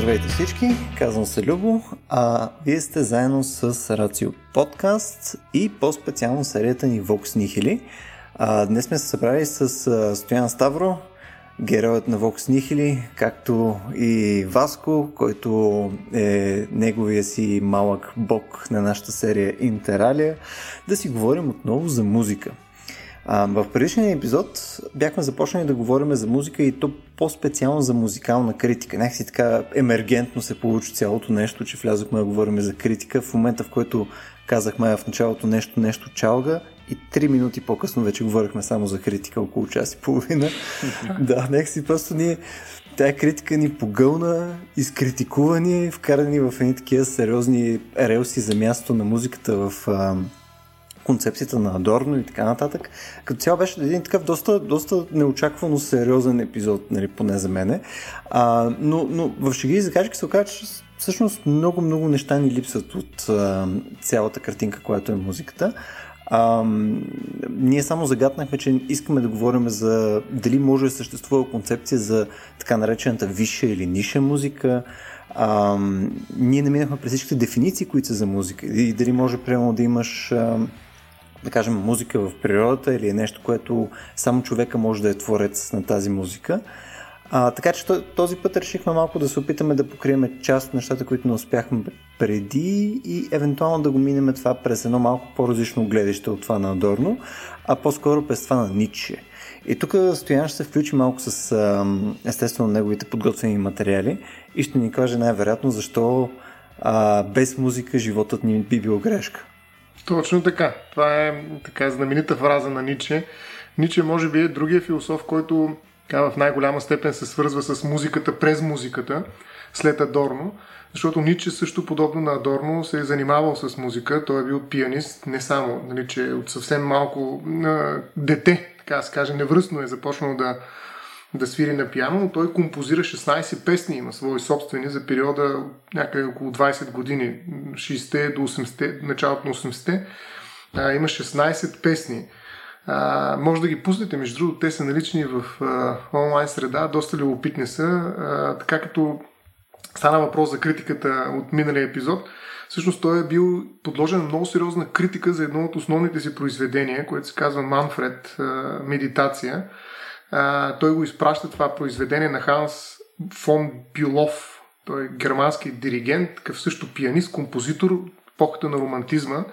Здравейте всички, казвам се Любо, а вие сте заедно с Рацио Подкаст и по-специално серията ни Vox Nihili. А, днес сме се събрали с а, Стоян Ставро, героят на Vox Nihili, както и Васко, който е неговия си малък бог на нашата серия Интералия, да си говорим отново за музика. А, в предишния епизод бяхме започнали да говорим за музика и то по-специално за музикална критика. Някакси така емергентно се получи цялото нещо, че влязохме да говорим за критика в момента, в който казахме в началото нещо, нещо чалга и три минути по-късно вече говорихме само за критика, около час и половина. да, някакси просто ние тая критика ни погълна, изкритикувани, вкарани в едни такива сериозни релси за място на музиката в концепцията на Адорно и така нататък. Като цяло беше един такъв доста, доста неочаквано сериозен епизод, нали, поне за мене. А, но, но в шеги и закачки се оказа, че всъщност много-много неща ни липсват от а, цялата картинка, която е музиката. А, ние само загаднахме, че искаме да говорим за дали може да съществува концепция за така наречената висша или ниша музика. А, ние не минахме през всичките дефиниции, които са за музика. И дали може, примерно, да имаш а, да кажем, музика в природата или е нещо, което само човека може да е творец на тази музика. А, така че този път решихме малко да се опитаме да покрием част от нещата, които не успяхме преди и евентуално да го минем това през едно малко по-различно гледаще от това на Адорно, а по-скоро през това на Ниче. И тук Стоян ще се включи малко с естествено неговите подготвени материали и ще ни каже най-вероятно защо а, без музика животът ни би бил грешка. Точно така. Това е така знаменита фраза на Ниче. Ниче може би е другия философ, който в най-голяма степен се свързва с музиката през музиката, след Адорно, защото Ниче също подобно на Адорно се е занимавал с музика. Той е бил пианист, не само, нали, че от съвсем малко а, дете, така да се каже, невръстно е започнал да, да свири на пиано, но той композира 16 песни, има свои собствени за периода някъде около 20 години, 60 до 80, началото на 80-те. А, има 16 песни. А, може да ги пуснете, между другото, те са налични в а, онлайн среда, доста любопитни са. А, така като стана въпрос за критиката от миналия епизод, всъщност той е бил подложен на много сериозна критика за едно от основните си произведения, което се казва Манфред, Медитация той го изпраща това произведение на Ханс фон Бюлов. Той е германски диригент, такъв също пианист, композитор, епохата на романтизма.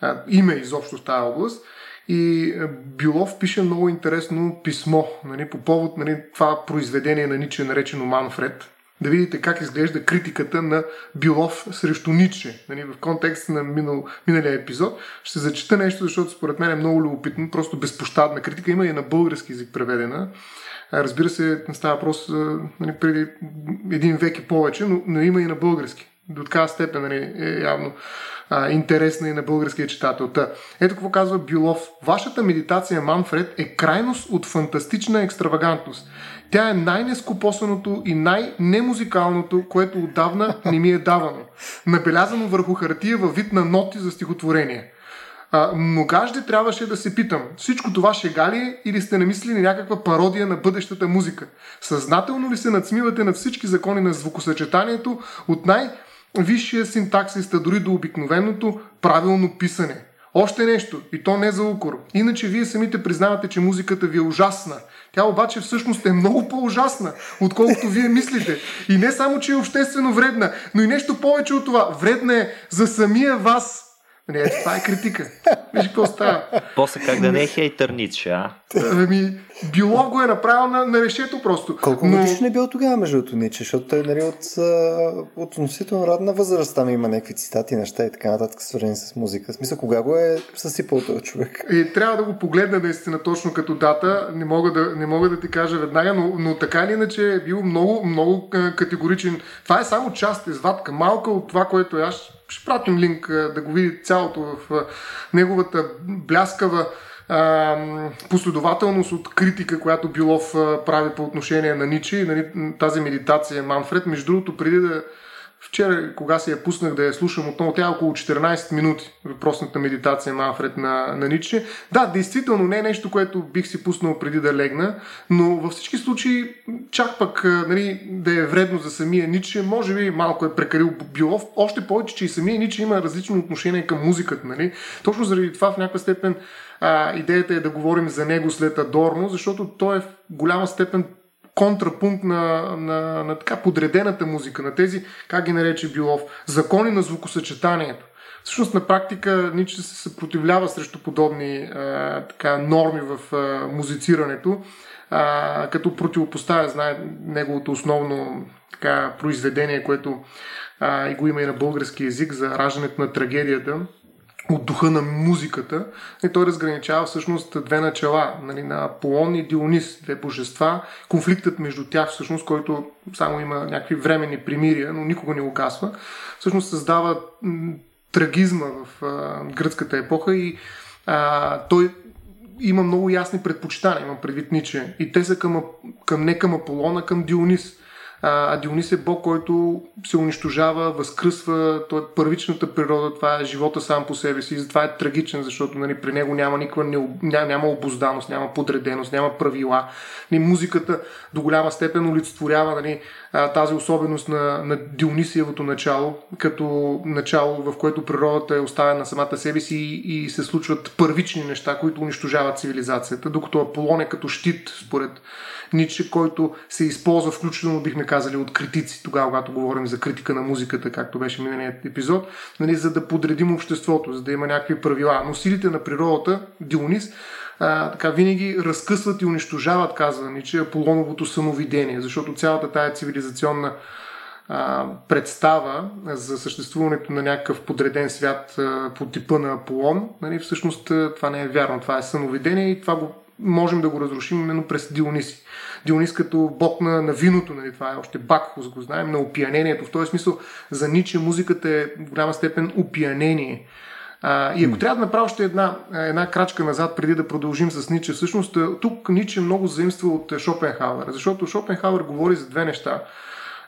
А, име изобщо в тази област. И Бюлов пише много интересно писмо нали, по повод нали, това произведение на Ниче, наречено Манфред да видите как изглежда критиката на Билов срещу Ниче. Нали, в контекст на минал, миналия епизод. Ще зачита нещо, защото според мен е много любопитно, просто безпощадна критика. Има и на български язик преведена. Разбира се, става въпрос нали, преди един век и повече, но, но има и на български. До такава степен нали, е явно а, интересна и на българския читател. Та, ето какво казва Билов. Вашата медитация, Манфред, е крайност от фантастична екстравагантност. Тя е най-нескопосаното и най-немузикалното, което отдавна не ми е давано. Набелязано върху хартия във вид на ноти за стихотворение. А, многажде трябваше да се питам, всичко това шега ли е или сте намислили някаква пародия на бъдещата музика? Съзнателно ли се надсмивате на всички закони на звукосъчетанието от най-висшия синтаксиста дори до обикновеното правилно писане? Още нещо, и то не за укор. Иначе вие самите признавате, че музиката ви е ужасна. Тя обаче всъщност е много по-ужасна, отколкото вие мислите. И не само, че е обществено вредна, но и нещо повече от това. Вредна е за самия вас, не, ето това е критика. Виж какво става. После как да не е хейтър Ницше, а? Ами, Билов го е направил на, на решето просто. Колко Но... годишен е бил тогава между Ниче, защото той нали, от, от относително радна възраст там има някакви цитати, неща и така нататък, свързани с музика. В смисъл, кога го е съсипал този човек? И трябва да го погледна наистина точно като дата. Не мога да, не мога да ти кажа веднага, но, но така или иначе е бил много, много категоричен. Това е само част, извадка, малка от това, което аз ще пратим линк да го видите цялото в неговата бляскава последователност от критика, която Билов прави по отношение на Ничи и тази медитация Манфред. Между другото, преди да вчера, кога се я пуснах да я слушам отново, тя е около 14 минути, въпросната медитация Манфред на, на Ниче. Да, действително не е нещо, което бих си пуснал преди да легна, но във всички случаи, чак пък нали, да е вредно за самия Ниче, може би малко е прекалил Билов, още повече, че и самия Ниче има различно отношение към музиката. Нали? Точно заради това в някаква степен а, идеята е да говорим за него след Адорно, защото той е в голяма степен контрапункт на, на, на така подредената музика, на тези, как ги нарече Билов, закони на звукосъчетанието. Всъщност на практика Ниче се съпротивлява срещу подобни а, така, норми в а, музицирането, а, като противопоставя, знае, неговото основно така, произведение, което а, и го има и на български язик за раждането на трагедията, от духа на музиката. И той разграничава всъщност две начала, нали, на Аполон и Дионис, две божества. Конфликтът между тях, всъщност, който само има някакви временни примирия, но никога не угасва, всъщност създава трагизма в а, гръцката епоха и а, той има много ясни предпочитания, имам предвид Ниче. И те са към, към не към Аполона, към Дионис а Дионис е бог, който се унищожава, възкръсва, той е първичната природа, това е живота сам по себе си и затова е трагичен, защото нали, при него няма никаква няма, няма обозданост, няма подреденост, няма правила. Нали, музиката до голяма степен олицетворява нали, тази особеност на, на Дионисиевото начало, като начало, в което природата е оставена на самата себе си и, и се случват първични неща, които унищожават цивилизацията, докато Аполон е като щит, според Ниче, който се използва, включително бихме казали, от критици, тогава, когато говорим за критика на музиката, както беше миналият епизод, нали, за да подредим обществото, за да има някакви правила. Но силите на природата, Дионис, а, така винаги разкъсват и унищожават, казва Ниче, Аполоновото самовидение, защото цялата тая цивилизационна а, представа за съществуването на някакъв подреден свят а, по типа на Аполон, нали, всъщност това не е вярно. Това е самовидение и това го можем да го разрушим именно през Диониси. Дионис като бог на, на виното, нали, това е още Бакхус, го знаем, на опиянението. В този смисъл за Ниче музиката е в голяма степен опиянение. А, и ако mm. трябва да направя още една, една крачка назад, преди да продължим с Ниче, всъщност тук Ниче много заимства от Шопенхауер, защото Шопенхауер говори за две неща.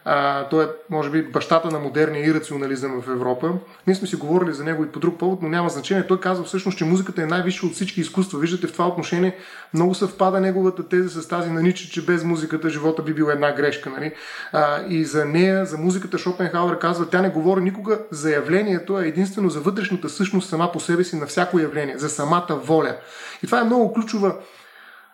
А, той е, може би, бащата на модерния ирационализъм в Европа. Ние сме си говорили за него и по друг повод, но няма значение. Той казва всъщност, че музиката е най-висша от всички изкуства. Виждате в това отношение много съвпада неговата теза с тази на Ниче, че без музиката живота би бил една грешка. Нали? А, и за нея, за музиката Шопенхауер казва, тя не говори никога за явлението, а единствено за вътрешната същност сама по себе си на всяко явление, за самата воля. И това е много ключова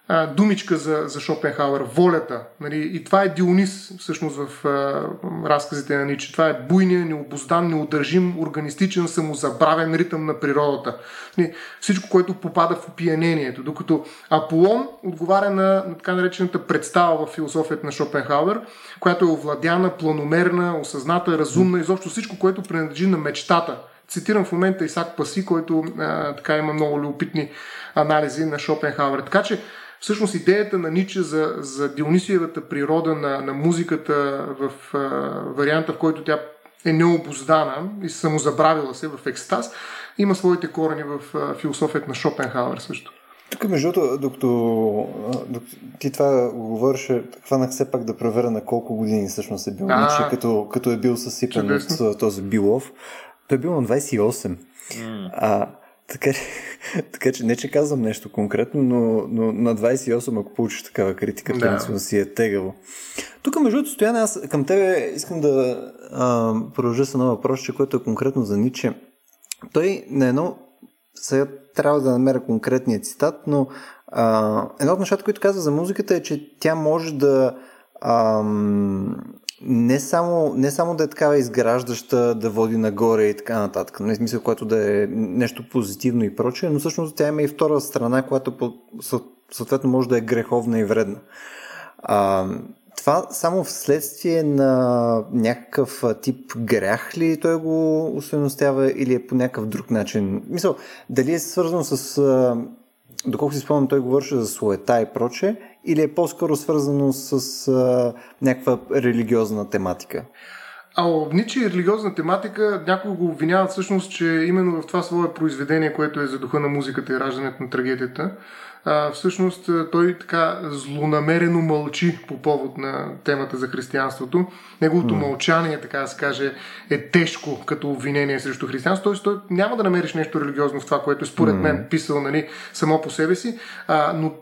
а, думичка за, за Шопенхауер, волята. Нали? И това е Дионис, всъщност, в а, разказите на Ниче. Това е буйния, необоздан, неудържим, органистичен, самозабравен ритъм на природата. Нали? Всичко, което попада в опиянението. Докато Аполон отговаря на, на така наречената представа в философията на Шопенхауер, която е овладяна, планомерна, осъзната, разумна, изобщо всичко, което принадлежи на мечтата. Цитирам в момента Исак Паси, който а, така има много любопитни анализи на Шопенхауер. Така че Всъщност идеята на Ниче за, за Дионисиевата природа на, на музиката в а, варианта, в който тя е необоздана и самозабравила се в екстаз, има своите корени в а, философията на Шопенхауер също. Тук, между другото, докато, докато ти това го говориш, хванах все пак да проверя на колко години всъщност е бил Ниче, като, като е бил съсипан от този Билов. Той е бил на 28. Mm. А, така, така че не, че казвам нещо конкретно, но, но на 28, ако получиш такава критика, да. принципно си е тегаво. Тук, между другото, Стояне, аз към тебе искам да а, продължа с едно въпрос, което е конкретно за Ниче. Той на едно, сега трябва да намеря конкретния цитат, но а, едно от нещата, които казва за музиката е, че тя може да ам, не само, не само да е такава изграждаща, да води нагоре и така нататък, не смисъл, което да е нещо позитивно и прочее, но всъщност тя има и втора страна, която съответно може да е греховна и вредна. А, това само вследствие на някакъв тип грях ли той го усъвностява или е по някакъв друг начин? Мисъл, дали е свързано с доколко си спомням, той говореше за суета и проче, или е по-скоро свързано с а, някаква религиозна тематика? А Ниче и религиозна тематика някои го обвиняват всъщност, че именно в това свое произведение, което е за духа на музиката и раждането на трагедията, а, всъщност той така злонамерено мълчи по повод на темата за християнството. Неговото mm. мълчание, така да се каже, е тежко като обвинение срещу християнството. Тоест, той няма да намериш нещо религиозно в това, което е според mm. мен писал нали, само по себе си, а, но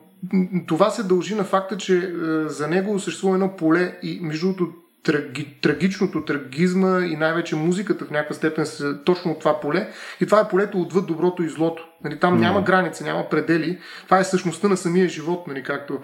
това се дължи на факта, че е, за него съществува едно поле и между другото траги, трагичното, трагизма и най-вече музиката в някаква степен са точно от това поле. И това е полето отвъд доброто и злото. Нали, там mm. няма граница, няма предели. Това е същността на самия живот, нали, както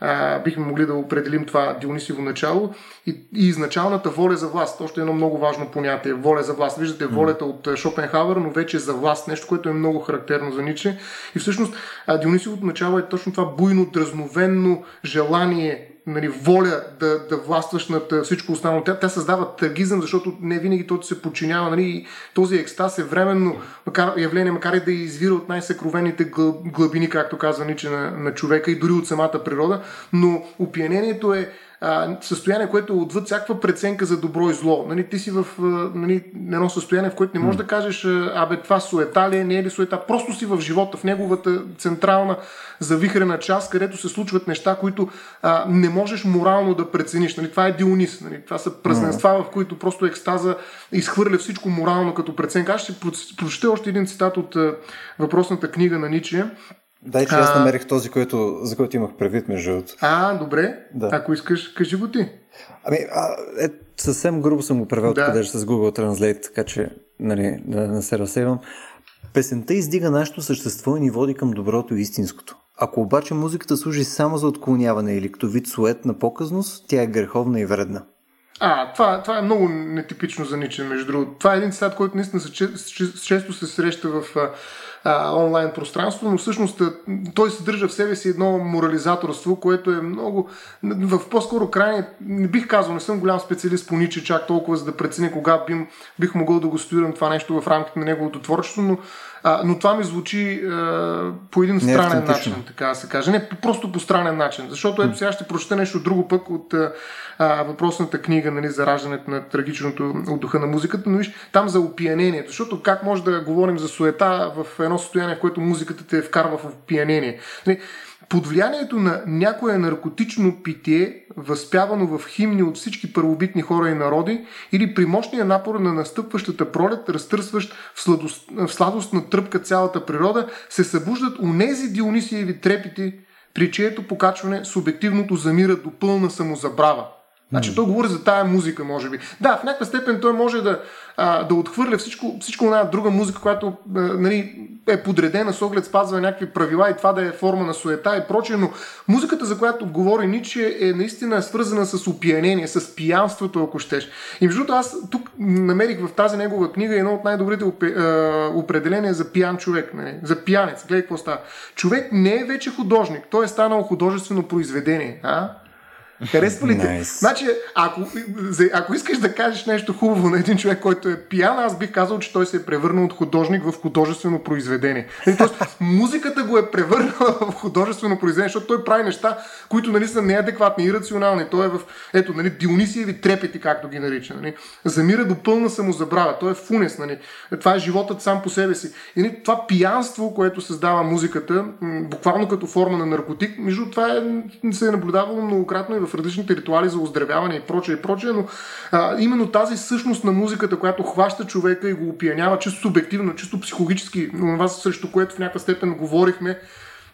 а, бихме могли да определим това Дионисиво начало. И, и изначалната воля за власт. Още едно много важно понятие. Воля за власт. Виждате волята от Шопенхавър, но вече за власт. Нещо, което е много характерно за Ниче. И всъщност Дионисивото начало е точно това буйно, дразновенно желание нали, воля да, да властваш над всичко останало. Тя, тя създава трагизъм, защото не винаги то се подчинява. Нали, този екстаз е временно макар, явление, макар и да извира от най-съкровените глъбини, както казва Ниче, на, на човека и дори от самата природа, но опиянението е а, състояние, което е отвъд всякаква преценка за добро и зло. Нали, ти си в нали, едно състояние, в което не можеш да кажеш, абе това суета ли е, не е ли суета, просто си в живота, в неговата централна завихрена част, където се случват неща, които а, не можеш морално да прецениш. Нали, това е Дионис. Нали, това са празненства, в които просто екстаза изхвърля всичко морално като преценка. Аз ще прочета още един цитат от а, въпросната книга на Ничия. Дай, че аз намерих този, който, за който имах предвид, между другото. А, добре. Да. Ако искаш, кажи го ти. Ами, а, е, съвсем грубо съм го превел да. къде с Google Translate, така че нали, да не се разсейвам. Песента издига нашето същество и ни води към доброто и истинското. Ако обаче музиката служи само за отклоняване или като вид сует на показност, тя е греховна и вредна. А, това, това е много нетипично за Ниче, между другото. Това е един цитат, който наистина често се среща в а, онлайн пространство, но всъщност той съдържа в себе си едно морализаторство, което е много в по-скоро крайне, не бих казал, не съм голям специалист по Ниче чак толкова, за да преценя кога бих, бих могъл да го студирам това нещо в рамките на неговото творчество, но а, но това ми звучи а, по един не странен начин, така да се каже. Не, просто по странен начин. Защото ето сега ще прочета нещо друго пък от а, въпросната книга нали, за раждането на трагичното от духа на музиката, но виж там за опиянението. Защото как може да говорим за суета в едно състояние, в което музиката те вкарва в опиянение? Нали, под влиянието на някое наркотично питие, възпявано в химни от всички първобитни хора и народи, или при мощния напор на настъпващата пролет, разтърсващ в, сладост, в сладостна тръпка цялата природа, се събуждат унези дионисиеви трепити, при чието покачване субективното замира до пълна самозабрава. Значи той говори за тая музика, може би. Да, в някаква степен той може да, а, да отхвърля всичко, всичко една друга музика, която а, нали, е подредена с оглед спазва някакви правила и това да е форма на суета и прочее, но музиката, за която говори Ниче, е наистина свързана с опиянение, с пиянството, ако щеш. И между другото, аз тук намерих в тази негова книга едно от най-добрите определения за пиян човек, нали? за пиянец. Гледай какво става. Човек не е вече художник, той е станал художествено произведение. А? Харесва ли nice. Значи, ако, ако искаш да кажеш нещо хубаво на един човек, който е пиян, аз бих казал, че той се е превърнал от художник в художествено произведение. Нали, тоест, музиката го е превърнала в художествено произведение, защото той прави неща, които нали, са неадекватни и рационални. Той е в, ето, нали, Дионисиеви трепети, както ги нарича. Нали. Замира до пълна самозабрава. Той е фунес. Нали. Това е животът сам по себе си. И нали, това пиянство, което създава музиката, буквално като форма на наркотик, между това е, се е наблюдавало многократно и в различните ритуали за оздравяване и прочее и прочее, но а, именно тази същност на музиката, която хваща човека и го опиянява чисто субективно, чисто психологически, това срещу което в някаква степен говорихме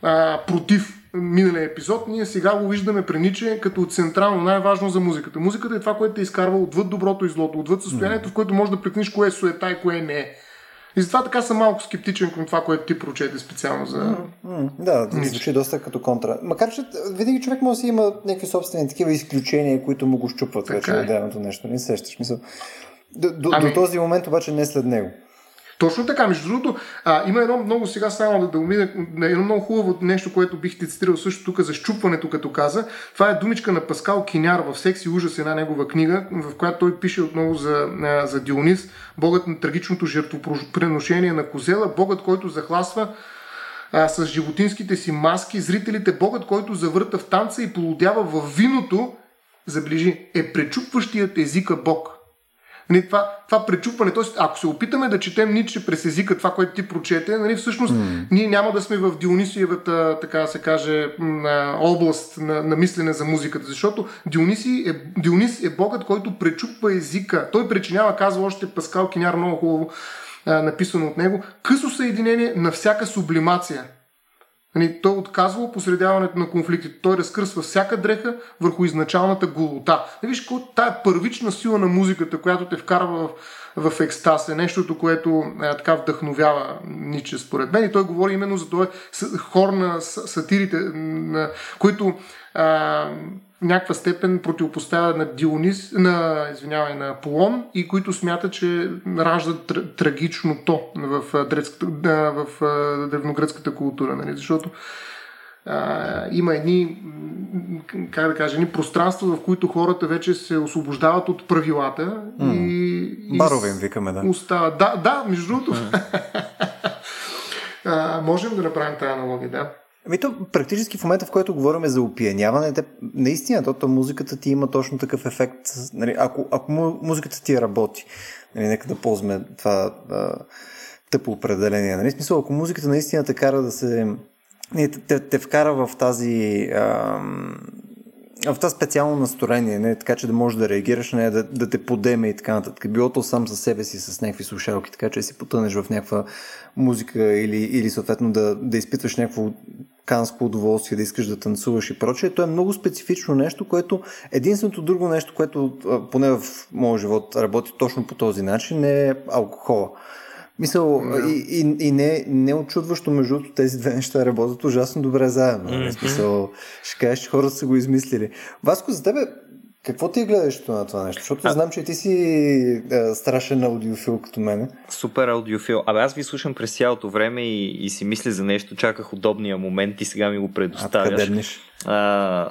а, против миналия епизод, ние сега го виждаме при Ниче като централно, най-важно за музиката. Музиката е това, което те изкарва отвъд доброто и злото, отвъд състоянието, в което може да прекниш кое е суета и кое не е. И затова така съм малко скептичен към това, което ти прочете специално за... Mm, да, звучи доста като контра. Макар, че винаги човек може да си има някакви собствени такива изключения, които му го щупват така вече е. отделното нещо. Не сещаш. Мисъл. До, до, ами... до този момент обаче не след него. Точно така. Между другото, а, има едно много сега само да, да умина, едно много хубаво нещо, което бих ти цитирал също тук за щупването, като каза. Това е думичка на Паскал Киняр в Секси ужас, една негова книга, в която той пише отново за, за Дионис, богът на трагичното жертвопреношение на Козела, богът, който захласва а, с животинските си маски зрителите, богът, който завърта в танца и полудява в виното, заближи, е пречупващият езика бог – Нали, това, това пречупване, т.е. ако се опитаме да четем Ниче през езика, това, което ти прочете, нали, всъщност mm. ние няма да сме в Дионисиевата, така се каже, област на, на мислене за музиката, защото Диониси е, Дионис е богът, който пречупва езика. Той причинява, казва още Паскал Киняр много хубаво, написано от него, късо съединение на всяка сублимация. Нали, той отказва опосредяването на конфликтите. Той разкръсва всяка дреха върху изначалната голота. Не виж, тая първична сила на музиката, която те вкарва в, в екстаз, е нещото, което е, така вдъхновява Ниче, според мен. И той говори именно за този хор на сатирите, на, които а, в някаква степен противопоставя на Дионис, на, извинявай, на Полон и които смятат, че раждат трагичното в, в, в древногръцката култура. Нали? Защото а, има едни, как да кажа, едни пространства, в които хората вече се освобождават от правилата. Mm. И, Барове им викаме, да. Остават. Да, да, между другото. Mm. можем да направим тази аналогия, да. Ами то практически в момента, в който говорим за опияняване, те, наистина, то, то музиката ти има точно такъв ефект. Нали, ако, ако музиката ти работи, нали, нека да ползваме това а, тъпо определение. Нали, смисъл, ако музиката наистина те кара да се... Не, те, те вкара в тази... А, в това специално настроение, не, така че да можеш да реагираш, не, да, да те подеме и така нататък. Било то сам за себе си с някакви слушалки, така че си потънеш в някаква музика или, или съответно да, да изпитваш някакво канско удоволствие, да искаш да танцуваш и прочее. То е много специфично нещо, което единственото друго нещо, което поне в моят живот работи точно по този начин е алкохола. Мисъл, yeah. и, и, и не, не очудващо, между другото, тези две неща работят ужасно добре заедно. Mm-hmm. Смисъл, ще кажеш, че хората са го измислили. Васко, за тебе, какво ти е гледаш на това нещо? Защото а... знам, че ти си а, страшен аудиофил като мене. Супер аудиофил. Абе аз ви слушам през цялото време и, и си мисля за нещо, чаках удобния момент и сега ми го предоставяш. Къде а,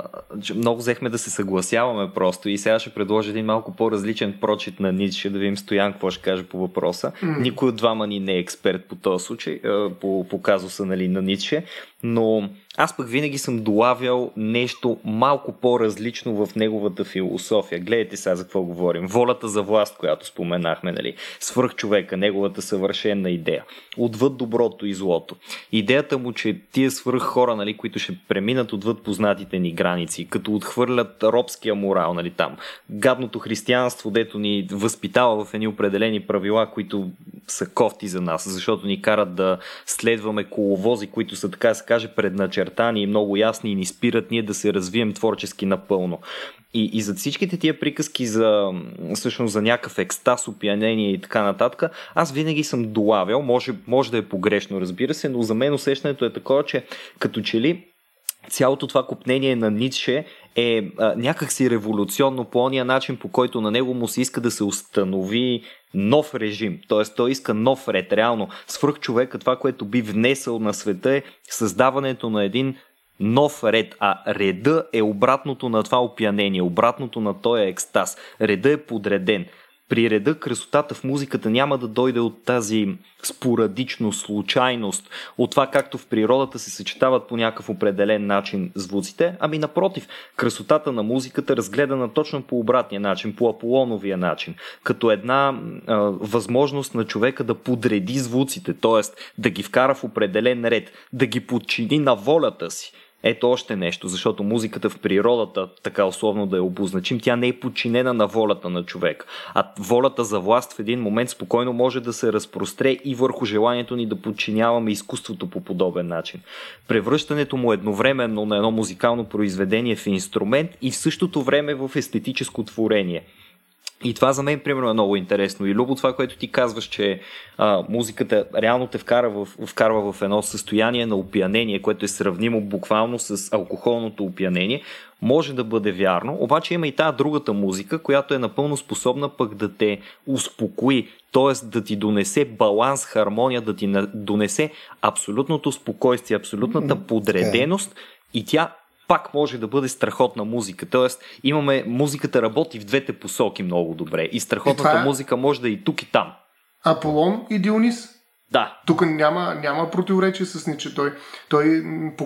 много взехме да се съгласяваме просто и сега ще предложа един малко по-различен прочит на Ницше, да видим Стоян какво ще каже по въпроса. Mm. Никой от двама ни не е експерт по този случай, по, по казуса нали, на Ницше, но аз пък винаги съм долавял нещо малко по-различно в неговата философия. Гледайте сега за какво говорим. Волята за власт, която споменахме, нали? свърх човека, неговата съвършена идея. Отвъд доброто и злото. Идеята му, че тия свърх хора, нали, които ще преминат отвъд познатите ни граници, като отхвърлят робския морал, нали, там. Гадното християнство, дето ни възпитава в едни определени правила, които са кофти за нас, защото ни карат да следваме коловози, които са, така се каже, предначертани и много ясни и ни спират ние да се развием творчески напълно. И, и за всичките тия приказки за, всъщност, за някакъв екстаз, опиянение и така нататък, аз винаги съм долавял, може, може да е погрешно, разбира се, но за мен усещането е такова, че като че ли цялото това купнение на Ницше е а, някакси революционно по ония начин, по който на него му се иска да се установи нов режим. Т.е. той иска нов ред. Реално, свръх човека, това, което би внесъл на света е създаването на един нов ред, а реда е обратното на това опиянение, обратното на този екстаз. Реда е подреден. При реда красотата в музиката няма да дойде от тази спорадичност, случайност, от това както в природата се съчетават по някакъв определен начин звуците, ами напротив, красотата на музиката разгледана точно по обратния начин, по аполоновия начин, като една а, възможност на човека да подреди звуците, т.е. да ги вкара в определен ред, да ги подчини на волята си. Ето още нещо, защото музиката в природата, така условно да я обозначим, тя не е подчинена на волята на човек. А волята за власт в един момент спокойно може да се разпростре и върху желанието ни да подчиняваме изкуството по подобен начин. Превръщането му едновременно на едно музикално произведение в инструмент и в същото време в естетическо творение – и това за мен, примерно, е много интересно. И любо това, което ти казваш, че а, музиката реално те вкара в, вкарва в едно състояние на опиянение, което е сравнимо буквално с алкохолното опиянение, може да бъде вярно, обаче има и тази другата музика, която е напълно способна пък да те успокои, т.е. да ти донесе баланс, хармония, да ти донесе абсолютното спокойствие, абсолютната подреденост и тя пак може да бъде страхотна музика. Тоест, имаме музиката работи в двете посоки много добре. И страхотната е... музика може да е и тук и там. Аполон и Дионис? Да. Тук няма, няма противоречие с Ниче. Той, той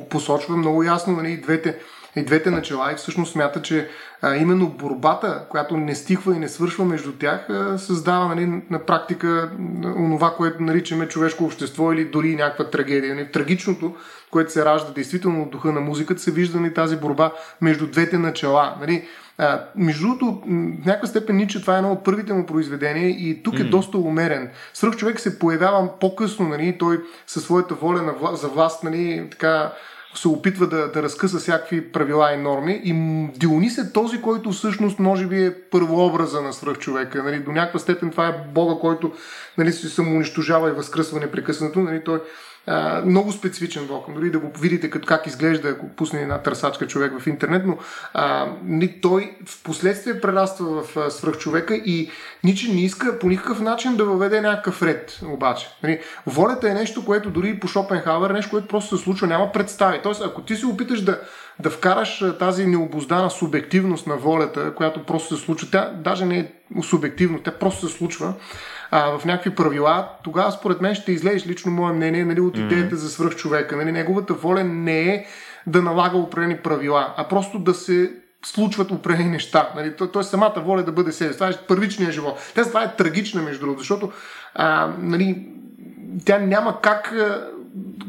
посочва много ясно нали, двете, и двете начала и всъщност смята, че а, именно борбата, която не стихва и не свършва между тях, а, създава нали, на практика онова, което наричаме човешко общество или дори някаква трагедия. Нали, трагичното, което се ражда действително от духа на музиката, се вижда нали, тази борба между двете начала. Нали, а, между другото, в някаква степен Ниче това е едно от първите му произведения и тук е mm. доста умерен. Свърх човек се появява по-късно, нали, той със своята воля на вла, за власт, нали, така се опитва да, да разкъса всякакви правила и норми. И Дионис е този, който всъщност може би е първообраза на свръхчовека. Нали, до някаква степен това е Бога, който нали, се самоунищожава и възкръсва непрекъснато. Нали, той а, много специфичен вокъл. Дори да го видите как изглежда, ако пусне една търсачка човек в интернет, но а, той в последствие прераства в свръхчовека и Ниче не иска по никакъв начин да въведе някакъв ред, обаче. Нали, волята е нещо, което дори по Шопенхауер нещо, което просто се случва, няма представи. Тоест, ако ти се опиташ да, да вкараш тази необоздана субективност на волята, която просто се случва, тя даже не е субективно, тя просто се случва, а, в някакви правила, тогава според мен ще излезеш лично мое мнение нали, от идеята за свръхчовека. Нали, неговата воля не е да налага определени правила, а просто да се случват определени неща. Нали? То, е самата воля да бъде себе. Това е първичният живот. Тя това е трагична, между другото, защото а, нали, тя няма как.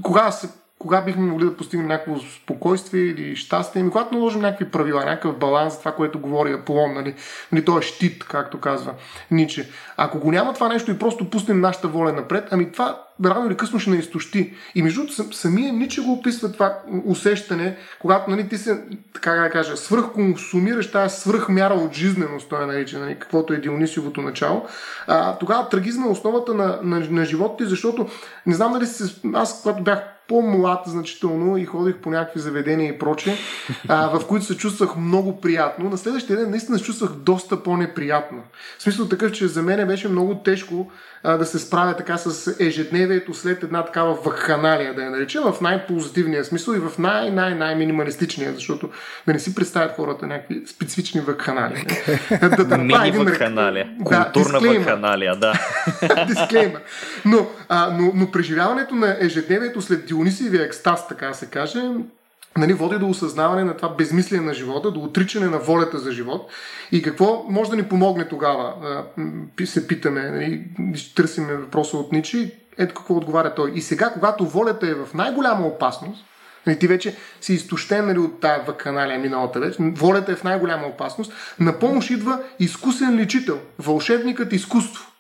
Кога се кога бихме могли да постигнем някакво спокойствие или щастие, ами когато наложим някакви правила, някакъв баланс, това, което говори Аполон, нали, нали, той е щит, както казва Ниче. Ако го няма това нещо и просто пуснем нашата воля напред, ами това рано или късно ще не изтощи. И между другото, самия Ниче го описва това усещане, когато нали, ти се, така да кажа, свръхконсумираш тази свръхмяра от жизненост, той нарича, нали, каквото е Дионисиевото начало, а, тогава трагизма е основата на, на, на живота ти, защото не знам дали се, аз, когато бях по-млад значително и ходих по някакви заведения и проче, а, в които се чувствах много приятно. На следващия ден наистина се чувствах доста по-неприятно. В смисъл такъв, че за мен беше много тежко а, да се справя така с ежедневието след една такава вакханалия, да я наречем, в най-позитивния смисъл и в най-най-най-минималистичния, защото да не си представят хората някакви специфични вакханалии. да, да, Мини вакханалия. Културна да, вакханалия, да. дисклеймер. Но, а, но, но преживяването на ежедневието след Дионисиевия екстаз, така се каже, нали, води до осъзнаване на това безмислие на живота, до отричане на волята за живот. И какво може да ни помогне тогава? Се питаме, нали, търсиме въпроса от Ничи. Ето какво отговаря той. И сега, когато волята е в най-голяма опасност, Нали, ти вече си изтощен нали, от тази ваканалия миналата вече. Волята е в най-голяма опасност. На помощ идва изкусен лечител, вълшебникът изкуство.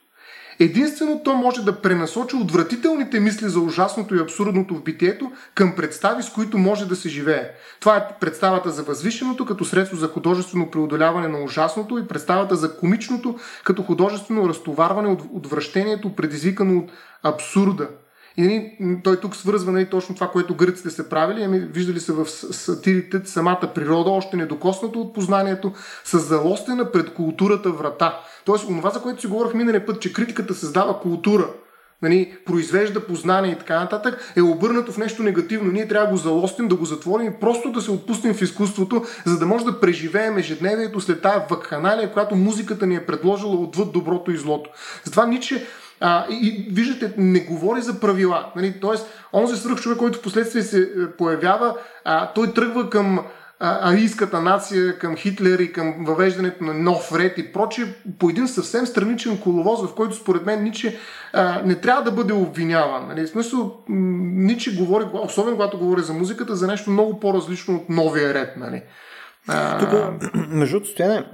Единствено то може да пренасочи отвратителните мисли за ужасното и абсурдното в битието към представи, с които може да се живее. Това е представата за възвишеното като средство за художествено преодоляване на ужасното и представата за комичното като художествено разтоварване от отвращението, предизвикано от абсурда. И нали, той тук свързва нали, точно това, което гръците са правили. Ами, виждали са в сатирите самата природа, още недокоснато от познанието, с залостена пред културата врата. Тоест, това, за което си говорих миналия път, че критиката създава култура, нали, произвежда познание и така нататък, е обърнато в нещо негативно. Ние трябва да го залостим, да го затворим и просто да се отпуснем в изкуството, за да може да преживеем ежедневието след тая вакханалия, която музиката ни е предложила отвъд доброто и злото. Затова Ниче а, и виждате, не говори за правила. Нали? Тоест, онзи свръх човек, който в последствие се е, появява, а, той тръгва към арийската нация, към Хитлер и към въвеждането на нов ред и прочие, по един съвсем страничен коловоз, в който според мен Ниче а, не трябва да бъде обвиняван. Нали? В смисъл, Ниче говори, особено когато говори за музиката, за нещо много по-различно от новия ред. Нали? А... Тук, между стояне,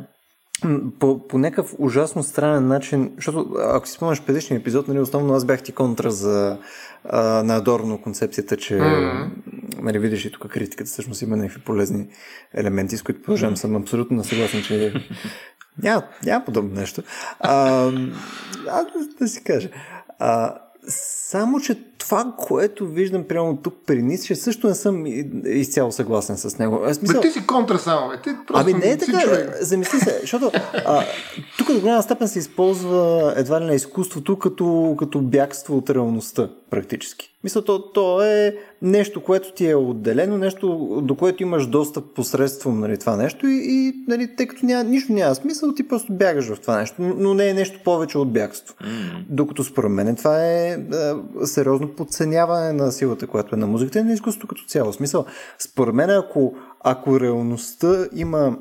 по, по някакъв ужасно странен начин, защото ако си спомняш предишния епизод, нали, основно аз бях ти контра за а, на Адорно концепцията, че mm-hmm. Нали, видиш и тук критиката всъщност има някакви полезни елементи, с които продължавам съм абсолютно съгласен, че няма, няма подобно нещо. А, а, да си кажа. А, само, че това, което виждам прямо тук при Ницше, също не съм изцяло съгласен с него. Аз мисъл... Бе, ти си контра само. Ти просто ами не е така, човек. замисли се, защото а, тук до голяма степен се използва едва ли на изкуството като, като бягство от реалността, практически. Мисля, то, то е нещо, което ти е отделено, нещо, до което имаш достъп посредством нали, това нещо и, и нали, тъй като няма, нищо няма смисъл, ти просто бягаш в това нещо, но не е нещо повече от бягство. Mm-hmm. Докато според мен това е, е сериозно подценяване на силата, която е на музиката и на изкуството като цяло. Смисъл, според мен, ако, ако реалността има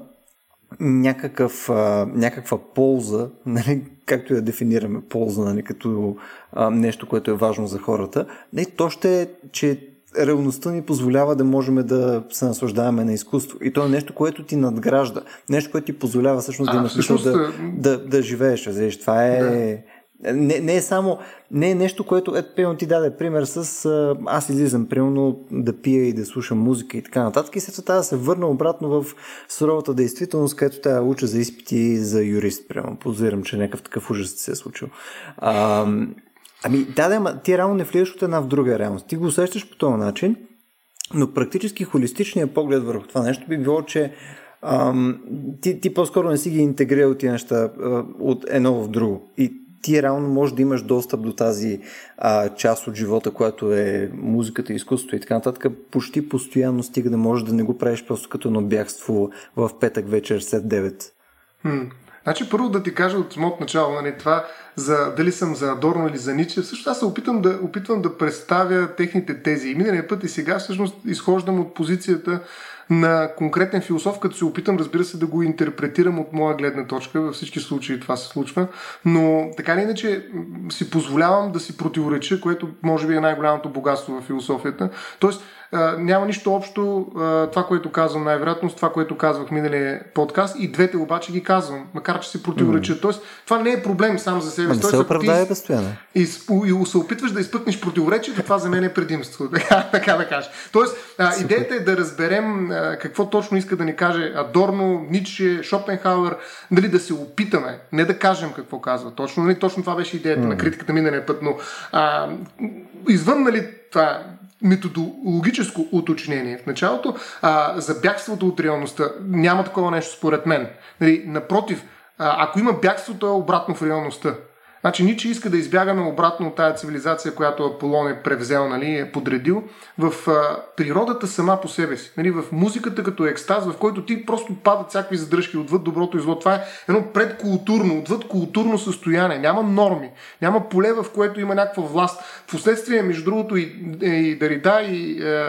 някакъв, а, някаква полза, нали, както я дефинираме полза, нали, като а, нещо, което е важно за хората, не, то ще е, че реалността ни позволява да можем да се наслаждаваме на изкуство. И то е нещо, което ти надгражда. Нещо, което ти позволява всъщност а, да имаш всъщност... да, да, да живееш. Това е... Да. Не, не е само, не е нещо, което, ето, примерно ти даде пример с аз излизам, примерно да пия и да слушам музика и така нататък и след това да се върна обратно в суровата действителност, където да уча за изпити за юрист, примерно. Подозирам, че някакъв такъв ужас се е случил. А, ами, да, да, ти реално не влияш от една в друга реалност. Ти го усещаш по този начин, но практически холистичният поглед върху това нещо би било, че ти, ти по-скоро не си ги интегрирал тия неща а, от едно в друго. И ти реално можеш да имаш достъп до тази а, част от живота, която е музиката, изкуството и така нататък, почти постоянно стига да можеш да не го правиш просто като на бягство в петък вечер след 9. Хм. Значи първо да ти кажа от самото начало, нали, това за дали съм за Адорно или за Ниче, всъщност аз се опитвам да, опитвам да представя техните тези. И миналия път и сега всъщност изхождам от позицията на конкретен философ, като се опитам, разбира се, да го интерпретирам от моя гледна точка. Във всички случаи това се случва. Но така или иначе си позволявам да си противореча, което може би е най-голямото богатство в философията. Тоест, няма нищо общо това, което казвам най-вероятно с това, което казвах миналия подкаст и двете обаче ги казвам, макар че се противоречат. Mm. Тоест, това не е проблем сам за себе си. Не се оправдае постоянно. И, и, и се опитваш да изпъкнеш противоречието, това за мен е предимство. Така, така да кажа. Тоест, а, идеята е да разберем а, какво точно иска да ни каже Адорно, Ницше, Шопенхауер, нали, да се опитаме, не да кажем какво казва точно. Нали, точно това беше идеята mm. на критиката миналия път, но а, извън нали, това методологическо уточнение в началото, а, за бягството от реалността няма такова нещо според мен. Нали, напротив, а, ако има бягство, то е обратно в реалността. Значи Ниче иска да избягаме обратно от тази цивилизация, която Аполон е превзел, нали, е подредил в а, природата сама по себе си. Нали, в музиката като екстаз, в който ти просто падат всякакви задръжки отвъд доброто и зло. Това е едно предкултурно, отвъд културно състояние. Няма норми, няма поле, в което има някаква власт. Впоследствие, между другото, и, и Дарида, и е,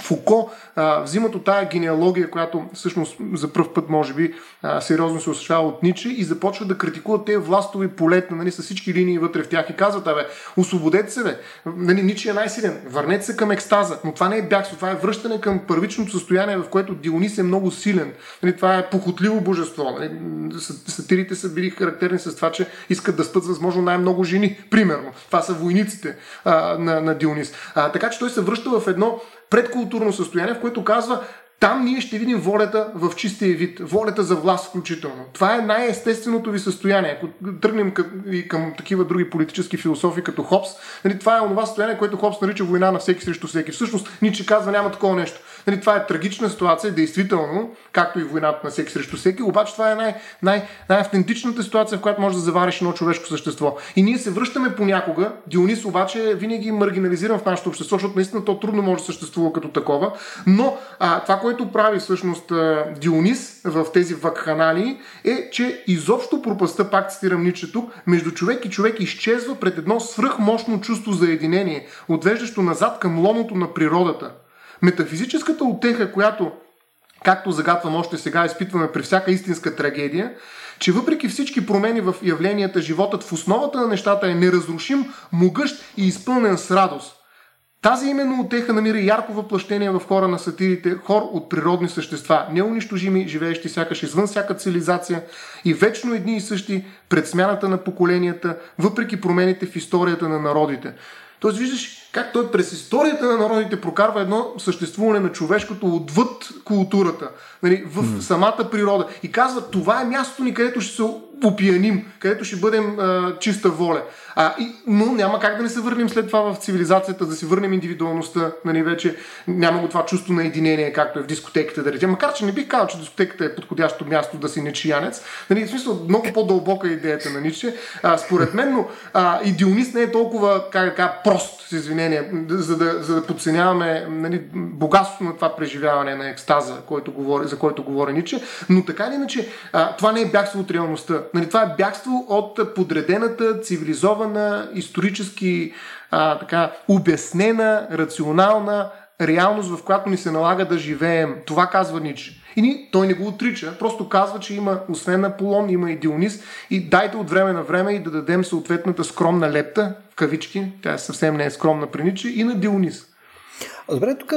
Фуко е, взимат от тая генеалогия, която всъщност за първ път, може би, е, сериозно се осъществява от Ниче и започват да критикуват тези властови полета нали, с всички линии вътре в тях и казват, абе, освободете се, бе. Нали, Ниче е най-силен, върнете се към екстаза. Но това не е бягство, това е връщане към първичното състояние, в което Дионис е много силен. Нали, това е похотливо божество. Нали. Сатирите са били характерни с това, че искат да спът възможно най-много жени. Примерно. Това са войниците а, на, на Дионис. А, така че той се връща в едно предкултурно състояние, в което казва, там ние ще видим волята в чистия вид, волята за власт включително. Това е най-естественото ви състояние. Ако тръгнем и към такива други политически философи като Хопс, нали, това е онова състояние, което Хопс нарича война на всеки срещу всеки. Всъщност, Ниче казва няма такова нещо. Нали, това е трагична ситуация, действително, както и войната на всеки срещу всеки, обаче това е най- най- най-автентичната ситуация, в която може да завариш едно човешко същество. И ние се връщаме понякога. Дионис обаче е винаги маргинализиран в нашето общество, защото наистина то трудно може да съществува като такова. Но а, това, което прави всъщност Дионис в тези вакханали е, че изобщо пропаста, пак цитирам Ниче тук, между човек и човек изчезва пред едно свръхмощно чувство за единение, отвеждащо назад към лоното на природата. Метафизическата отеха, която, както загатвам още сега, изпитваме при всяка истинска трагедия, че въпреки всички промени в явленията, животът в основата на нещата е неразрушим, могъщ и изпълнен с радост. Тази именно отеха намира ярко въплъщение в хора на сатирите, хор от природни същества, неунищожими, живеещи сякаш извън всяка цивилизация и вечно едни и същи пред смяната на поколенията, въпреки промените в историята на народите. Тоест виждаш как той през историята на народите прокарва едно съществуване на човешкото отвъд културата, нали, в mm. самата природа. И казва, това е мястото ни, където ще се опияним, където ще бъдем а, чиста воля. А, и, но няма как да не се върнем след това в цивилизацията, да си върнем индивидуалността, нали, вече няма го това чувство на единение, както е в дискотеката, да речем. Макар, че не бих казал, че дискотеката е подходящо място да си нечиянец. Нали, в смисъл, много по-дълбока е идеята на Ниче, а, според мен, но а, и не е толкова, как да кажа, прост, с извинение, за да, за да подценяваме нали, богатството на това преживяване на екстаза, който говори, за който говори Ниче, но така или иначе, а, това не е бягство от реалността. Нали, това е бягство от подредената, цивилизована, исторически а, така, обяснена, рационална реалност, в която ни се налага да живеем. Това казва Ниче. И ни, той не го отрича, просто казва, че има, освен Аполон, има и Дионис и дайте от време на време и да дадем съответната скромна лепта, в кавички, тя съвсем не е скромна при Ниче, и на Дионис. Добре, тук,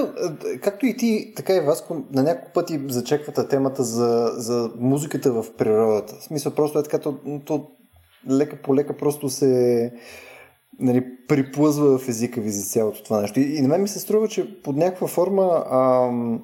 както и ти, така и Васко, на няколко пъти зачеквате темата за, за музиката в природата. В смисъл, просто е така, то, то лека по лека просто се нали, приплъзва в езика ви за цялото това нещо. И, на мен ми се струва, че под някаква форма ам,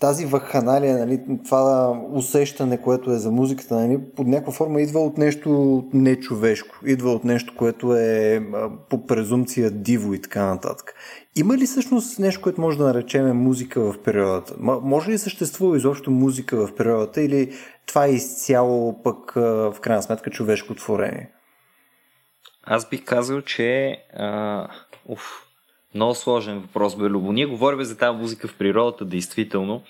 тази ваханалия, нали, това усещане, което е за музиката, нали, под някаква форма идва от нещо нечовешко, идва от нещо, което е по презумпция диво и така нататък. Има ли всъщност нещо, което може да наречем музика в природата? Може ли съществува изобщо музика в природата или това е изцяло пък в крайна сметка човешко творение? Аз бих казал, че а, уф, много сложен въпрос бе Любо. Ние говорим за тази музика в природата, действително,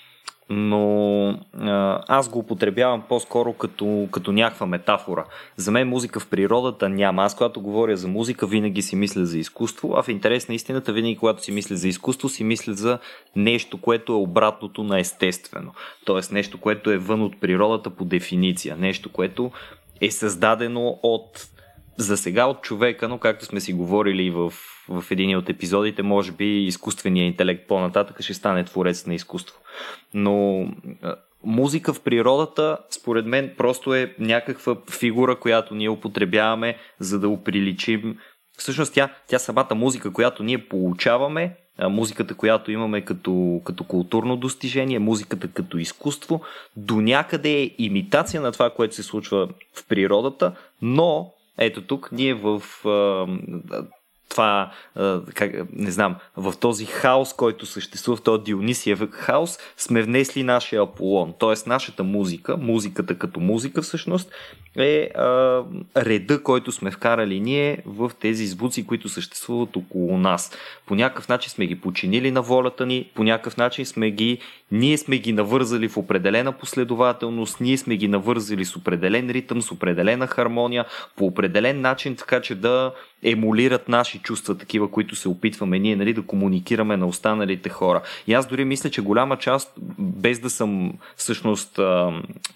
но а, аз го употребявам по-скоро като, като някаква метафора. За мен музика в природата няма. Аз когато говоря за музика, винаги си мисля за изкуство, а в интерес на истината, винаги когато си мисля за изкуство, си мисля за нещо, което е обратното на естествено. Тоест нещо, което е вън от природата по дефиниция. Нещо, което е създадено от за сега от човека, но както сме си говорили в, в един от епизодите, може би изкуственият интелект по-нататък ще стане творец на изкуство. Но музика в природата, според мен, просто е някаква фигура, която ние употребяваме, за да оприличим. Всъщност тя, тя самата музика, която ние получаваме, музиката, която имаме като, като културно достижение, музиката като изкуство, до някъде е имитация на това, което се случва в природата, но ето тук ние в това, как, не знам, в този хаос, който съществува, в този Дионисиев хаос, сме внесли нашия Аполон. Тоест, нашата музика, музиката като музика всъщност, е а, реда, който сме вкарали ние в тези звуци, които съществуват около нас. По някакъв начин сме ги починили на волята ни, по някакъв начин сме ги, ние сме ги навързали в определена последователност, ние сме ги навързали с определен ритъм, с определена хармония, по определен начин, така че да емулират наши чувства, такива, които се опитваме ние нали, да комуникираме на останалите хора. И аз дори мисля, че голяма част, без да съм всъщност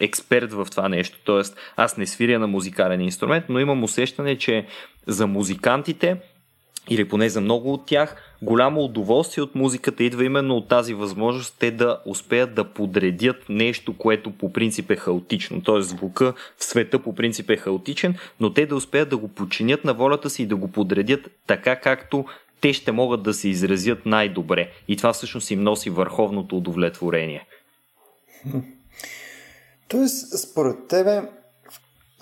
експерт в това нещо, т.е. аз не свиря на музикален инструмент, но имам усещане, че за музикантите или поне за много от тях, голямо удоволствие от музиката идва именно от тази възможност те да успеят да подредят нещо, което по принцип е хаотично. Т.е. звука в света по принцип е хаотичен, но те да успеят да го подчинят на волята си и да го подредят така, както те ще могат да се изразят най-добре. И това всъщност им носи върховното удовлетворение. Тоест, според тебе,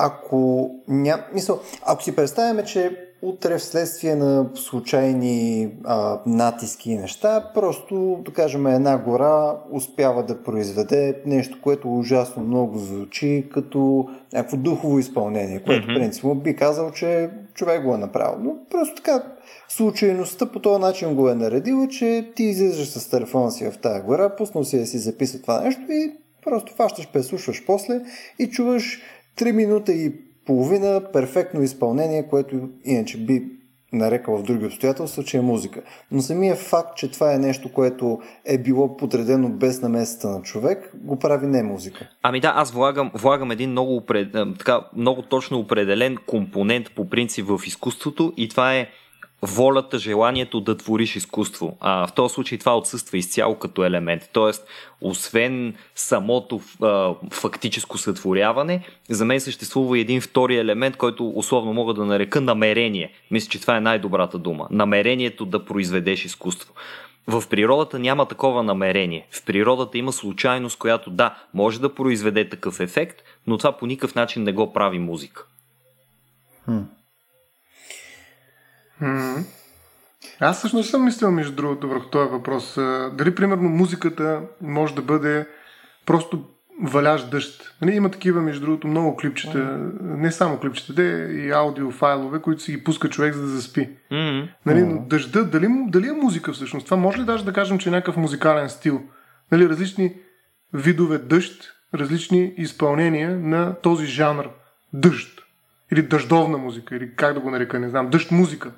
ако ня... Мисъл, ако си представяме, че утре вследствие на случайни а, натиски и неща, просто, да кажем, една гора успява да произведе нещо, което ужасно много звучи като някакво духово изпълнение, което mm-hmm. принципно би казал, че човек го е направил. Но просто така случайността по този начин го е наредила, че ти излизаш с телефона си в тази гора, пуснал си да си записва това нещо и просто фащаш, преслушваш после и чуваш 3 минути и половина перфектно изпълнение, което иначе би нарекал в други обстоятелства, че е музика. Но самия факт, че това е нещо, което е било подредено без намесата на човек, го прави не музика. Ами да, аз влагам, влагам един много, така, много точно определен компонент по принцип в изкуството и това е волята, желанието да твориш изкуство. А в този случай това отсъства изцяло като елемент. Тоест, освен самото а, фактическо сътворяване, за мен съществува един втори елемент, който условно мога да нарека намерение. Мисля, че това е най-добрата дума. Намерението да произведеш изкуство. В природата няма такова намерение. В природата има случайност, която да, може да произведе такъв ефект, но това по никакъв начин не го прави музика. Хм. Mm-hmm. Аз всъщност съм мислил, между другото, върху този въпрос. Дали, примерно, музиката може да бъде просто валящ дъжд. Нали, има такива, между другото, много клипчета, mm-hmm. не само клипчета, де и аудиофайлове, които си ги пуска човек за да заспи. Mm-hmm. Нали, но дъжда, дали, дали е музика всъщност? Това може ли даже да кажем, че е някакъв музикален стил? Нали, различни видове дъжд, различни изпълнения на този жанр дъжд. Или дъждовна музика, или как да го нарека, не знам, дъжд музика.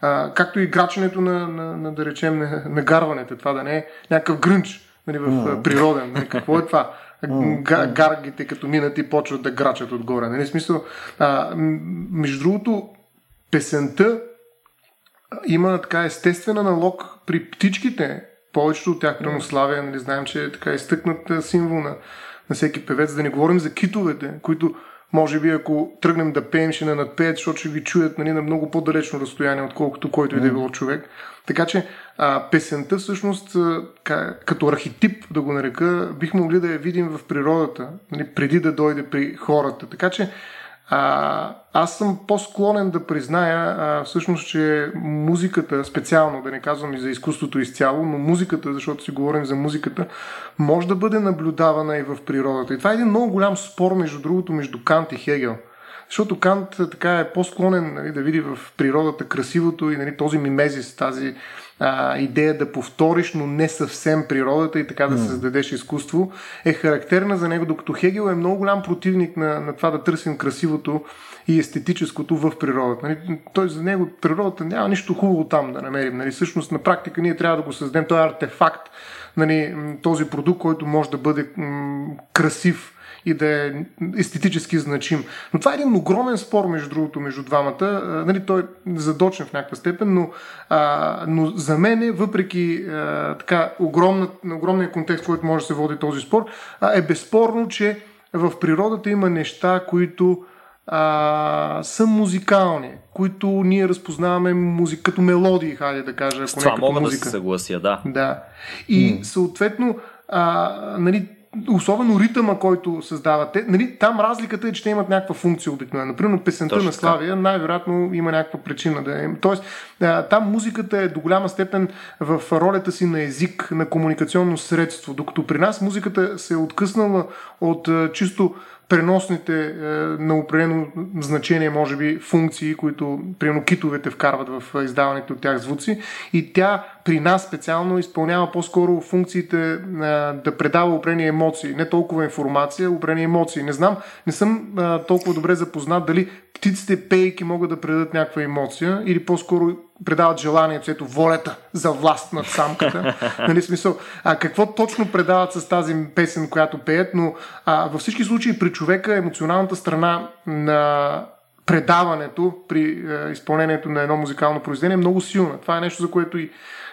А, както и граченето на, на, на да речем, на, на гарването, това да не е някакъв грънч нали, в mm. природен. Нали, какво е това? Mm. Гаргите като минат и почват да грачат отгоре. Нали, смисъл, а, между другото, песента има така естествен аналог при птичките. Повечето от тях, примерно Славия, нали, знаем, че е така изтъкнат символ на, на всеки певец. Да не говорим за китовете, които може би ако тръгнем да пеем, ще не надпеят, защото ще ви чуят нали, на много по-далечно разстояние, отколкото който и да е било човек. Така че а, песента всъщност, като архетип, да го нарека, бих могли да я видим в природата, нали, преди да дойде при хората. Така че а, аз съм по-склонен да призная а, всъщност, че музиката, специално, да не казвам и за изкуството изцяло, но музиката, защото си говорим за музиката, може да бъде наблюдавана и в природата. И това е един много голям спор, между другото, между Кант и Хегел. Защото Кант така е по-склонен нали, да види в природата красивото и нали, този мимезис, тази а, идея да повториш, но не съвсем природата и така да създадеш изкуство, е характерна за него, докато Хегел е много голям противник на, на това да търсим красивото и естетическото в природата. Нали? Той за него природата няма нищо хубаво там да намерим. Нали? Всъщност на практика ние трябва да го създадем. Той е артефакт, нали, този продукт, който може да бъде м- красив и да е естетически значим. Но това е един огромен спор, между другото, между двамата. Нали, той е задочен в някаква степен, но, а, но за мен, е, въпреки а, така, огромна, огромния контекст, в който може да се води този спор, а, е безспорно, че в природата има неща, които а, са музикални, които ние разпознаваме музика, като мелодии, хайде да кажа. С това мога музика. да се съглася, да. Да. И mm. съответно, а, нали, особено ритъма, който създавате, нали, там разликата е, че те имат някаква функция обикновено. Например, песента Точно на Славия най-вероятно има някаква причина да е. Тоест, там музиката е до голяма степен в ролята си на език, на комуникационно средство, докато при нас музиката се е откъснала от чисто преносните е, на определено значение, може би, функции, които, примерно, китовете вкарват в издаването от тях звуци. И тя при нас специално изпълнява по-скоро функциите е, да предава определени емоции, не толкова информация, определени емоции. Не знам, не съм е, толкова добре запознат дали птиците пейки могат да предадат някаква емоция или по-скоро предават желанието, ето волята за власт над самката. нали, смисъл, а какво точно предават с тази песен, която пеят, но а, във всички случаи при човека емоционалната страна на предаването при е, изпълнението на едно музикално произведение е много силна. Това е нещо, за което и,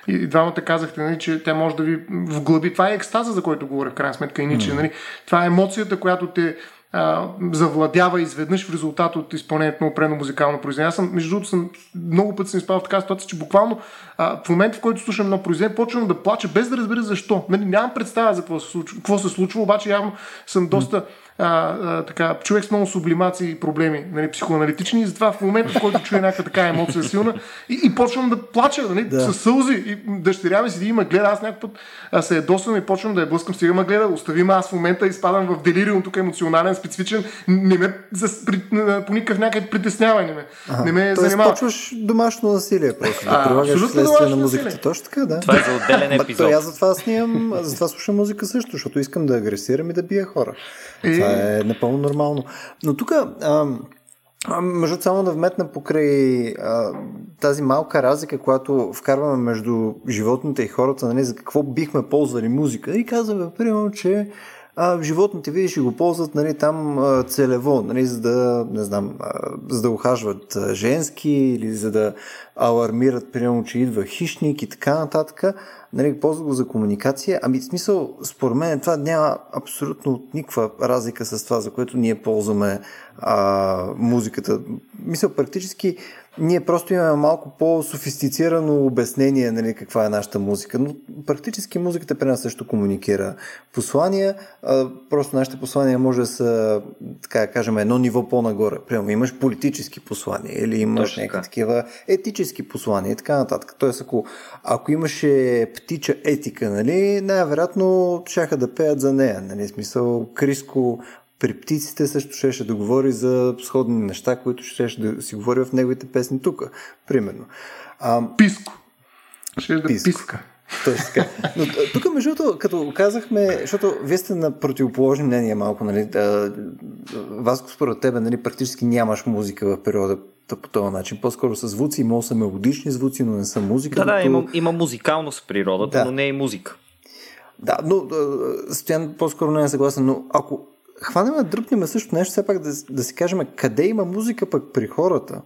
и двамата казахте, нали, че тя може да ви вглъби. Това е екстаза, за който говоря в крайна сметка и Ниче. Нали. Това е емоцията, която те а, завладява изведнъж в резултат от изпълнението на опрено музикално произведение. Аз съм, между другото, съм, много пъти съм изпал в така ситуация, че буквално а, в момента, в който слушам едно произведение, почвам да плача без да разбера защо. Нали, нямам представа за какво се случва, какво се случва обаче явно съм доста а, а, така, човек с много сублимации и проблеми, нали, психоаналитични, и затова в момента, в който чуя някаква така емоция силна, и, и почвам да плача, нали, да. с сълзи. И дъщеря ми седи и ме гледа, аз някакъв път а, се ядосвам и почвам да я блъскам, сега ме гледа, остави ме, аз в момента изпадам в делириум, тук емоционален, специфичен, не ме за, при, по никакъв някакъв притеснява, не ме, ага. не ме Тоест, занимава. почваш домашно насилие, просто да прилагаш следствие на музиката. Насилие. Точно така, да. Това е за отделен епизод. аз затова снимам, затова слушам музика също, защото искам да агресирам и да бия хора. И... Това е напълно нормално. Но тук, между само да вметна покрай а, тази малка разлика, която вкарваме между животните и хората, нали, за какво бихме ползвали музика. И казваме, примерно, че а, животните, видиш, го ползват нали, там целево, нали, за да, не знам, за да ухажват женски или за да алармират, примерно, че идва хищник и така нататък нали, ползва го за комуникация. Ами, в смисъл, според мен това няма абсолютно никаква разлика с това, за което ние ползваме а, музиката. Мисля, практически ние просто имаме малко по-софистицирано обяснение нали, каква е нашата музика, но практически музиката при нас също комуникира послания, а, просто нашите послания може да са, така да кажем, едно ниво по-нагоре. Примерно имаш политически послания или имаш някакви такива етически послания и така нататък. Тоест, ако, ако имаше птича етика, нали, най-вероятно чаха да пеят за нея. Нали, смисъл, Криско при птиците също щеше да говори за сходни неща, които щеше да си говори в неговите песни тук, примерно. А, писко. Ще да писко. писка. Точно така. Но тук, между другото, като казахме, защото вие сте на противоположни мнения малко, нали, Васко, според тебе, нали, практически нямаш музика в периода по този начин. По-скоро са звуци, да са мелодични звуци, но не са музика. Да, да, има, има музикалност в природата, да. но не е музика. Да, но Стоян по-скоро не е съгласен, но ако хванем да дръпнем също нещо, все пак да, да си кажем къде има музика пък при хората.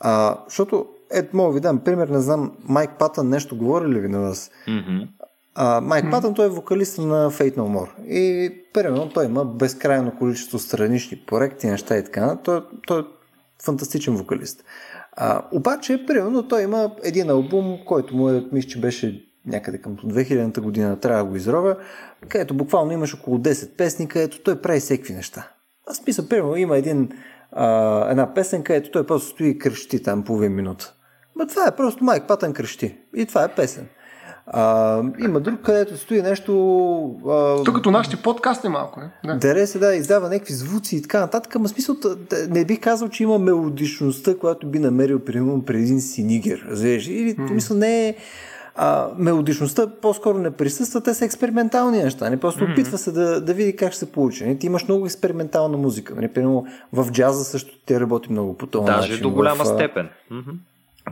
А, защото, ето, мога ви дам пример, не знам, Майк Патън нещо говори ли ви на вас? Mm-hmm. А, Майк mm-hmm. Патън, той е вокалист на Fate No More. И, примерно, той има безкрайно количество странични проекти, неща и така. Той, той е фантастичен вокалист. А, обаче, примерно, той има един албум, който му е, мисля, че беше някъде към 2000-та година, трябва да го изровя, където буквално имаш около 10 песни, където той прави всеки неща. Аз смисъл, примерно, има един, а, една песен, където той просто стои и крещи там половин минута. Ма това е просто Майк Патън крещи. И това е песен. А, има друг, където стои нещо... А, Тук като нашите подкасти малко. Е. Да. Дере се, да, издава някакви звуци и така нататък. Ама смисъл, не бих казал, че има мелодичността, която би намерил, примерно, преди един синигер. Знаеш? Или, mm. мисъл, не е а, мелодичността по-скоро не присъства, те са експериментални неща. Не просто mm-hmm. опитва се да, да види как ще се получи. Не? Ти имаш много експериментална музика. Не? Примерно в джаза също те работи много по този Даже начин. Даже до голяма в, степен. Mm-hmm.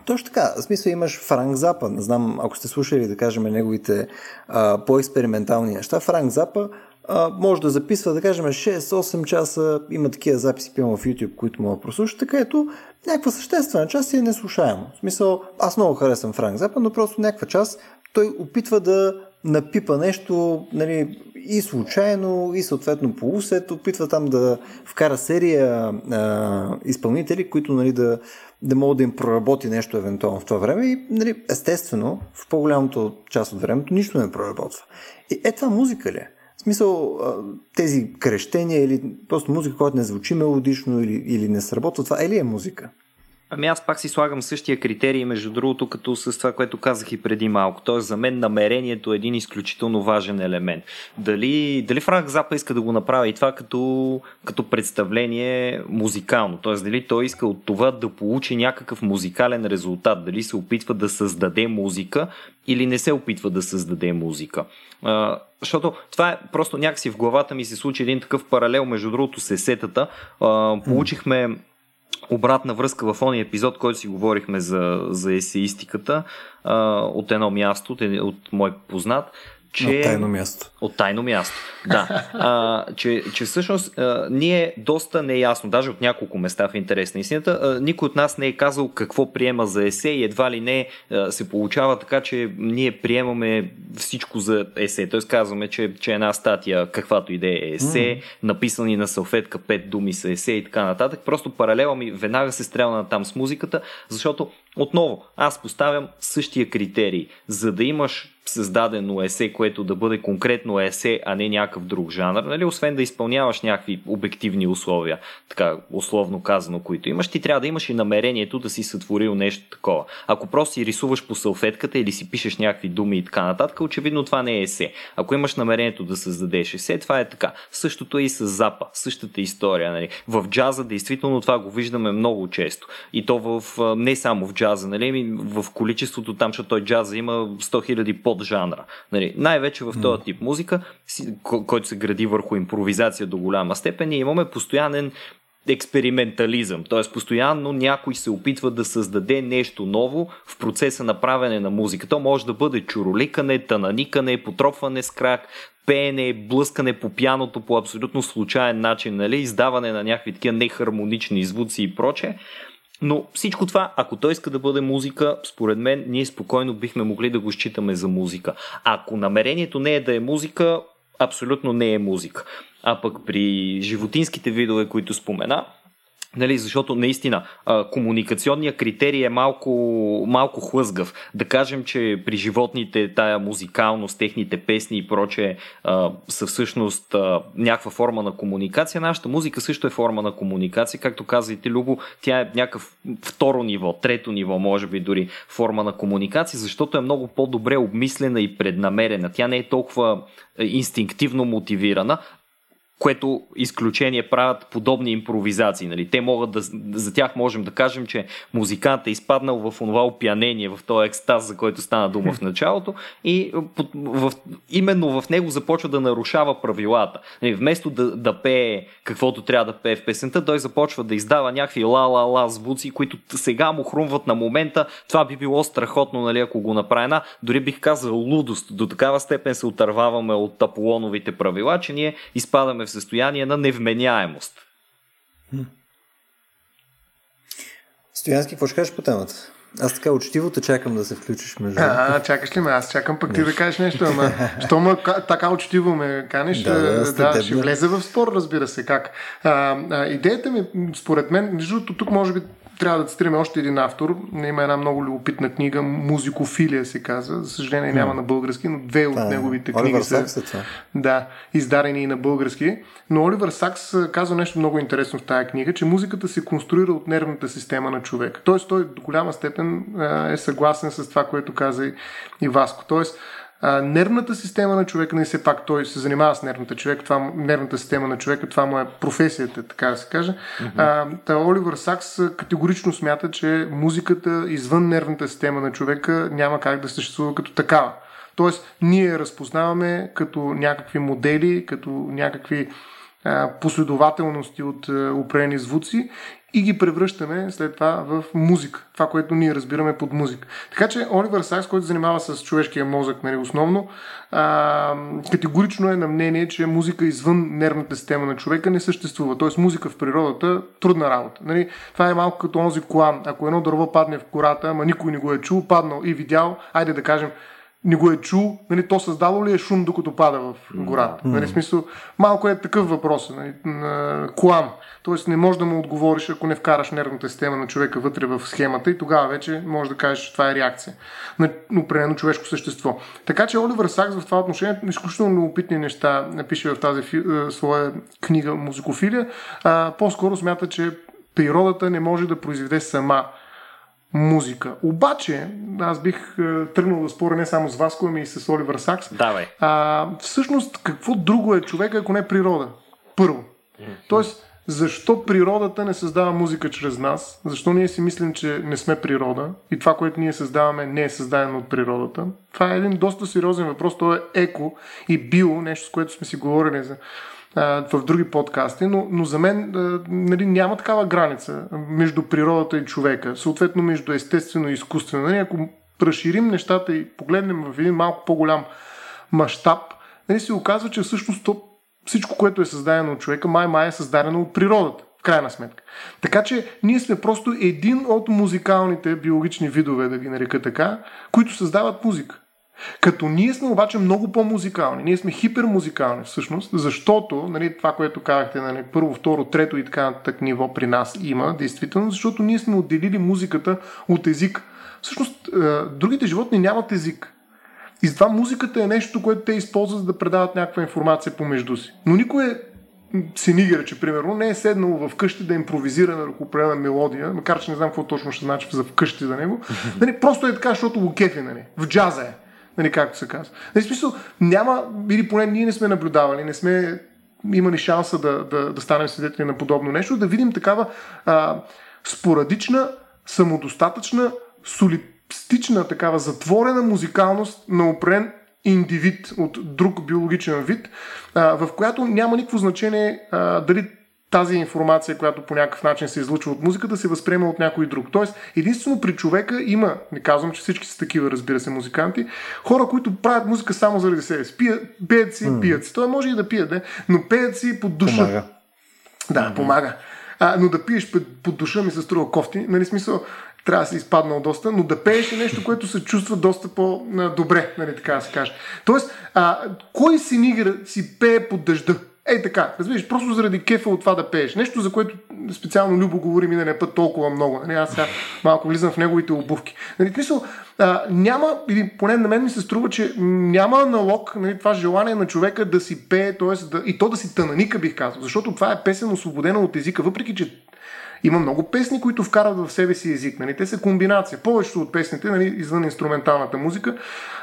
Точно така. В смисъл имаш Франк Запа. Не знам, ако сте слушали, да кажем, неговите а, по-експериментални неща. Франк Запа а, може да записва, да кажем, 6-8 часа. Има такива записи, пием в YouTube, които мога да прослушат. Така ето, някаква съществена част е неслушаемо. В смисъл, аз много харесвам Франк Запа, но просто някаква част той опитва да напипа нещо нали, и случайно, и съответно по усет, опитва там да вкара серия а, изпълнители, които нали, да, да могат да им проработи нещо евентуално в това време и нали, естествено в по-голямото част от времето нищо не проработва. И е това музика ли е? В смисъл, тези крещения или просто музика, която не звучи мелодично или, или не сработва, това е ли е музика? Ами аз пак си слагам същия критерий, между другото, като с това, което казах и преди малко. Тоест за мен намерението е един изключително важен елемент. Дали, дали Франк Запа иска да го направи и това като, като представление музикално. Тоест дали той иска от това да получи някакъв музикален резултат. Дали се опитва да създаде музика или не се опитва да създаде музика. А, защото това е просто някакси в главата ми се случи един такъв паралел, между другото, с есетата. А, получихме обратна връзка в ония епизод, който си говорихме за, за есеистиката от едно място, от, от мой познат, че... От тайно място. От тайно място, да. А, че, че всъщност а, ние доста неясно, даже от няколко места в интерес на истината, а, никой от нас не е казал какво приема за есе и едва ли не а, се получава така, че ние приемаме всичко за есе. Тоест казваме, че, че една статия, каквато и да е есе, mm. написани на салфетка пет думи са есе и така нататък. Просто паралела ми веднага се стрелна там с музиката, защото отново аз поставям същия критерий. За да имаш създадено есе, което да бъде конкретно есе, а не някакъв друг жанр, нали? освен да изпълняваш някакви обективни условия, така условно казано, които имаш, ти трябва да имаш и намерението да си сътворил нещо такова. Ако просто си рисуваш по салфетката или си пишеш някакви думи и така нататък, очевидно това не е есе. Ако имаш намерението да създадеш есе, това е така. Същото е и с запа, същата история. Нали? В джаза действително това го виждаме много често. И то в, не само в джаза, нали? в количеството там, защото той джаза има 100 000 поджанра. Нали, най-вече в този тип музика, който се гради върху импровизация до голяма степен, ние имаме постоянен експериментализъм. Т.е. постоянно някой се опитва да създаде нещо ново в процеса на правене на музика. То може да бъде чуроликане, тананикане, потропване с крак, пеене, блъскане по пяното по абсолютно случайен начин, нали? издаване на някакви такива нехармонични звуци и проче. Но всичко това, ако той иска да бъде музика, според мен, ние спокойно бихме могли да го считаме за музика. Ако намерението не е да е музика, абсолютно не е музика. А пък при животинските видове, които спомена, Нали, защото наистина а, комуникационният критерий е малко, малко хлъзгав. Да кажем, че при животните тая музикалност, техните песни и проче а, са всъщност а, някаква форма на комуникация. Нашата музика също е форма на комуникация. Както ти, Любо, тя е някакъв второ ниво, трето ниво, може би дори форма на комуникация, защото е много по-добре обмислена и преднамерена. Тя не е толкова инстинктивно мотивирана, което изключение правят подобни импровизации. Нали? Те могат да, за тях можем да кажем, че музикант е изпаднал в това опянение, в този екстаз, за който стана дума в началото и в, в, именно в него започва да нарушава правилата. Нали? Вместо да, да пее каквото трябва да пее в песента, той започва да издава някакви ла-ла-ла звуци, които сега му хрумват на момента. Това би било страхотно, нали, ако го направи една, дори бих казал лудост. До такава степен се отърваваме от Аполоновите правила, че ние изпадаме в състояние на невменяемост. Стоянски, какво ще кажеш по темата? Аз така учтиво те чакам да се включиш между. А, чакаш ли ме? Аз чакам пък ти да кажеш нещо, ама що ме така учтиво ме каниш, да, да, да ще влезе в спор, разбира се, как. А, а, идеята ми, според мен, между тук може би трябва да цитираме още един автор. Има една много любопитна книга, Музикофилия се казва. За съжаление няма на български, но две от неговите книги са, са да, издадени и на български. Но Оливър Сакс казва нещо много интересно в тази книга, че музиката се конструира от нервната система на човек. Тоест той до голяма степен е съгласен с това, което каза и Васко. Тоест а, нервната система на човека, не все пак той се занимава с нервната, човек, това, нервната система на човека, това му е професията, така да се каже. Mm-hmm. А, та Оливър Сакс категорично смята, че музиката извън нервната система на човека няма как да съществува като такава. Тоест, ние разпознаваме като някакви модели, като някакви последователности от определени звуци и ги превръщаме след това в музика. Това, което ние разбираме под музика. Така че Оливър Сакс, който занимава с човешкия мозък нали, основно, а, категорично е на мнение, че музика извън нервната система на човека не съществува. Тоест музика в природата трудна работа. Нали, това е малко като онзи колан. Ако едно дърво падне в кората, ама никой не го е чул, паднал и видял, айде да кажем, не го е чул, нали, то създало ли е шум докато пада в гората? Нали, смисъл, малко е такъв въпрос, нали, на клам. Тоест не можеш да му отговориш, ако не вкараш нервната система на човека вътре в схемата и тогава вече може да кажеш, че това е реакция на определено човешко същество. Така че Оливър Сакс в това отношение изключително любопитни неща напише в тази фи, своя книга Музикофилия. А, по-скоро смята, че природата не може да произведе сама музика. Обаче, аз бих е, тръгнал да споря не само с Васко, ами и с Оливър Сакс. Давай. А, всъщност, какво друго е човек, ако не природа? Първо. Mm-hmm. Тоест, защо природата не създава музика чрез нас? Защо ние си мислим, че не сме природа и това, което ние създаваме, не е създадено от природата? Това е един доста сериозен въпрос. То е еко и био, нещо с което сме си говорили за в други подкасти, но, но за мен нали, няма такава граница между природата и човека, съответно между естествено и изкуствено. Нали, ако разширим нещата и погледнем в един малко по-голям мащаб, нали, се оказва, че всъщност то, всичко, което е създадено от човека, май-май е създадено от природата. В крайна сметка. Така че ние сме просто един от музикалните биологични видове, да ги нарека така, които създават музика. Като ние сме обаче много по-музикални. Ние сме хипермузикални всъщност, защото нали, това, което казахте, нали, първо, второ, трето и така нататък ниво при нас има, действително, защото ние сме отделили музиката от език. Всъщност, е, другите животни нямат език. И затова музиката е нещо, което те използват за да предават някаква информация помежду си. Но никой е Сенигер, че примерно не е седнал в къщи да импровизира на определена мелодия, макар че не знам какво точно ще значи за вкъщи за него. Нали, просто е така, защото го кефи, нали. В джаза е нали, както се казва. Нали, смисъл, няма, или поне ние не сме наблюдавали, не сме имали шанса да, да, да станем свидетели на подобно нещо, да видим такава а, спорадична, самодостатъчна, солистична, такава затворена музикалност на опрен индивид от друг биологичен вид, а, в която няма никакво значение а, дали тази информация, която по някакъв начин се излучва от музиката, се възприема от някой друг. Тоест, единствено при човека има, не казвам, че всички са такива, разбира се, музиканти, хора, които правят музика само заради себе си. Пият, пият си, mm. пият си. Той може и да пият, не? но пеят си под душа. Помага. Да, mm-hmm. помага. А, но да пиеш под, душа ми се струва кофти, нали смисъл, трябва да си изпаднал доста, но да пееш е нещо, което се чувства доста по-добре, нали така да се каже. Тоест, а, кой си нигър си пее под дъжда? Ей така, разбираш, просто заради кефа от това да пееш. Нещо, за което специално Любо говори миналия път толкова много. Нали? Аз сега малко влизам в неговите обувки. Нали, мисъл, а, няма, или поне на мен ми се струва, че няма аналог нали, това желание на човека да си пее, т.е. Да, и то да си тънаника, бих казал. Защото това е песен освободена от езика, въпреки че Има много песни, които вкарват в себе си език. Нали? Те са комбинация. Повечето от песните, нали, извън инструменталната музика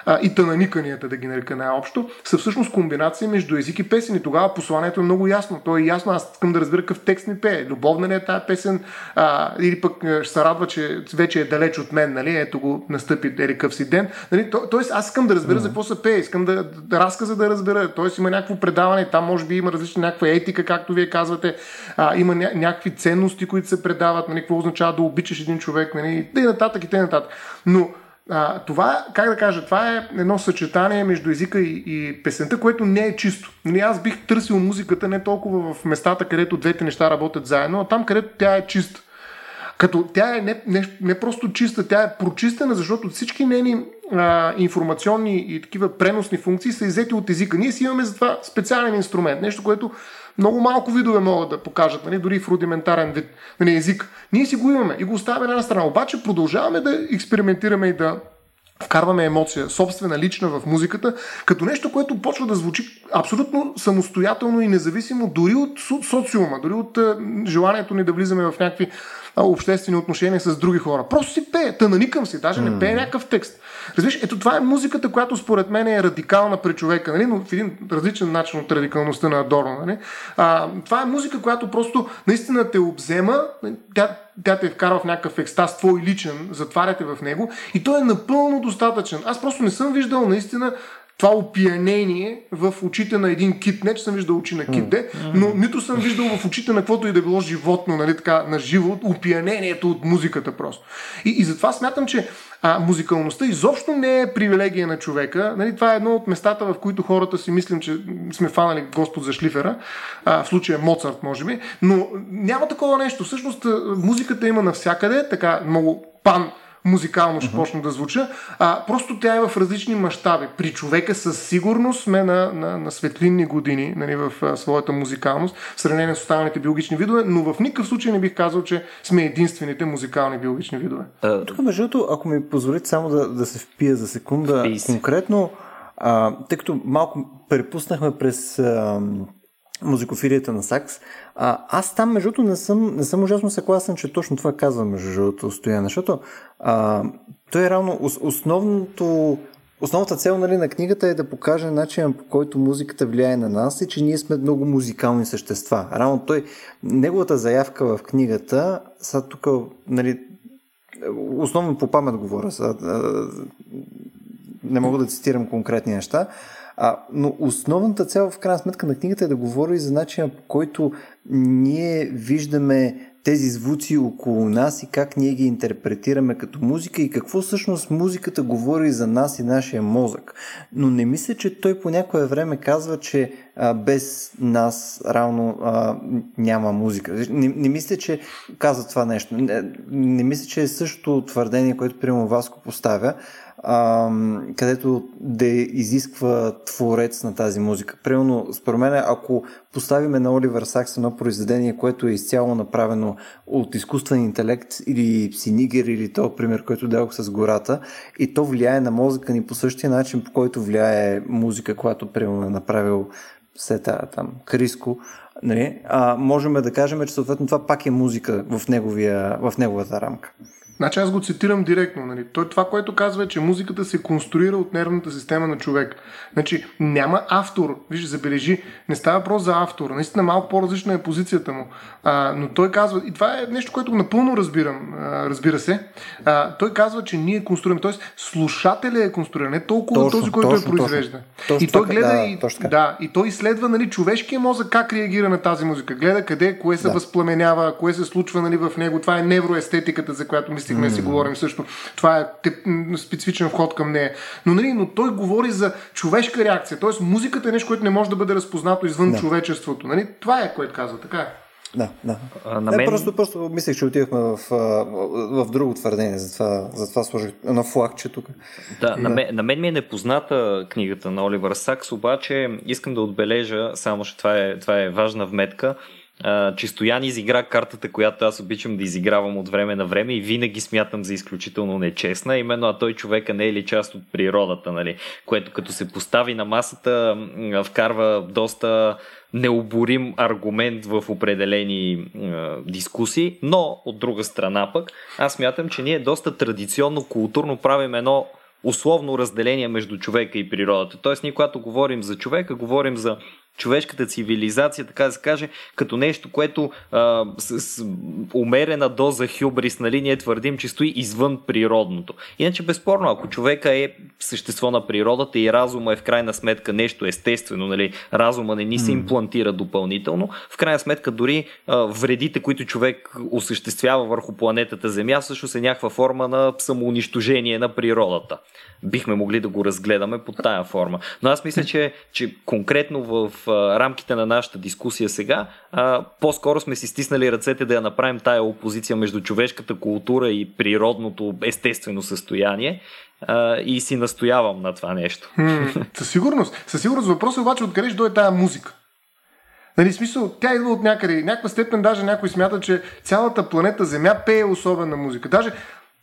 а, и тананиканията, да ги нарека най-общо, са всъщност комбинация между език и песен. И тогава посланието е много ясно. То е ясно. Аз искам да разбера какъв текст ми пее. Любовна ли е тази песен? А, или пък ще се радва, че вече е далеч от мен. Нали? Ето го настъпи ели къв си ден. Нали? То, тоест аз искам да разбера mm. за какво се пее. Искам да, да разказа да разбера. Тоест има някакво предаване. Там може би има различна някаква етика, както вие казвате. А, има ня- някакви ценности, които се предават. Нали? Какво означава да обичаш един човек. Нали? И нататък, и нататък. Но а, това, как да кажа, това е едно съчетание между езика и, и песента, което не е чисто. Нали, аз бих търсил музиката не толкова в местата, където двете неща работят заедно, а там, където тя е чиста. Като тя е не, не, не просто чиста, тя е прочистена, защото всички нейни а, информационни и такива преносни функции са иззети от езика. Ние си имаме за това специален инструмент, нещо, което много малко видове могат да покажат, нали, дори в рудиментарен вид нали, език. Ние си го имаме и го оставяме една страна. Обаче продължаваме да експериментираме и да вкарваме емоция, собствена, лична в музиката, като нещо, което почва да звучи абсолютно самостоятелно и независимо дори от социума, дори от желанието ни да влизаме в някакви обществени отношения с други хора. Просто си пее, тънаникам си, даже не пее някакъв текст. Разбираш, ето това е музиката, която според мен е радикална при човека, нали? но в един различен начин от радикалността на Адорно. Нали? А, това е музика, която просто наистина те обзема, нали? тя, тя те вкарва в някакъв екстаз, твой личен, затваряте в него и той е напълно достатъчен. Аз просто не съм виждал наистина това опиянение в очите на един кит. Не, че съм виждал очи на кит, де, но нито съм виждал в очите на каквото и да било животно, нали, така, на живо, опиянението от музиката просто. И, и затова смятам, че а, музикалността изобщо не е привилегия на човека. Нали, това е едно от местата, в които хората си мислим, че сме фанали Господ за шлифера, а, в случая Моцарт, може би, но няма такова нещо. Всъщност музиката има навсякъде, така много пан музикално ще uh-huh. почна да звуча. А, просто тя е в различни мащаби. При човека със сигурност сме на, на, на светлинни години нали, в а, своята музикалност, в сравнение с останалите биологични видове, но в никакъв случай не бих казал, че сме единствените музикални биологични видове. Uh, Тук, между другото, ако ми позволите само да, да се впия за секунда, конкретно, а, тъй като малко препуснахме през а, музикофилията на Сакс. А, аз там, между другото, не съм, не съм ужасно съгласен, че точно това казва, между другото, Стоян, защото а, той е равно основното Основната цел нали, на книгата е да покаже начина по който музиката влияе на нас и че ние сме много музикални същества. Равно той, неговата заявка в книгата, са тук, нали, основно по памет говоря, са, не мога да цитирам конкретни неща, а, но основната цел в крайна сметка на книгата е да говори за начина по който ние виждаме тези звуци около нас и как ние ги интерпретираме като музика и какво всъщност музиката говори за нас и нашия мозък. Но не мисля, че той по някое време казва, че а, без нас равно а, няма музика. Не, не мисля, че казва това нещо. Не, не мисля, че е същото твърдение, което примерно Васко поставя където да изисква творец на тази музика. Примерно, според мен, ако поставиме на Оливер Сакс едно произведение, което е изцяло направено от изкуствен интелект или Синигер или то пример, който дадох с гората, и то влияе на мозъка ни по същия начин, по който влияе музика, която примерно е направил сета там, Криско, нали? а, можем да кажем, че съответно това пак е музика в, неговия, в неговата рамка. Значи аз го цитирам директно. Нали? Той това, което казва е, че музиката се конструира от нервната система на човек. Значи няма автор. Виж, забележи, не става въпрос за автор. Наистина малко по-различна е позицията му. А, но той казва, и това е нещо, което напълно разбирам, а, разбира се. А, той казва, че ние конструираме. Тоест, слушателя е конструиран, не толкова точно, този, който точно, е произвежда. Точно, и той гледа да, и, да, и той изследва нали, човешкия мозък как реагира на тази музика. Гледа къде, кое се да. възпламенява, кое се случва нали, в него. Това е невроестетиката, за която мисля стигне да си говорим също. Това е тип, специфичен вход към нея. Но, нали, но той говори за човешка реакция. Тоест музиката е нещо, което не може да бъде разпознато извън да. човечеството. Нали? Това е, което казва. Така е. Да, да. А, на мен... не, просто, просто мислех, че отивахме в, в, в друго твърдение, затова, затова сложих едно флагче тук. Да, да. На, мен, на мен ми е непозната книгата на Оливър Сакс, обаче искам да отбележа, само че това е, това е важна вметка, а, че Стоян изигра картата, която аз обичам да изигравам от време на време и винаги смятам за изключително нечестна, именно а той човека не е ли част от природата, нали? което като се постави на масата вкарва доста необорим аргумент в определени е, дискусии, но от друга страна пък аз смятам, че ние доста традиционно, културно правим едно условно разделение между човека и природата. Тоест, ние когато говорим за човека, говорим за човешката цивилизация, така да се каже, като нещо, което а, с, с умерена доза хюбрис, нали, ние твърдим, че стои извън природното. Иначе, безспорно, ако човека е същество на природата и разума е в крайна сметка нещо естествено, нали, разума не ни се имплантира допълнително, в крайна сметка дори а, вредите, които човек осъществява върху планетата Земя, всъщност е някаква форма на самоунищожение на природата. Бихме могли да го разгледаме под тая форма. Но аз мисля, че, че конкретно в рамките на нашата дискусия сега, а, по-скоро сме си стиснали ръцете да я направим тая опозиция между човешката култура и природното естествено състояние а, и си настоявам на това нещо. М- със сигурност. Със сигурност въпросът е обаче откъде ще дойде тая музика. Нали, смисъл, тя идва от някъде. Някаква степен даже някой смята, че цялата планета Земя пее особена музика. Даже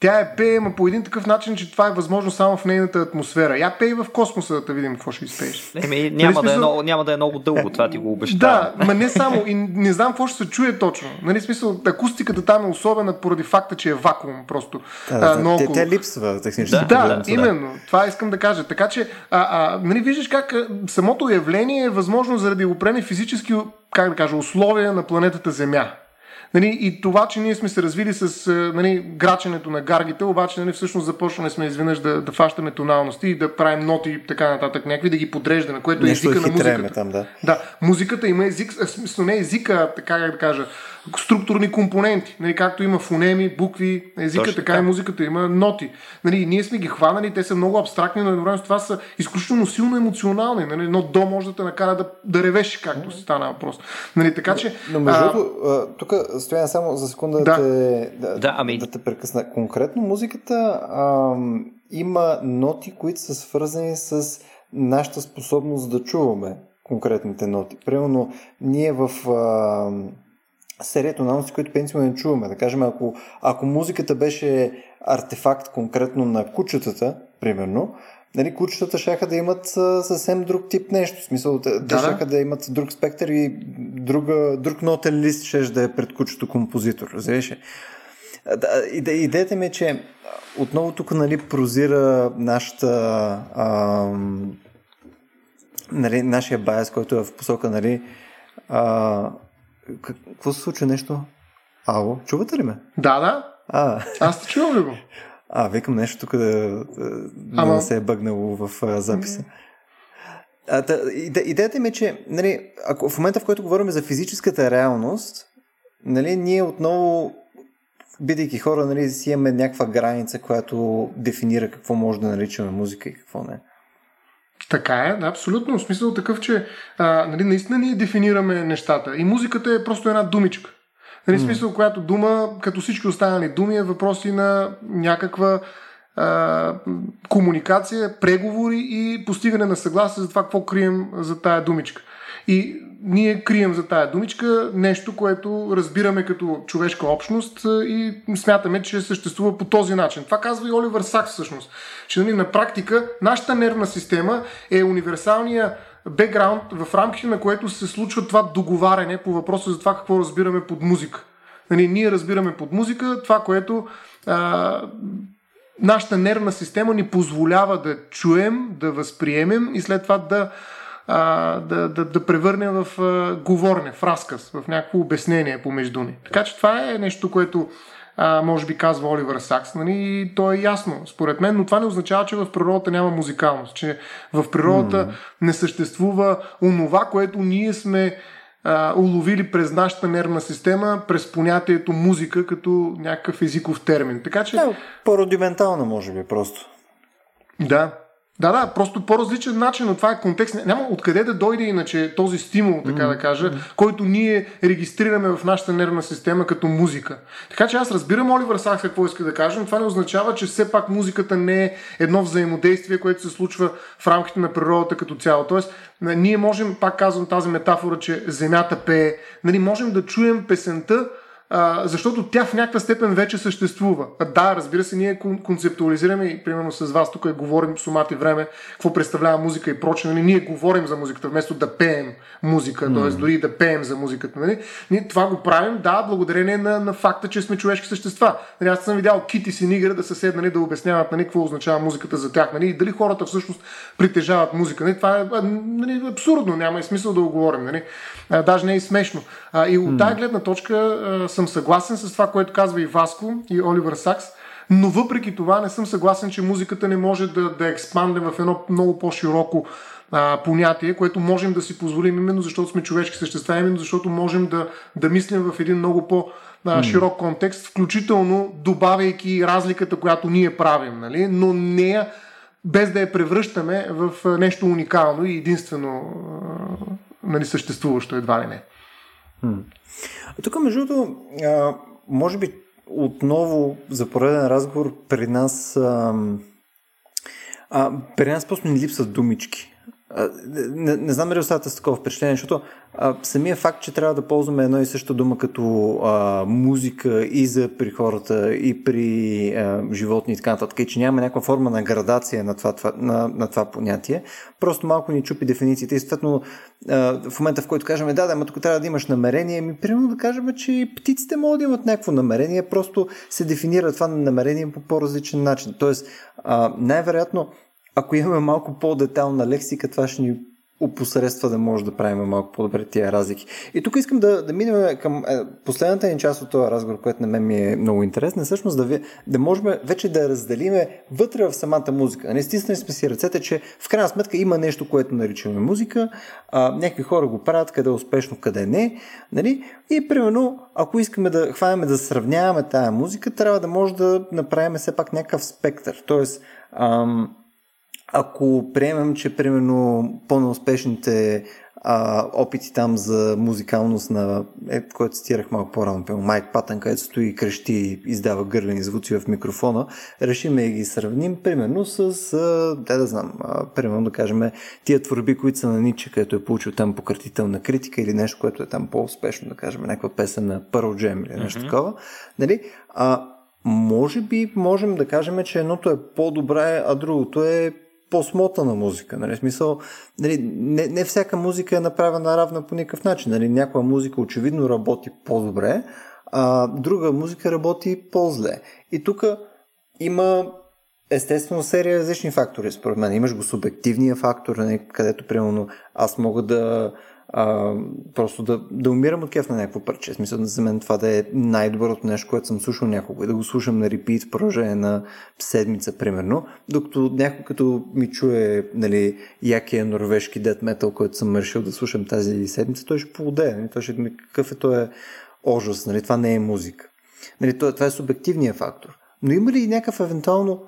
тя е пее, ма по един такъв начин, че това е възможно само в нейната атмосфера. Я пей в космоса да видим какво ще изпееш. Еми, няма, нали, да е много, няма да е много дълго, това ти го обещавам. Да, ма не само, и не знам какво ще се чуе точно. Нали, смисъл, акустиката там е особена поради факта, че е вакуум просто. Да, а, много... Те, те липсва технически. Да, да, именно. Това искам да кажа. Така че, а, а, нали, виждаш как самото явление е възможно заради определени физически, как да кажа, условия на планетата Земя. Нали, и това, че ние сме се развили с нали, граченето на гаргите, обаче нали, всъщност започваме сме изведнъж да, да фащаме тоналности и да правим ноти и така нататък, някакви да ги подреждаме, което е езика на музиката. Там, да. да, музиката има език, смисъл не езика, така как да кажа, структурни компоненти. Нали, както има фонеми, букви, езика, Точно, така, така и музиката има ноти. Нали, ние сме ги хванали, те са много абстрактни, но едновременно с това са изключително силно емоционални. Нали, едно до може да те накара да, да ревеш, както се стана въпрос. Нали, така че. Но, но между другото, тук стоя само за секунда да, да, те, да, да, ами... да те прекъсна. Конкретно музиката ам, има ноти, които са свързани с нашата способност да чуваме конкретните ноти. Примерно, ние в. Ам, серията анализи, които пенсио не чуваме. Да кажем, ако, ако музиката беше артефакт конкретно на кучетата, примерно, нали, кучетата ще да имат съвсем друг тип нещо. В смисъл, те, да, те да. имат друг спектър и друга, друг нотен лист ще да е пред кучето композитор. Разбираш? Да, идеята ми е, че отново тук нали, прозира нашата ам, нали, нашия байс, който е в посока нали, а, какво се случва нещо? Ало, чувате ли ме? Да, да. А. Аз те чувам ли го? А, викам нещо тук да, да, Ама... да се е бъгнало в а, записа. А, да, идеята ми е, че нали, ако, в момента, в който говорим за физическата реалност, нали, ние отново, бидейки хора, нали, си имаме някаква граница, която дефинира какво може да наричаме музика и какво не. Така е, да, абсолютно. В смисъл такъв, че а, нали, наистина ние дефинираме нещата. И музиката е просто една думичка. Нали, mm. смисъл, която дума, като всички останали думи, е въпроси на някаква а, комуникация, преговори и постигане на съгласие за това какво крием за тая думичка. И ние крием за тая думичка нещо, което разбираме като човешка общност и смятаме, че съществува по този начин. Това казва и Оливър Сакс всъщност. Че нали, на практика нашата нервна система е универсалния бекграунд, в рамките на което се случва това договаряне по въпроса за това какво разбираме под музика. Нали, ние разбираме под музика това, което а, нашата нервна система ни позволява да чуем, да възприемем и след това да а, да, да, да превърне в а, говорене, в разказ, в някакво обяснение помежду ни. Така че това е нещо, което а, може би казва Оливър Сакс, нали, и то е ясно, според мен, но това не означава, че в природата няма музикалност, че в природата mm. не съществува онова, което ние сме а, уловили през нашата нервна система, през понятието музика като някакъв езиков термин. Така че... Да, по-рудиментална, може би, просто. Да, Да, да, просто по-различен начин, но това е контекст. Няма откъде да дойде иначе този стимул, така mm-hmm. да кажа, който ние регистрираме в нашата нервна система като музика. Така че аз разбирам Оливър Сакс какво иска да каже, но това не означава, че все пак музиката не е едно взаимодействие, което се случва в рамките на природата като цяло. Тоест, ние можем, пак казвам тази метафора, че земята пее, нали, можем да чуем песента, а, защото тя в някаква степен вече съществува. Да, разбира се, ние концептуализираме и примерно с вас тук говорим сумати време, какво представлява музика и прочее. Нали? Ние говорим за музиката, вместо да пеем музика, mm. т.е. дори да пеем за музиката. Нали? Ние това го правим, да, благодарение на, на факта, че сме човешки същества. Нали? Аз съм видял Кит и Синигър да се седнали да обясняват нали, какво означава музиката за тях. Нали? И дали хората всъщност притежават музика. Нали? Това е нали, абсурдно, няма и смисъл да го говорим. Нали? А, даже не е и смешно. А, и от тази гледна точка съм съгласен с това, което казва и Васко и Оливър Сакс, но въпреки това не съм съгласен, че музиката не може да, да експанде в едно много по-широко а, понятие, което можем да си позволим именно защото сме човешки същества, именно защото можем да, да мислим в един много по- широк контекст, включително добавяйки разликата, която ние правим, нали? но нея без да я превръщаме в нещо уникално и единствено нали, съществуващо едва ли не. Тук, между другото, може би отново за пореден разговор при нас а, а, при нас просто ни липсват думички не, не знам дали оставате с такова впечатление, защото а, самия факт, че трябва да ползваме едно и също дума като а, музика и за при хората, и при а, животни и така нататък, и че няма някаква форма на градация на това, това, на, на това понятие, просто малко ни чупи дефинициите и съответно в момента, в който кажем, да, да, но тук трябва да имаш намерение, ми примерно да кажем, че птиците могат да имат някакво намерение, просто се дефинира това намерение по по-различен начин. Тоест, а, най-вероятно, ако имаме малко по-детална лексика, това ще ни опосредства да може да правим малко по-добре тия разлики. И тук искам да, да минем към е, последната ни част от този разговор, което на мен ми е много интересно, всъщност да, ви, да можем вече да разделиме вътре в самата музика. Не стиснали сме си ръцете, че в крайна сметка има нещо, което наричаме музика, а, някакви хора го правят, къде е успешно, къде не. Нали? И примерно, ако искаме да хванем да сравняваме тая музика, трябва да може да направим все пак някакъв спектър. Тоест, ам, ако приемем, че примерно по-неуспешните а, опити там за музикалност на, е, който цитирах малко по-рано, Майк Патън, където стои и крещи и издава гърлени звуци в микрофона, решиме и ги сравним примерно с, а, да да знам, а, примерно да кажем тия творби, които са на Ниче, където е получил там пократителна критика или нещо, което е там по-успешно, да кажем, някаква песен на Pearl Jam или нещо mm-hmm. такова, нали? А, може би можем да кажем, че едното е по-добре, а другото е по-смотана музика. Нали? Смисъл, нали, не, не всяка музика е направена равна по никакъв начин. Нали? Някоя музика очевидно работи по-добре, а друга музика работи по-зле. И тук има естествено серия различни фактори, според мен. Имаш го субективния фактор, нали, където, примерно, аз мога да а, просто да, да умирам от кеф на някакво парче. Смисъл за мен това да е най-доброто нещо, което съм слушал някога и да го слушам на репит в продължение на седмица, примерно, докато някой като ми чуе нали, якия норвежки дед метал, който съм решил да слушам тази седмица, той ще поуде. Нали? Той ще ми какъв е този ожас, нали? това не е музика. Нали, това е субективния фактор. Но има ли някакъв евентуално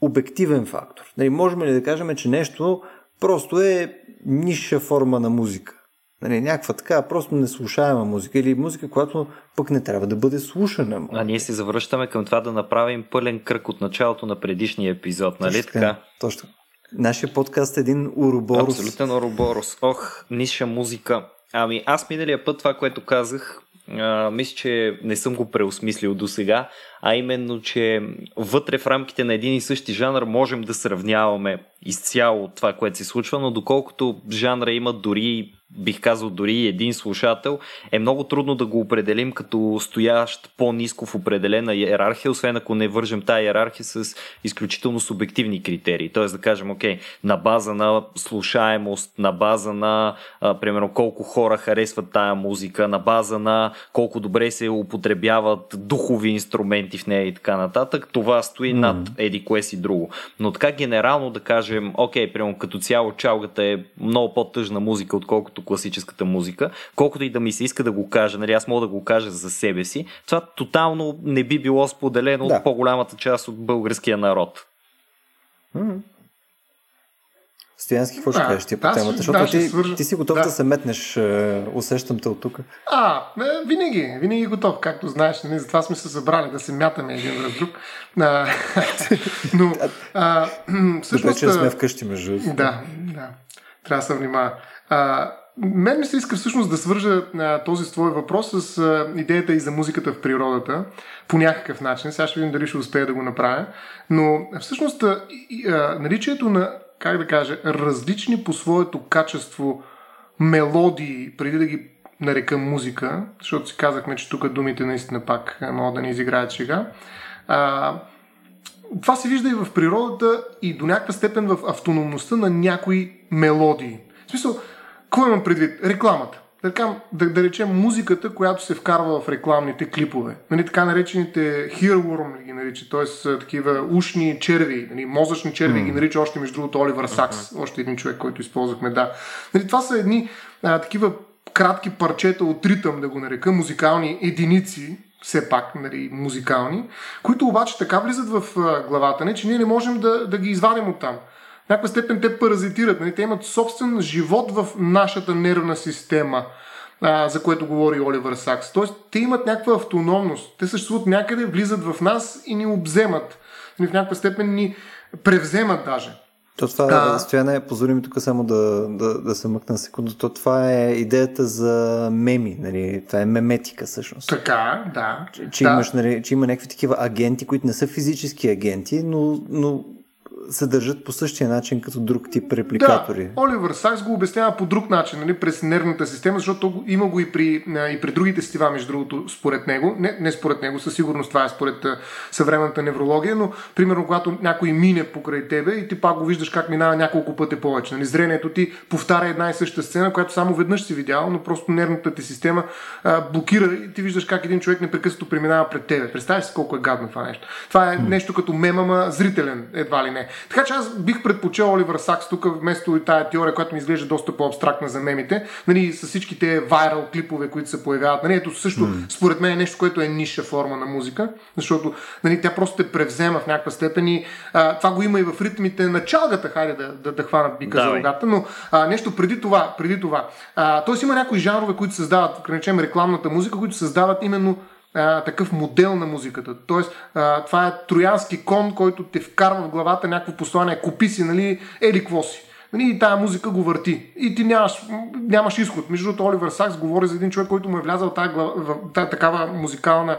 обективен фактор? Нали, можем ли да кажем, че нещо просто е ниша форма на музика? Нали, някаква така, просто неслушаема музика или музика, която пък не трябва да бъде слушана. А ние се завръщаме към това да направим пълен кръг от началото на предишния епизод, нали точно така? Точно. Нашия подкаст е един уроборус. Абсолютен уроборус. Ох, ниша музика. Ами аз миналия път това, което казах, а, мисля, че не съм го преосмислил до сега, а именно, че вътре в рамките на един и същи жанр можем да сравняваме изцяло това, което се случва, но доколкото жанра има дори бих казал дори един слушател, е много трудно да го определим като стоящ по-низко в определена иерархия, освен ако не вържем тази иерархия с изключително субективни критерии. Тоест да кажем, окей, на база на слушаемост, на база на, а, примерно, колко хора харесват тая музика, на база на колко добре се употребяват духови инструменти в нея и така нататък, това стои mm. над еди кое си друго. Но така генерално да кажем, окей, примерно като цяло чалгата е много по-тъжна музика, отколкото като класическата музика, колкото и да ми се иска да го кажа, нали, аз мога да го кажа за себе си, това тотално не би било споделено да. от по-голямата част от българския народ. Стоянски, какво ще кажеш ти по темата? Защото да, ти, свържа... ти си готов да. да се метнеш, е, усещам те от тук. А, винаги, винаги готов, както знаеш, нали, затова сме се събрали да се мятаме един връз друг. А, но, а, всъщност... Добре, че сме вкъщи, между Да, да. Трябва да се внимава. Мен ми се иска всъщност да свържа а, този твой въпрос с а, идеята и за музиката в природата по някакъв начин. Сега ще видим дали ще успея да го направя. Но всъщност а, а, наличието на как да кажа, различни по своето качество мелодии, преди да ги нарека музика, защото си казахме, че тук думите наистина пак могат да ни изиграят шега. А, това се вижда и в природата и до някаква степен в автономността на някои мелодии. В смисъл, какво имам предвид? Рекламата да, да, да речем музиката, която се вкарва в рекламните клипове. Нали, така наречените hearworm ги нарича, т.е. такива ушни черви, нали, мозъчни черви mm. ги нарича още между другото Оливър Сакс, uh-huh. още един човек, който използвахме, да. Нали, това са едни а, такива кратки парчета от ритъм, да го нарека, музикални единици, все пак нали, музикални, които обаче така влизат в главата ни, че ние не можем да, да ги извадим от там някаква степен те паразитират. Нали? Те имат собствен живот в нашата нервна система, а, за което говори Оливър Сакс. Тоест, те имат някаква автономност. Те съществуват някъде, влизат в нас и ни обземат. Нали? В някаква степен ни превземат даже. То това а... стояне, позволи ми тук само да, да, да се мъкна секунда. То това е идеята за меми, нали? Това е меметика всъщност. Така, да. Че, че, да. Имаш, нали, че има някакви такива агенти, които не са физически агенти, но, но се държат по същия начин като друг тип репликатори. Да, Оливър Сакс го обяснява по друг начин, нали, през нервната система, защото има го и при, и при другите стива, между другото, според него. Не, не според него, със сигурност това е според съвременната неврология, но примерно когато някой мине покрай тебе и ти пак го виждаш как минава няколко пъти повече. Нали, зрението ти повтаря една и съща сцена, която само веднъж си видял, но просто нервната ти система а, блокира и ти виждаш как един човек непрекъснато преминава пред тебе. Представяш си колко е гадно това нещо. Това е нещо като мемама зрителен, едва ли не. Така че аз бих предпочел Оливър Сакс тук вместо и тая теория, която ми изглежда доста по-абстрактна за мемите, нали, с всички те вайрал клипове, които се появяват. Нали, ето също, mm. според мен, е нещо, което е ниша форма на музика, защото нали, тя просто те превзема в някаква степен и а, това го има и в ритмите на чалгата, хайде да, да, да хвана бика да, за рогата, но а, нещо преди това, преди това. А, тоест има някои жанрове, които създават, да речем рекламната музика, които създават именно а, такъв модел на музиката. Тоест, а, това е троянски кон, който те вкарва в главата някакво послание. Купи си, нали, ели какво си. Нали, и тая музика го върти. И ти нямаш, нямаш изход. Между другото, Оливър Сакс говори за един човек, който му е влязал в в тази такава музикална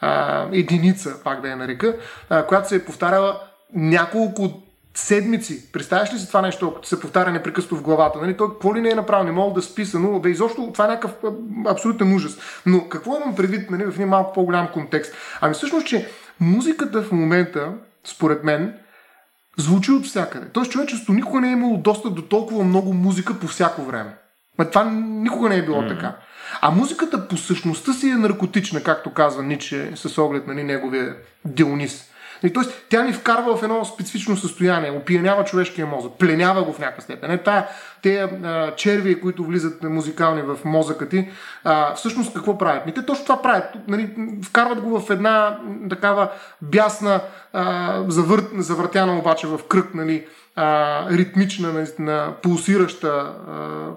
а, единица, пак да я нарека, а, която се е повтаряла няколко седмици. Представяш ли си това нещо, като се повтаря непрекъснато в главата? Нали? Той какво ли не е направил? Не мога да списа, но да изобщо това е някакъв абсолютен ужас. Но какво имам предвид нали, в един малко по-голям контекст? Ами всъщност, че музиката в момента, според мен, звучи от всякъде. Тоест човечеството никога не е имало достъп до толкова много музика по всяко време. Ма това никога не е било mm. така. А музиката по същността си е наркотична, както казва Ниче, с оглед на нали, неговия Дионис. Тоест, тя ни вкарва в едно специфично състояние, опиянява човешкия мозък, пленява го в някаква степен. Е, тая, те а, черви, които влизат музикални в мозъка ти, а, всъщност какво правят? Ми те точно това правят. Нали, вкарват го в една такава бясна, а, завър, завъртяна обаче в кръг, нали, а, ритмична, наистина, пулсираща а,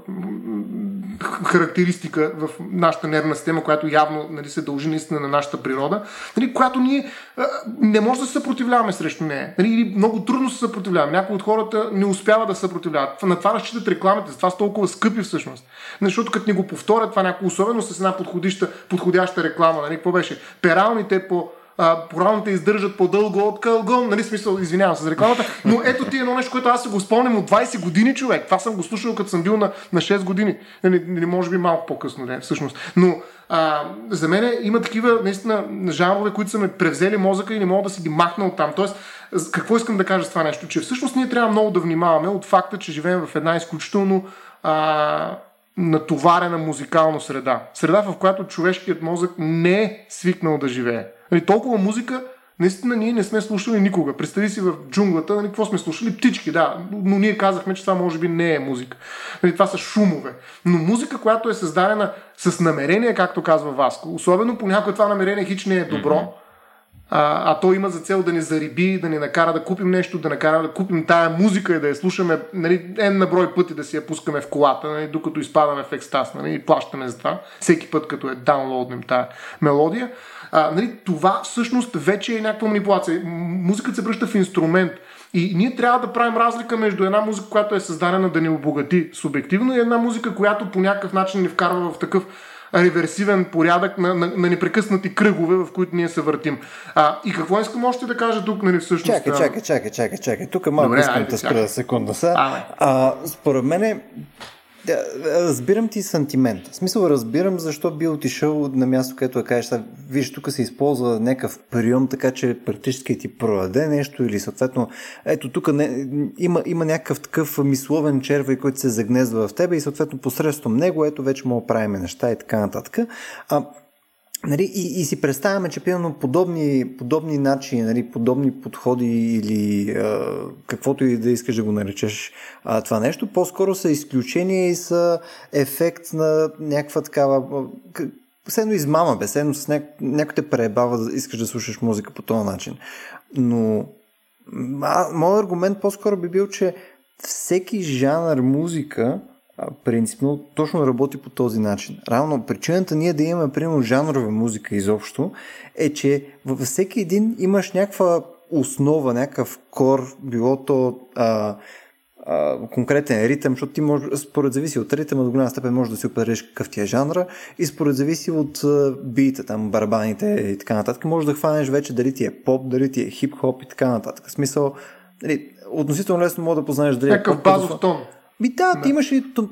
характеристика в нашата нервна система, която явно нали, се дължи наистина на нашата природа, нали, която ние а, не може да се съпротивляваме срещу нея. Нали, или много трудно се съпротивляваме. Някои от хората не успяват да се съпротивляват. На това разчитат рекламите, затова са толкова скъпи всъщност. Защото като ни го повторят, това някакво особено с една подходяща реклама. Нали, какво беше? Пералните по поралните издържат по-дълго от кългон, нали смисъл, извинявам се за рекламата, но ето ти едно нещо, което аз се го спомням от 20 години, човек. Това съм го слушал, като съм бил на, на 6 години. Нали, нали, може би малко по-късно, не, всъщност. Но а, за мен има такива наистина жанрове, които са ме превзели мозъка и не мога да си ги махна от там. Тоест, какво искам да кажа с това нещо? Че всъщност ние трябва много да внимаваме от факта, че живеем в една изключително а, натоварена музикална среда. Среда, в която човешкият мозък не е свикнал да живее. Нали, толкова музика, наистина ние не сме слушали никога. Представи си в джунглата, нали, какво сме слушали? Птички, да. Но ние казахме, че това може би не е музика. Нали, това са шумове. Но музика, която е създадена с намерение, както казва Васко, особено понякога това намерение хич не е добро, mm-hmm а, а то има за цел да ни зариби, да ни накара да купим нещо, да накара да купим тая музика и да я слушаме нали, en на брой пъти да си я пускаме в колата, нали, докато изпадаме в екстаз нали, и плащаме за това, всеки път като е даунлоуднем тая мелодия. А, нали, това всъщност вече е някаква манипулация. Музиката се връща в инструмент. И ние трябва да правим разлика между една музика, която е създадена да ни обогати субективно и една музика, която по някакъв начин ни вкарва в такъв реверсивен порядък на, на, на непрекъснати кръгове, в които ние се въртим. А, и какво искам още да кажа тук, нали, всъщност? Чакай, чакай, чакай, чакай, чакай. Тук малко Добре, искам да спра секунда са. А, според мен Разбирам ти сантимент. В смисъл разбирам защо би отишъл на място, където да кажеш, виж, тук се използва някакъв прием, така че практически ти продаде нещо или съответно, ето тук не, има, има някакъв такъв мисловен червей, който се загнезва в тебе и съответно посредством него, ето вече мога да правим неща и така нататък. А, Нали, и, и си представяме, че примерно подобни, подобни начини, нали, подобни подходи или а, каквото и да искаш да го наречеш а, това нещо, по-скоро са изключения и са ефект на някаква такава все едно измама, бе, едно с няк... някой те пребава да искаш да слушаш музика по този начин. Но а, моят аргумент по-скоро би бил, че всеки жанр музика принципно точно работи по този начин. Равно причината ние да имаме, примерно, жанрова музика изобщо, е, че във всеки един имаш някаква основа, някакъв кор, било то а, а, конкретен ритъм, защото ти може, според зависи от ритъма, до голяма степен може да си определиш какъв ти е жанра и според зависи от бита, там барабаните и така нататък, може да хванеш вече дали ти е поп, дали ти е хип-хоп и така нататък. В смисъл, нали, относително лесно може да познаеш дали е поп, базов тон. Ми да, ти имаш и тъп,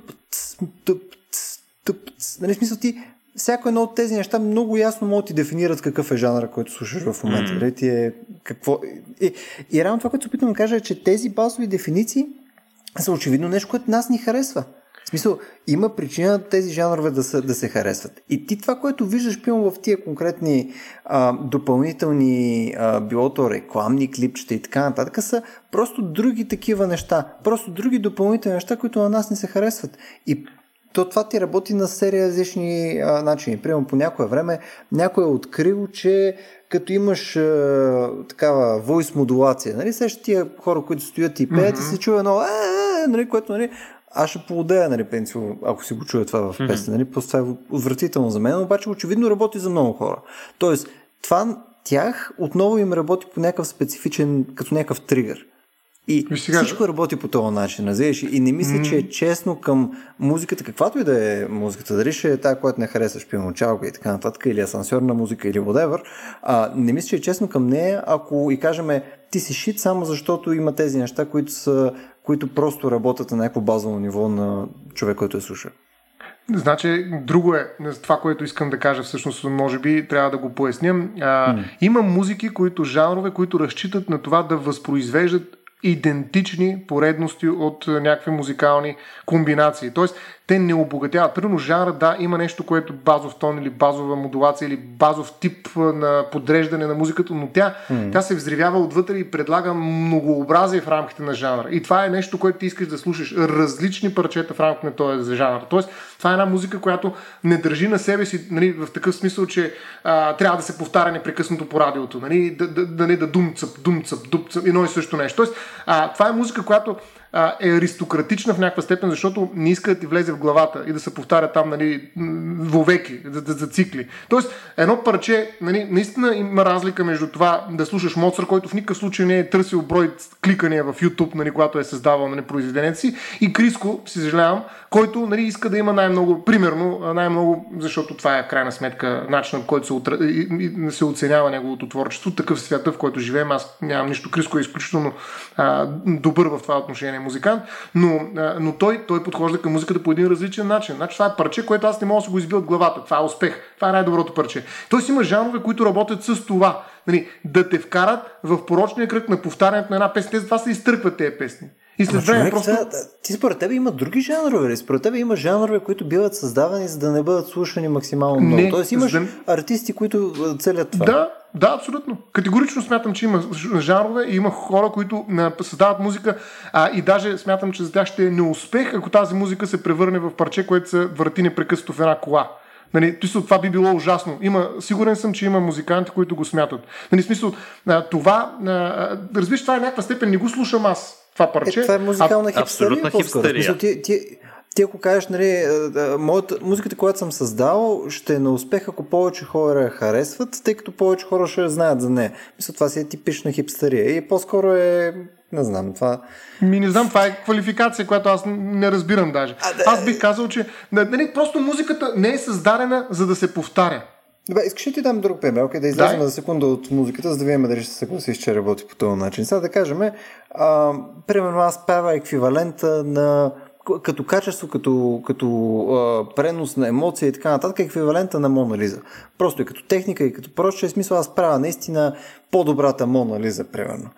тъп, тъп, нали, смисъл ти, всяко едно от тези неща много ясно могат да ти дефинират какъв е жанра, който слушаш в момента. Mm. Ти е, какво... И, и реално това, което се опитвам да кажа е, че тези базови дефиниции са очевидно нещо, което нас ни харесва. В смисъл, има причина тези жанрове да, са, да се харесват. И ти това, което виждаш пилно в тия конкретни а, допълнителни, а, билото рекламни клипчета и така нататък, са просто други такива неща. Просто други допълнителни неща, които на нас не се харесват. И то това ти работи на серия различни а, начини. Примерно по някое време някой е открил, че като имаш а, такава voice модулация, нали, сега тия хора, които стоят и пеят mm-hmm. и се чува едно е, е, нали, което нали, аз ще поудея, нали, пенсио, ако си го чуя това в песен, нали, просто това е отвратително за мен, обаче очевидно работи за много хора. Тоест, това тях отново им работи по някакъв специфичен, като някакъв тригър. И сега... всичко работи по този начин, разбираш? И не мисля, mm. че е честно към музиката, каквато и да е музиката, дали ще е тази, която не харесваш, пиано чалка и така нататък, или асансьорна музика, или whatever, а, не мисля, че е честно към нея, ако и кажеме, ти си шит само защото има тези неща, които, са, които просто работят на някакво базово ниво на човек, който е слуша. Значи, друго е това, което искам да кажа, всъщност, може би трябва да го поясням. А, mm. Има музики, които жанрове, които разчитат на това да възпроизвеждат идентични поредности от някакви музикални комбинации. Тоест, те не обогатяват. Примерно жанра, да, има нещо, което е базов тон или базова модулация или базов тип на подреждане на музиката, но тя, mm. тя се взривява отвътре и предлага многообразие в рамките на жанра. И това е нещо, което ти искаш да слушаш. Различни парчета в рамките на този жанр. Тоест, това е една музика, която не държи на себе си нали, в такъв смисъл, че а, трябва да се повтаря непрекъснато по радиото. Нали, да, да, да, да, да думцъп, думцъп, думцъп, едно и също нещо. Тоест, а, това е музика, която е аристократична в някаква степен, защото не иска да ти влезе в главата и да се повтаря там нали, вовеки, да, да зацикли. Тоест, едно парче, нали, наистина има разлика между това да слушаш Моцар, който в никакъв случай не е търсил брой кликания в YouTube, нали, когато е създавал нали, произведението си, и Криско, си съжалявам, който нали, иска да има най-много, примерно, най-много, защото това е в крайна сметка начинът, който се, отра... се оценява неговото творчество, такъв свята, в който живеем. Аз нямам нищо. Криско е изключително а, добър в това отношение музикант, но, но той, той подхожда към музиката по един различен начин. Значи, това е парче, което аз не мога да го избия от главата. Това е успех. Това е най-доброто парче. Тоест има жанрове, които работят с това. Нали, да те вкарат в порочния кръг на повтарянето на една песен. Те това се изтъркват тези песни. И след време просто... ти според тебе има други жанрове ли? Според тебе има жанрове, които биват създавани, за да не бъдат слушани максимално много. Не, Тоест имаш да... артисти, които целят това. Да, да, абсолютно. Категорично смятам, че има жанрове и има хора, които създават музика а, и даже смятам, че за тях ще е неуспех, ако тази музика се превърне в парче, което се върти непрекъснато в една кола. Нали, това би било ужасно. Има, сигурен съм, че има музиканти, които го смятат. Нали, смисъл, това, разбираш, това е някаква степен, не го слушам аз това парче. Е, това е музикална а, хипстерия. Абсолютна хипстерия. Ти, ти, ти ако кажеш, нали, моята, музиката, която съм създал, ще е на успех, ако повече хора я харесват, тъй като повече хора ще знаят за нея. Мисля, това си е типична хипстерия и по-скоро е не знам, това... Ми не знам, това е квалификация, която аз не разбирам даже. А, да... Аз бих казал, че нали, просто музиката не е създадена за да се повтаря. Добре, искаш ли ти дам друг пример? Okay, да излезем за секунда от музиката, за да видим дали ще се съгласиш, че работи по този начин. Сега да кажем, а, примерно аз правя еквивалента на като качество, като, като а, пренос на емоция и така нататък, еквивалента на Мона Лиза. Просто и като техника, и като прочее смисъл, аз правя наистина по-добрата Мона Лиза, примерно.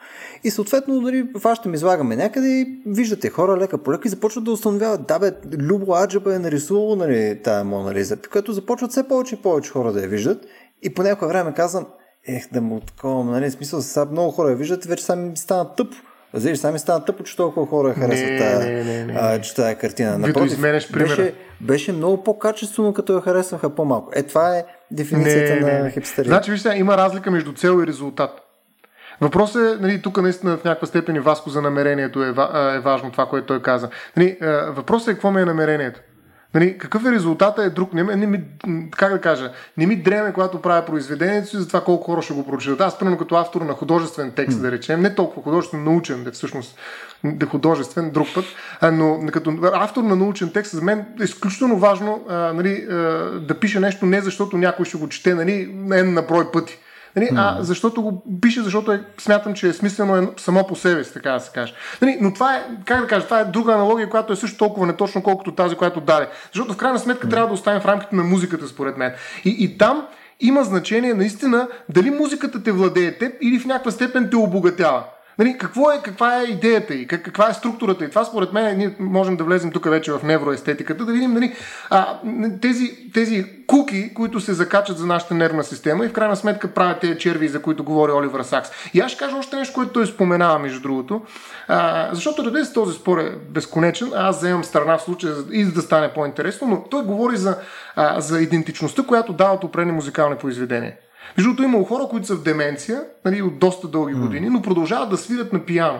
И съответно, дори ми излагаме някъде и виждате хора лека по лека и започват да установяват, да бе, Любо Аджаба е нарисувало нали, тая Мона Лиза, като започват все повече и повече хора да я виждат. И по някое време казвам, ех да му такова, нали, смисъл, сега много хора я виждат, вече сами ми стана тъпо. Разбираш, сами стана тъпо, че толкова хора харесват тая, че тая картина. Напротив, беше, беше много по-качествено, като я харесваха по-малко. Е, това е дефиницията не, на не, хипстерия. Значи, вижте, има разлика между цел и резултат. Въпросът е, нали, тук наистина в някаква степен и Васко за намерението е, е важно това, което той каза. Нали, въпросът е какво ми е намерението. Нали, какъв е резултата е друг. Не, не ми, как да кажа, не ми дреме, когато правя произведението си, за това колко хора ще го прочитат. Аз, примерно, като автор на художествен текст, да речем, не толкова художествен, научен, да всъщност да художествен друг път, но като автор на научен текст, за мен е изключително важно а, нали, а, да пише нещо не защото някой ще го чете нали, на брой пъти Нали, а защото го пише, защото е, смятам, че е смислено е само по себе си, така да се каже. Нали, но това е, как да кажа, това е друга аналогия, която е също толкова неточно, колкото тази, която даде. Защото в крайна сметка трябва да оставим в рамките на музиката, според мен. И, и там има значение наистина дали музиката те владее теб или в някаква степен те обогатява. Нали, какво е, каква е идеята и как, каква е структурата и това според мен ние можем да влезем тук вече в невроестетиката, да видим нали, а, тези, тези куки, които се закачат за нашата нервна система и в крайна сметка правят тези черви, за които говори Оливър Сакс. И аз ще кажа още нещо, което той споменава, между другото, а, защото ради се този спор е безконечен, аз вземам страна в случая и да стане по-интересно, но той говори за, а, за идентичността, която дават определени музикални произведения. Между другото, има хора, които са в деменция, нали, от доста дълги години, но продължават да свирят на пиано.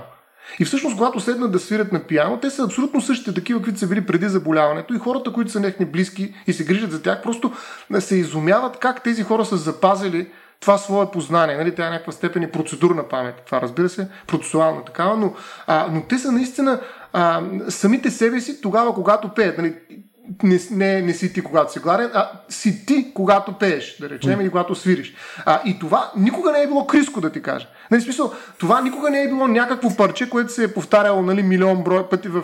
И всъщност, когато седнат да свирят на пиано, те са абсолютно същите такива, каквито са били преди заболяването и хората, които са нехни близки и се грижат за тях, просто се изумяват как тези хора са запазили това свое познание. Нали? Тя е някаква степен и процедурна памет. Това разбира се, процесуална такава, но, а, но те са наистина а, самите себе си тогава, когато пеят. Нали? Не, не, не си ти, когато си гладен, а си ти, когато пееш, да речем, mm. или когато свириш. А, и това никога не е било криско, да ти кажа. Нали, смисъл, това никога не е било някакво парче, което се е повтаряло нали, милион брой пъти в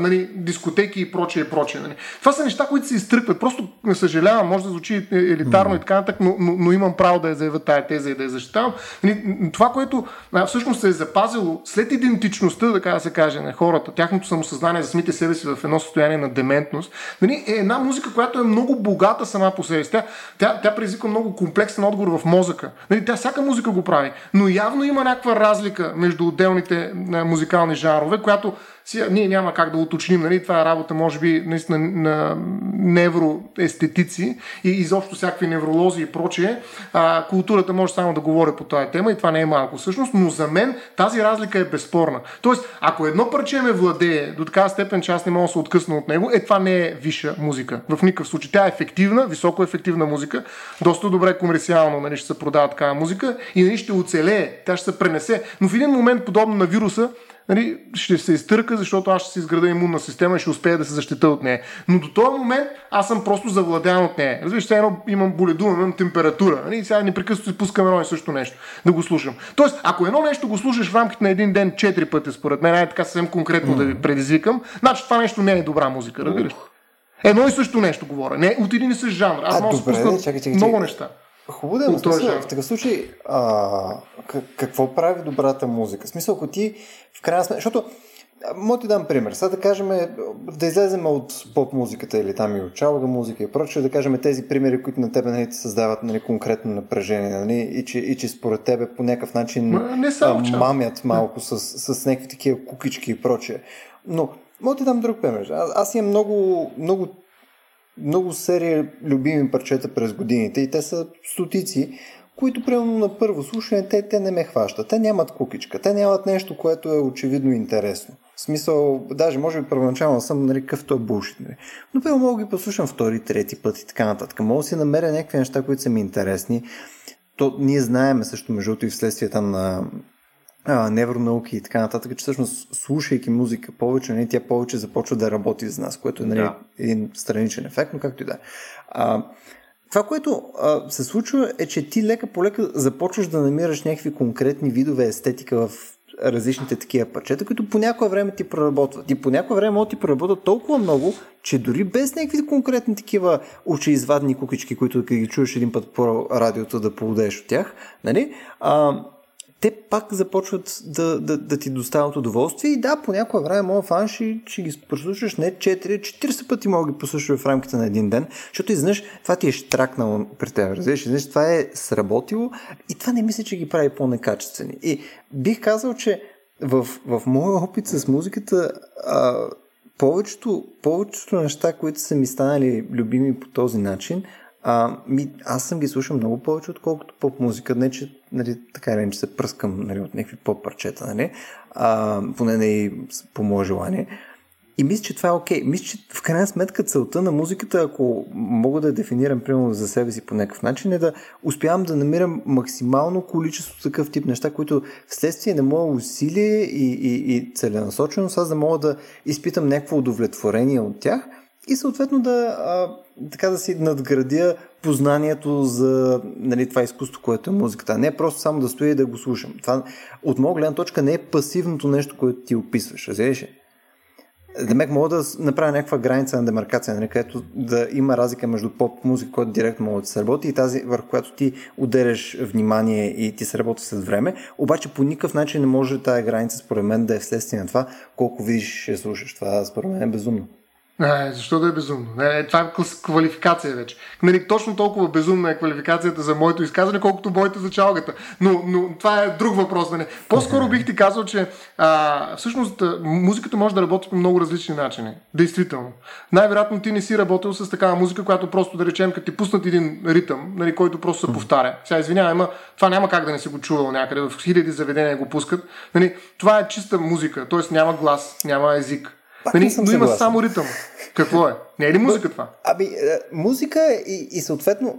нали, дискотеки и прочее, прочее. Нали. Това са неща, които се изтръкват. Просто не съжалявам, може да звучи елитарно mm. и така нататък, но, но, но, имам право да я заявя тая теза и да я защитавам. Нали, това, което а, всъщност се е запазило след идентичността, така да се каже, на хората, тяхното самосъзнание за самите себе си в едно състояние на дементност, нали, е една музика, която е много богата сама по себе си. Тя, тя, тя предизвиква много комплексен отговор в мозъка. Нали, тя всяка музика го прави, но явно има някаква разлика между отделните музикални жанрове, която сега, ние няма как да уточним, нали? това е работа, може би, наистина на невроестетици и изобщо всякакви невролози и прочие. А, културата може само да говори по тази тема и това не е малко всъщност, но за мен тази разлика е безспорна. Тоест, ако едно парче ме владее до такава степен, че аз не мога да се откъсна от него, е това не е висша музика. В никакъв случай. Тя е ефективна, високо ефективна музика, доста добре комерциално нали, ще се продава такава музика и нали, ще оцелее, тя ще се пренесе. Но в един момент, подобно на вируса, нали, ще се изтърка, защото аз ще си изграда имунна система и ще успея да се защита от нея. Но до този момент аз съм просто завладян от нея. Разбираш, едно имам боледува, имам температура. Нали, сега непрекъснато си пускам едно и също нещо да го слушам. Тоест, ако едно нещо го слушаш в рамките на един ден четири пъти, според мен, е така съвсем конкретно mm. да ви предизвикам, значи това нещо не е добра музика, разбираш. Едно и също нещо говоря. Не от един и същ жанр. Аз мога да спусна много неща. Хубаво да е, в такъв случай, а, какво прави добрата музика? В смисъл, ако ти в крайна сметка, защото Мога ти дам пример. Сега да кажем, да излезем от поп музиката или там и от чалга музика и прочее, да кажем тези примери, които на тебе нали, създават нали, конкретно напрежение нали, и, че, и че според тебе по някакъв начин не само, мамят малко с, с някакви такива кукички и прочее. Но мога ти дам друг пример. Аз, аз имам много, много много серия любими парчета през годините и те са стотици, които примерно на първо слушане те, те не ме хващат. Те нямат кукичка, те нямат нещо, което е очевидно интересно. В смисъл, даже може би първоначално съм нали, какъв той булшит. Нали. Но първо мога ги послушам втори, трети път и така нататък. Мога да си намеря някакви неща, които са ми интересни. То, ние знаеме също, между другото, и вследствие на а, невронауки и така нататък, че всъщност слушайки музика повече, не, нали, тя повече започва да работи за нас, което е нали, да. един страничен ефект, но както и да е. Това, което а, се случва е, че ти лека по лека започваш да намираш някакви конкретни видове естетика в различните такива парчета, които по някое време ти проработват. И по някое време могат ти проработват толкова много, че дори без някакви конкретни такива очеизвадни кукички, които ги чуеш един път по радиото да поудеш от тях, нали? А, те пак започват да, да, да ти доставят удоволствие. И да, по някое време моят фан ще, ги послушаш не 4, 40 пъти мога да ги послушаш в рамките на един ден, защото изведнъж това ти е штракнало при теб, разбираш, изведнъж това е сработило и това не мисля, че ги прави по-некачествени. И бих казал, че в, в моя опит с музиката а, повечето, повечето неща, които са ми станали любими по този начин, а, ми, аз съм ги слушал много повече, отколкото поп музика. Не, че нали, така или че се пръскам нали, от някакви поп парчета, нали? а, поне не и по мое желание. И мисля, че това е окей. Okay. Мисля, че в крайна сметка целта на музиката, ако мога да я дефинирам примерно за себе си по някакъв начин, е да успявам да намирам максимално количество такъв тип неща, които вследствие на мое усилие и, и, и целенасоченост, аз да мога да изпитам някакво удовлетворение от тях и съответно да а, така да си надградя познанието за нали, това изкуство, което е музиката. Не просто само да стоя и да го слушам. Това от моя гледна точка не е пасивното нещо, което ти описваш. Разбираш Демек мога да направя някаква граница на демаркация, нали, където да има разлика между поп музика, която директно може да се работи и тази, върху която ти отделяш внимание и ти се работи след време. Обаче по никакъв начин не може тази граница, според мен, да е вследствие на това, колко видиш и слушаш. Това според мен е безумно. Не, защо да е безумно? Не, това е квалификация вече. Нали, точно толкова безумна е квалификацията за моето изказване, колкото боите за чалгата. Но, но това е друг въпрос. Нали. По-скоро бих ти казал, че а, всъщност музиката може да работи по много различни начини. Действително. Най-вероятно ти не си работил с такава музика, която просто да речем, като ти пуснат един ритъм, нали, който просто се повтаря. Сега извинявай, ама това няма как да не си го чувал някъде. В хиляди заведения го пускат. Нали, това е чиста музика, т.е. няма глас, няма език пак нали, но има само ритъм. Какво е? Не е ли музика това? Аби, е, музика и, и съответно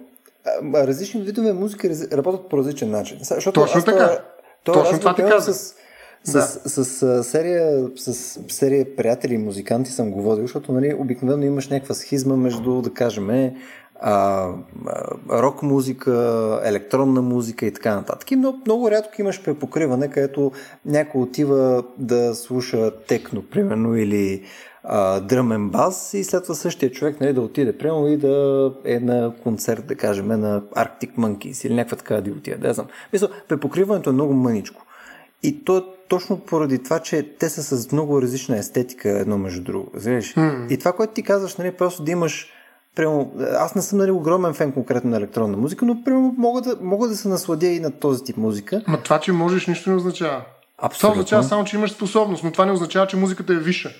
различни видове музика работят по различен начин. Защото Точно така. Това, Точно това ти казах. С, с, да. с, с, серия, с серия приятели и музиканти съм го водил, защото нали, обикновено имаш някаква схизма между, да кажем, а, рок музика, електронна музика и така нататък. И много, много рядко имаш препокриване, където някой отива да слуша техно, примерно, или дръмен бас и след това същия човек нали, да отиде примерно и да е на концерт, да кажем, на Arctic Monkeys или някаква така да отиде. Да знам. Мисля, препокриването е много мъничко. И то е точно поради това, че те са с много различна естетика едно между друго. Mm. И това, което ти казваш, нали, просто да имаш Прямо, аз не съм нали, огромен фен конкретно на електронна музика, но прямо мога да, мога да се насладя и на този тип музика. Ма това, че можеш, нищо не означава. Абсолютно. Това означава само, че имаш способност, но това не означава, че музиката е висша.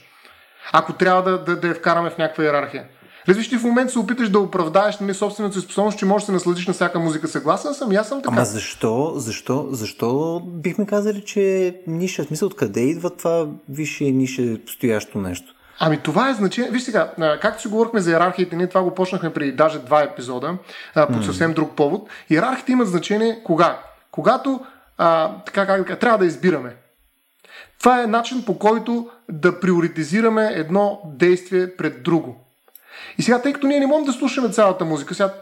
Ако трябва да, да, да я вкараме в някаква иерархия. Разбираш, ти в момента се опиташ да оправдаеш нали, собствената си способност, че можеш да се насладиш на всяка музика. Съгласен съм, аз съм така. Ама защо, защо, защо бихме казали, че е ниша? В смисъл, откъде идва това висше нише стоящо нещо? Ами това е значение. Виж сега, както си говорихме за иерархиите, ние това го почнахме преди даже два епизода, по mm. съвсем друг повод. Иерархиите имат значение кога? Когато а, така, как трябва да избираме. Това е начин по който да приоритизираме едно действие пред друго. И сега, тъй като ние не можем да слушаме цялата музика, сега,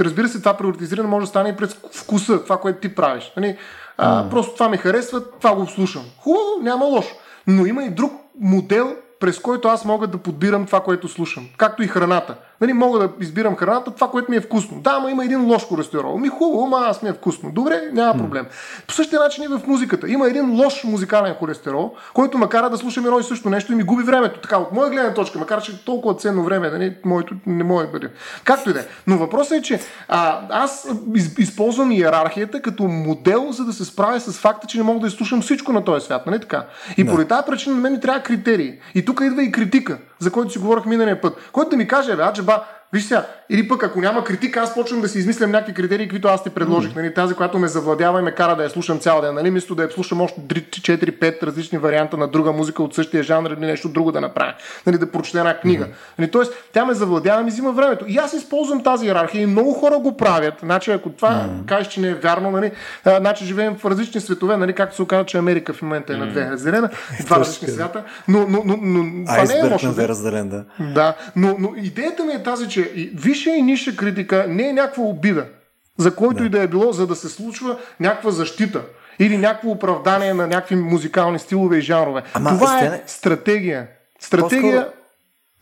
разбира се, това приоритизиране може да стане и пред вкуса, това, което ти правиш. Нали? А, mm. Просто това ми харесва, това го слушам. Хубаво, няма лошо. Но има и друг модел през който аз мога да подбирам това, което слушам. Както и храната. Нали, мога да избирам храната, това, което ми е вкусно. Да, ама има един лош холестерол. Ми хубаво, ама аз ми е вкусно. Добре, няма проблем. По същия начин и в музиката. Има един лош музикален холестерол, който ме кара да слушам едно и също нещо и ми губи времето. Така, от моя гледна точка, макар че толкова ценно време, нали, моето не може да бъде. Както и да е. Но въпросът е, че а, аз из, използвам иерархията като модел, за да се справя с факта, че не мога да изслушам всичко на този свят. Нали така? И да. поради тази причина на мен ми трябва критерии. И тук идва и критика за който си говорих миналия път, който да ми каже, бе, аджеба, Виж сега, или пък ако няма критика, аз почвам да си измислям някакви критерии, които аз ти предложих. Mm. Нали, тази, която ме завладява и ме кара да я слушам цял ден. Нали, мисля да я слушам още 3-4-5 различни варианта на друга музика от същия жанр или нещо друго да направя. Нали, да прочета една книга. Mm. Нали, тоест, тя ме завладява и ми взима времето. И аз използвам тази иерархия и много хора го правят. Значи, ако това mm. кажеш, че не е вярно, нали, а, значи живеем в различни светове, нали, както се оказа, че Америка в момента е на две разделена, два различни свята. Но, но, но, но това не е лошо. разделен, да. Да, но, но идеята ми е тази, че висша и ниша критика не е някаква обида, за който да. и да е било, за да се случва някаква защита или някакво оправдание на някакви музикални стилове и жанрове. Ама, това е стратегия. Стратегия По-скоро...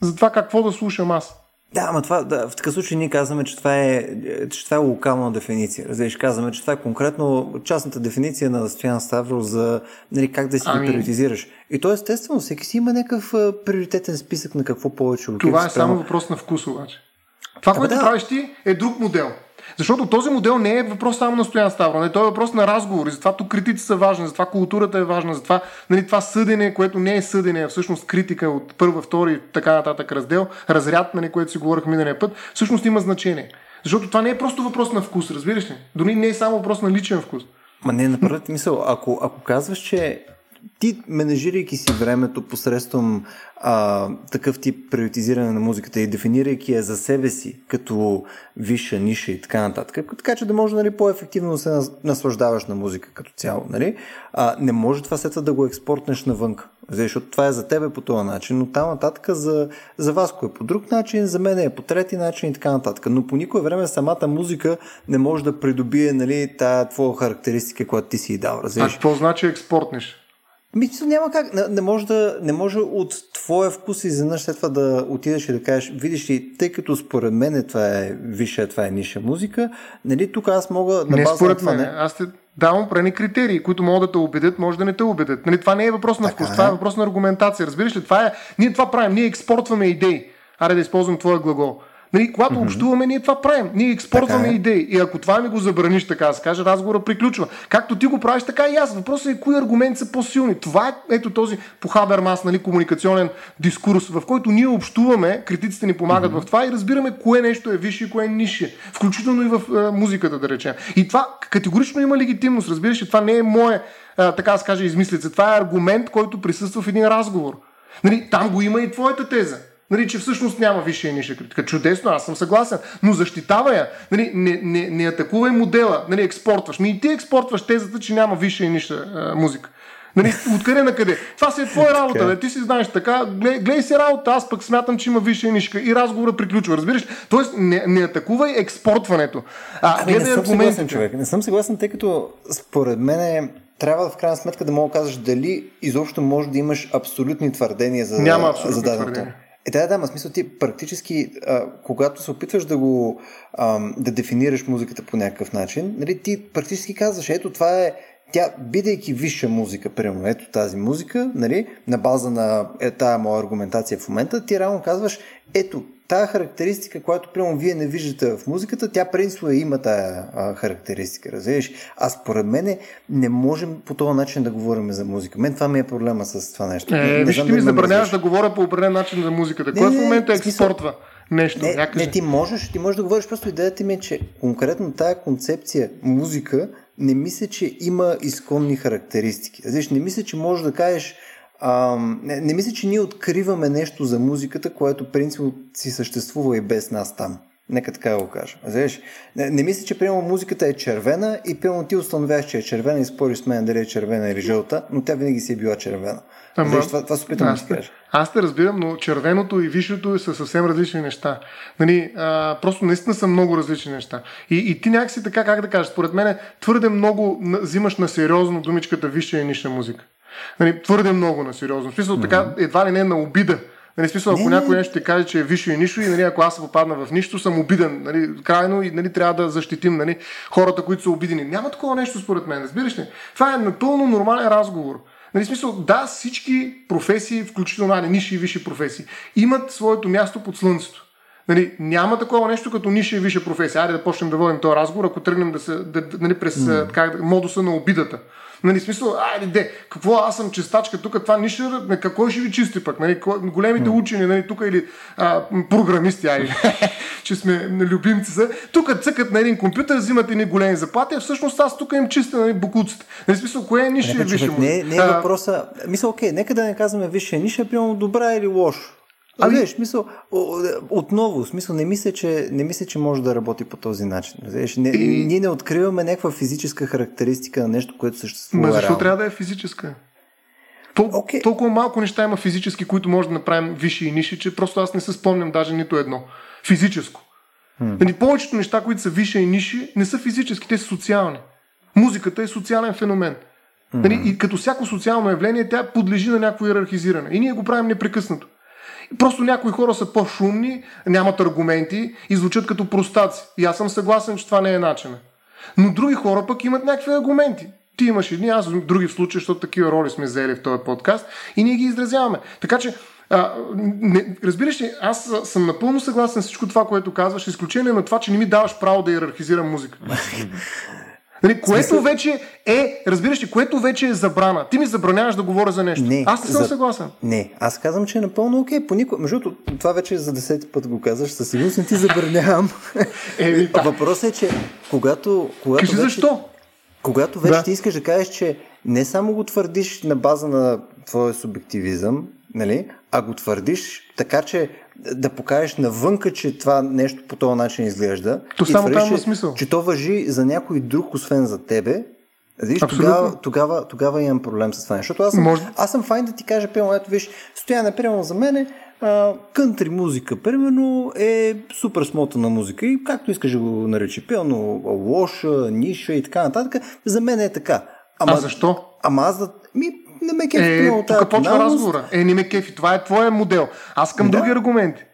за това какво да слушам аз. Да, ама това, да, в такъв случай ние казваме, че това е, че това е локална дефиниция. Разбираш, казваме, че това е конкретно частната дефиниция на Стоян Ставро за нали, как да си ами... приоритизираш. И то естествено, всеки си има някакъв приоритетен списък на какво повече Това е само въпрос на вкус обаче. Това, което да. правиш ти, е друг модел. Защото този модел не е въпрос само на Стоян Ставро, не, той е въпрос на разговори, затова тук критици са важни, затова културата е важна, затова нали, това съдене, което не е съдене, а всъщност критика от първа, втори така нататък раздел, разряд, нали, което си говорих миналия път, всъщност има значение. Защото това не е просто въпрос на вкус, разбираш ли? Дори не е само въпрос на личен вкус. Ма не, направят мисъл, ако, ако казваш, че ти, менежирайки си времето посредством а, такъв тип приоритизиране на музиката и дефинирайки я за себе си като висша ниша и така нататък, така че да може нали, по-ефективно да се наслаждаваш на музика като цяло. Нали? А, не може това след да го експортнеш навън. Защото това е за тебе по този начин, но там нататък за, за вас кое е по друг начин, за мен е по трети начин и така нататък. Но по никое време самата музика не може да придобие нали, тая твоя характеристика, която ти си дал. А какво значи експортнеш? Мисля, няма как. Не, не, може да, не може от твоя вкус изведнъж след това да отидеш и да кажеш, видиш ли, тъй като според мен това е висша, това е ниша музика, нали, тук аз мога база не според мен. Не... Аз те давам прени критерии, които могат да те убедят, може да не те убедят. Нали, това не е въпрос на вкус, така, това е въпрос на аргументация. Разбираш ли, това е, ние това правим, ние експортваме идеи. Аре да използвам твоя глагол. Нали, когато mm-hmm. общуваме, ние това правим. Ние експортваме е. идеи. И ако това ми го забраниш, така да се каже, разговора приключва. Както ти го правиш, така и аз. Въпросът е кои аргументи са по-силни. Това е ето този по Хабермас, нали, комуникационен дискурс, в който ние общуваме, критиците ни помагат mm-hmm. в това и разбираме кое нещо е висше и кое е нише. Включително и в е, музиката, да речем. И това категорично има легитимност. Разбираш, това не е мое, е, така да се каже, измислица. Това е аргумент, който присъства в един разговор. Нали, там го има и твоята теза. Нали, че всъщност няма висша и ниша критика. Чудесно, аз съм съгласен. Но защитава я. Нали, не, не, не атакувай модела. Нали, експортваш. Ми и ти експортваш тезата, че няма висша и ниша а, музика. Нали, откъде на къде? Това си е твоя работа, бе. Ти си знаеш така, гледай, гледай си работа, аз пък смятам, че има висша и нишка и разговора приключва, разбираш? Тоест, не, не атакувай експортването. А, ами, не съм съгласен, човек. Не съм съгласен, тъй като според мен е трябва в крайна сметка да мога да кажеш дали изобщо може да имаш абсолютни твърдения за, Няма абсолютни за даденото. Е, да, да, ма смисъл ти практически, а, когато се опитваш да го а, да дефинираш музиката по някакъв начин, нали, ти практически казваш, ето това е тя, бидейки висша музика, примерно, ето тази музика, нали, на база на е, тая моя аргументация в момента, ти реално казваш, ето, тая характеристика, която прямо вие не виждате в музиката, тя принципно има тая а, характеристика, разбираш? А според мен не можем по този начин да говорим за музика. Мен това ми е проблема с това нещо. Е, виж, ти ми забраняваш да говоря по определен начин за музиката. Кой в момента експортва? Нещо. Не, не, ти можеш, ти можеш да говориш, просто идеята ми е, че конкретно тая концепция музика не мисля, че има изконни характеристики. Знаеш, не мисля, че можеш да кажеш а, не, не мисля, че ние откриваме нещо за музиката, което принципно си съществува и без нас там. Нека така го кажа. Знаеш, не, не мисля, че приема музиката е червена и приема ти установяваш, че е червена и спориш с мен дали е червена или жълта, но тя винаги си е била червена. Ама, Знаеш, това, това се опитам да кажа. Аз те разбирам, но червеното и висшето са съвсем различни неща. Нали, а, просто наистина са много различни неща. И, и ти някакси така, как да кажеш, според мен твърде много взимаш на сериозно думичката висша и ниша музика. Нали, твърде много на сериозно. В смисъл, mm-hmm. така, едва ли не на обида. Нали, смисъл, ако не, някой нещо ще каже, че е висше и нищо, и нали, ако аз се попадна в нищо, съм обиден. Нали, крайно и нали, трябва да защитим нали, хората, които са обидени. Няма такова нещо според мен, разбираш ли? Това е напълно нормален разговор. Нали, смисъл, да, всички професии, включително нали, ниши и висши професии, имат своето място под слънцето. Нали, няма такова нещо като ниша и висша професия. Айде да почнем да водим този разговор, ако тръгнем да се, да, нали, през mm. как, модуса на обидата. Нали, смисъл, айде, де, какво, аз съм чистачка, тук това ниша, какво ще ви чисти пък, нали, големите учени, нали, тук или а, програмисти, айде, че сме любимци са, тук цъкат на един компютър, взимат едни големи заплати, а всъщност аз тук им чиста, нали, букуците. Нали, смисъл, кое е ниша и висше? Не, не е въпроса, мисъл, окей, нека да не казваме висше ниша, примерно добра или лошо. Ами, виж, смисъл, отново, смисъл, не мисля, че, не мисля, че може да работи по този начин. Виж, не, и... Ние не откриваме някаква физическа характеристика на нещо, което съществува. Ма защо трябва да е физическа? Тол- okay. Толкова малко неща има физически, които може да направим висши и ниши, че просто аз не се спомням даже нито едно. Физическо. Hmm. Нали, повечето неща, които са висши и ниши, не са физически, те са социални. Музиката е социален феномен. Hmm. Нали, и като всяко социално явление, тя подлежи на някакво иерархизиране. И ние го правим непрекъснато. Просто някои хора са по-шумни, нямат аргументи и звучат като простаци. И аз съм съгласен, че това не е начина. Но други хора пък имат някакви аргументи. Ти имаш едни, аз други в случай, защото такива роли сме взели в този подкаст и ние ги изразяваме. Така че а, не, разбираш ли, аз съм напълно съгласен с всичко това, което казваш, изключение на това, че не ми даваш право да иерархизирам музика. Нали, което вече е, разбираш ли, което вече е забрана. Ти ми забраняваш да говоря за нещо. Не, аз не съм за... съгласен. Не, аз казвам, че е напълно окей. По никой... Между това вече за десети път го казваш, със сигурност не ти забранявам. е, Въпросът е, че когато. когато Кажи вече... защо? Когато вече да. ти искаш да кажеш, че не само го твърдиш на база на твоя субективизъм, нали, а го твърдиш така, че да покажеш навънка, че това нещо по този начин изглежда. То само там има смисъл. Че то въжи за някой друг, освен за тебе. Виж, тогава, тогава, тогава имам проблем с това. Защото аз съм, Може... аз съм файн да ти кажа, пълно, ето виж, стоя примерно за мене, кънтри музика, примерно, е супер смотана музика и както искаш да го наречи, пълно лоша, ниша и така нататък, за мен е така. Ама, а защо? Ама аз да... Ми, не ме кефи. Е, тук почва разговора. Е, не ме кефи. Това е твоя модел. Аз към да. други аргументи.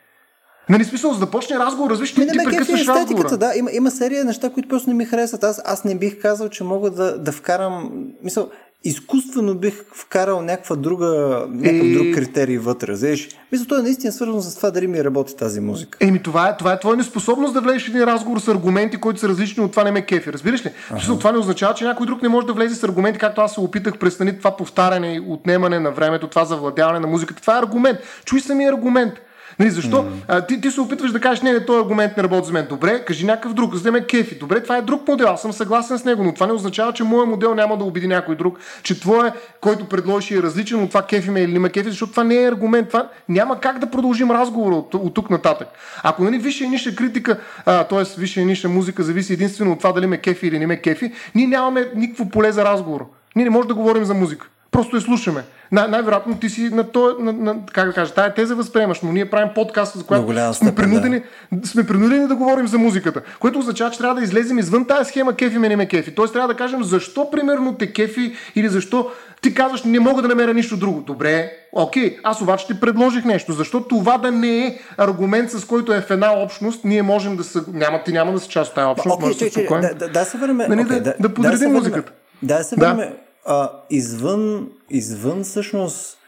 Нали, смисъл, за да почне разговор, различно не, не ме кефи естетиката, да. Има, има серия неща, които просто не ми харесват. Аз, аз не бих казал, че мога да, да вкарам... Мисъл, изкуствено бих вкарал някаква друга, някакъв и... друг критерий вътре. Знаеш? Мисля, това е наистина свързано с това дали ми работи тази музика. Еми, това е, това е твоя неспособност да влезеш в един разговор с аргументи, които са различни от това не ме кефи. Разбираш ли? Ага. Това не означава, че някой друг не може да влезе с аргументи, както аз се опитах престани това повтаряне и отнемане на времето, това завладяване на музиката. Това е аргумент. Чуй самия аргумент. Нали, защо? Mm. А, ти, ти се опитваш да кажеш, не, не, този аргумент не работи за мен. Добре, кажи някакъв друг, за да ме кефи. Добре, това е друг модел, аз съм съгласен с него, но това не означава, че моят модел няма да убеди някой друг, че твой, който предложиш е различен от това кефи ме или не ме кефи, защото това не е аргумент. Това няма как да продължим разговора от, от тук нататък. Ако нали, висша и ниша критика, т.е. висша и ниша музика зависи единствено от това дали ме кефи или не ме кефи, ние нямаме никакво поле за разговор. Ние не можем да говорим за музика. Просто я слушаме. Най- най-вероятно ти си на, то, на, на, как да кажа, тая теза възприемаш, но ние правим подкаст, за която сме, принудени, да. сме принудени да говорим за музиката, което означава, че трябва да излезем извън тази схема кефи ме не ме кефи. Тоест трябва да кажем защо примерно те кефи или защо ти казваш не мога да намеря нищо друго. Добре, окей, аз обаче ти предложих нещо. Защо това да не е аргумент, с който е в една общност, ние можем да се... Няма, ти няма да си част от тази общност, okay, може да се Да, да, да се върнем. Нали, okay, да, да, да подредим да музиката. Да, се върнем. Да а, извън, извън всъщност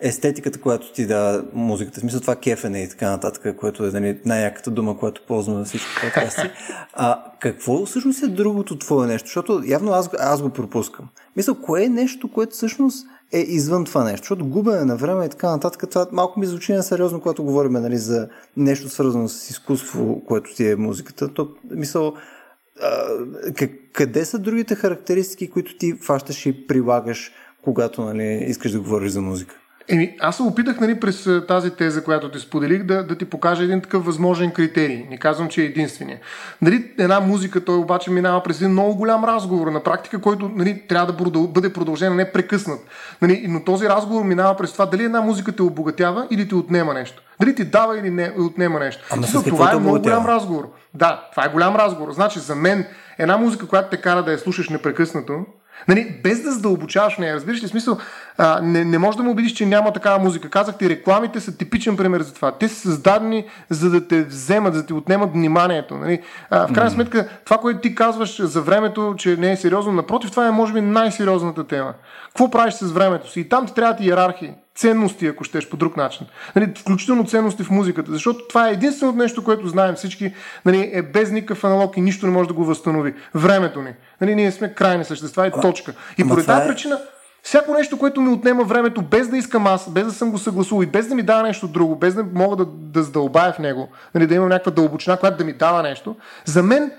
естетиката, която ти да музиката, в смисъл това кефене и така нататък, което е нали, най-яката дума, която ползваме на всички подкасти. А какво всъщност е другото твое нещо? Защото явно аз, аз го пропускам. Мисля, кое е нещо, което всъщност е извън това нещо? Защото губене на време и така нататък, това малко ми звучи на сериозно, когато говорим нали, за нещо свързано с изкуство, което ти е музиката. То, мисъл, къде са другите характеристики, които ти фащаш и прилагаш, когато нали, искаш да говориш за музика? Еми, аз се опитах нали, през тази теза, която ти споделих, да, да ти покажа един такъв възможен критерий. Не казвам, че е единствения. Нали, една музика, той обаче минава през един много голям разговор на практика, който нали, трябва да бъде продължен, не прекъснат. Нали, но този разговор минава през това дали една музика те обогатява или ти отнема нещо. Дали ти дава или не отнема нещо. Ама с това е много голям разговор. Да, това е голям разговор. Значи за мен една музика, която те кара да я слушаш непрекъснато, Нали, без да задълбочаваш нея, разбираш ли смисъл, а, не, не можеш да му убедиш, че няма такава музика. Казах ти, рекламите са типичен пример за това. Те са създадени за да те вземат, за да ти отнемат вниманието. Нали? А, в крайна сметка, това, което ти казваш за времето, че не е сериозно, напротив, това е може би най-сериозната тема. Какво правиш с времето си? И там ти трябва да иерархии. Ценности, ако щеш по друг начин. Нали, включително ценности в музиката, защото това е единственото нещо, което знаем всички, нали, е без никакъв аналог и нищо не може да го възстанови. Времето ни. Нали, ние сме крайни същества и точка. И поради тази е... причина Всяко нещо, което ми отнема времето, без да искам аз, без да съм го съгласувал и без да ми дава нещо друго, без да мога да, да задълбая в него, нали, да имам някаква дълбочина, която да ми дава нещо, за мен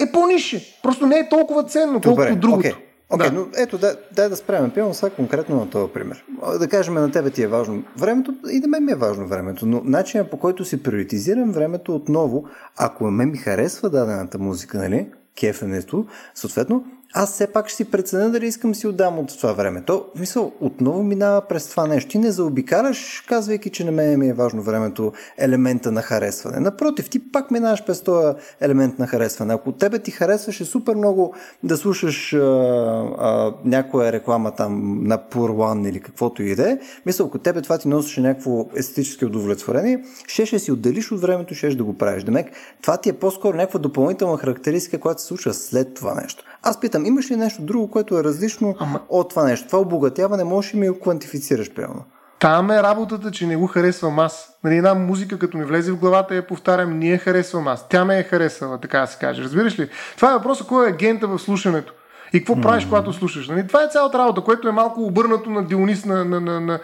е по-нише. Просто не е толкова ценно, колкото другото. Okay. Окей, okay, да. но ето, дай, дай да спрем. Пивам сега конкретно на този пример. Да кажем, на тебе ти е важно времето и да мен ми е важно времето, но начинът по който си приоритизирам времето отново, ако мен ми харесва дадената музика, нали, кефенето, съответно, аз все пак ще си преценя дали искам си отдам от това време. То, мисъл, отново минава през това нещо. Ти не заобикаляш, казвайки, че на мен ми е важно времето, елемента на харесване. Напротив, ти пак минаваш през този елемент на харесване. Ако тебе ти харесваше супер много да слушаш а, а, някоя реклама там на Pur или каквото и да е, мисля, ако тебе това ти носеше някакво естетически удовлетворение, ще, ще си отделиш от времето, ще да го правиш. Демек, това ти е по-скоро някаква допълнителна характеристика, която се случва след това нещо. Аз питам, имаш ли нещо друго, което е различно Ама... от това нещо? Това обогатяване можеш ли ми го квантифицираш, примерно? Там е работата, че не го харесвам аз. Нали, една музика, като ми влезе в главата, я повтарям, ние харесвам аз. Тя ме е харесала, така да се каже. Разбираш ли? Това е въпросът, кой е агента в слушането. И какво mm-hmm. правиш, когато слушаш? Нали? Това е цялата работа, което е малко обърнато на Дионис на, на, на, на,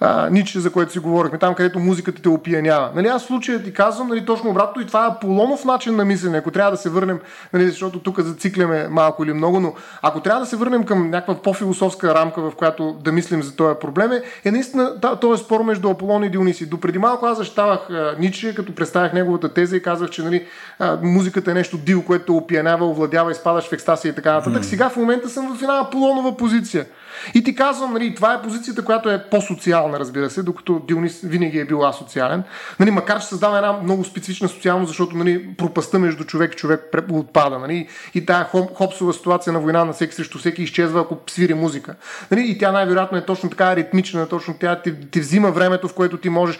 а, Ниче, за което си говорихме, там където музиката те опиянява. Нали, аз в случая ти казвам нали, точно обратно и това е Полонов начин на мислене. Ако трябва да се върнем, нали, защото тук зацикляме малко или много, но ако трябва да се върнем към някаква по-философска рамка, в която да мислим за този проблем, е, е наистина този спор между Аполон и Диониси. До преди малко аз защитавах Ниче, като представях неговата теза и казах, че нали, а, музиката е нещо дил, което опиянява, овладява, изпадаш в екстасия и така нататък. Mm. Сега в момента съм в една Аполонова позиция. И ти казвам, нали, това е позицията, която е по-социална, разбира се, докато Дионис винаги е бил асоциален. Нали, макар че създава една много специфична социалност, защото нали, пропаста между човек и човек отпада. Нали, и тая хопсова ситуация на война на всеки срещу всеки изчезва, ако свири музика. Нали, и тя най-вероятно е точно така ритмична, точно тя ти, ти взима времето, в което ти можеш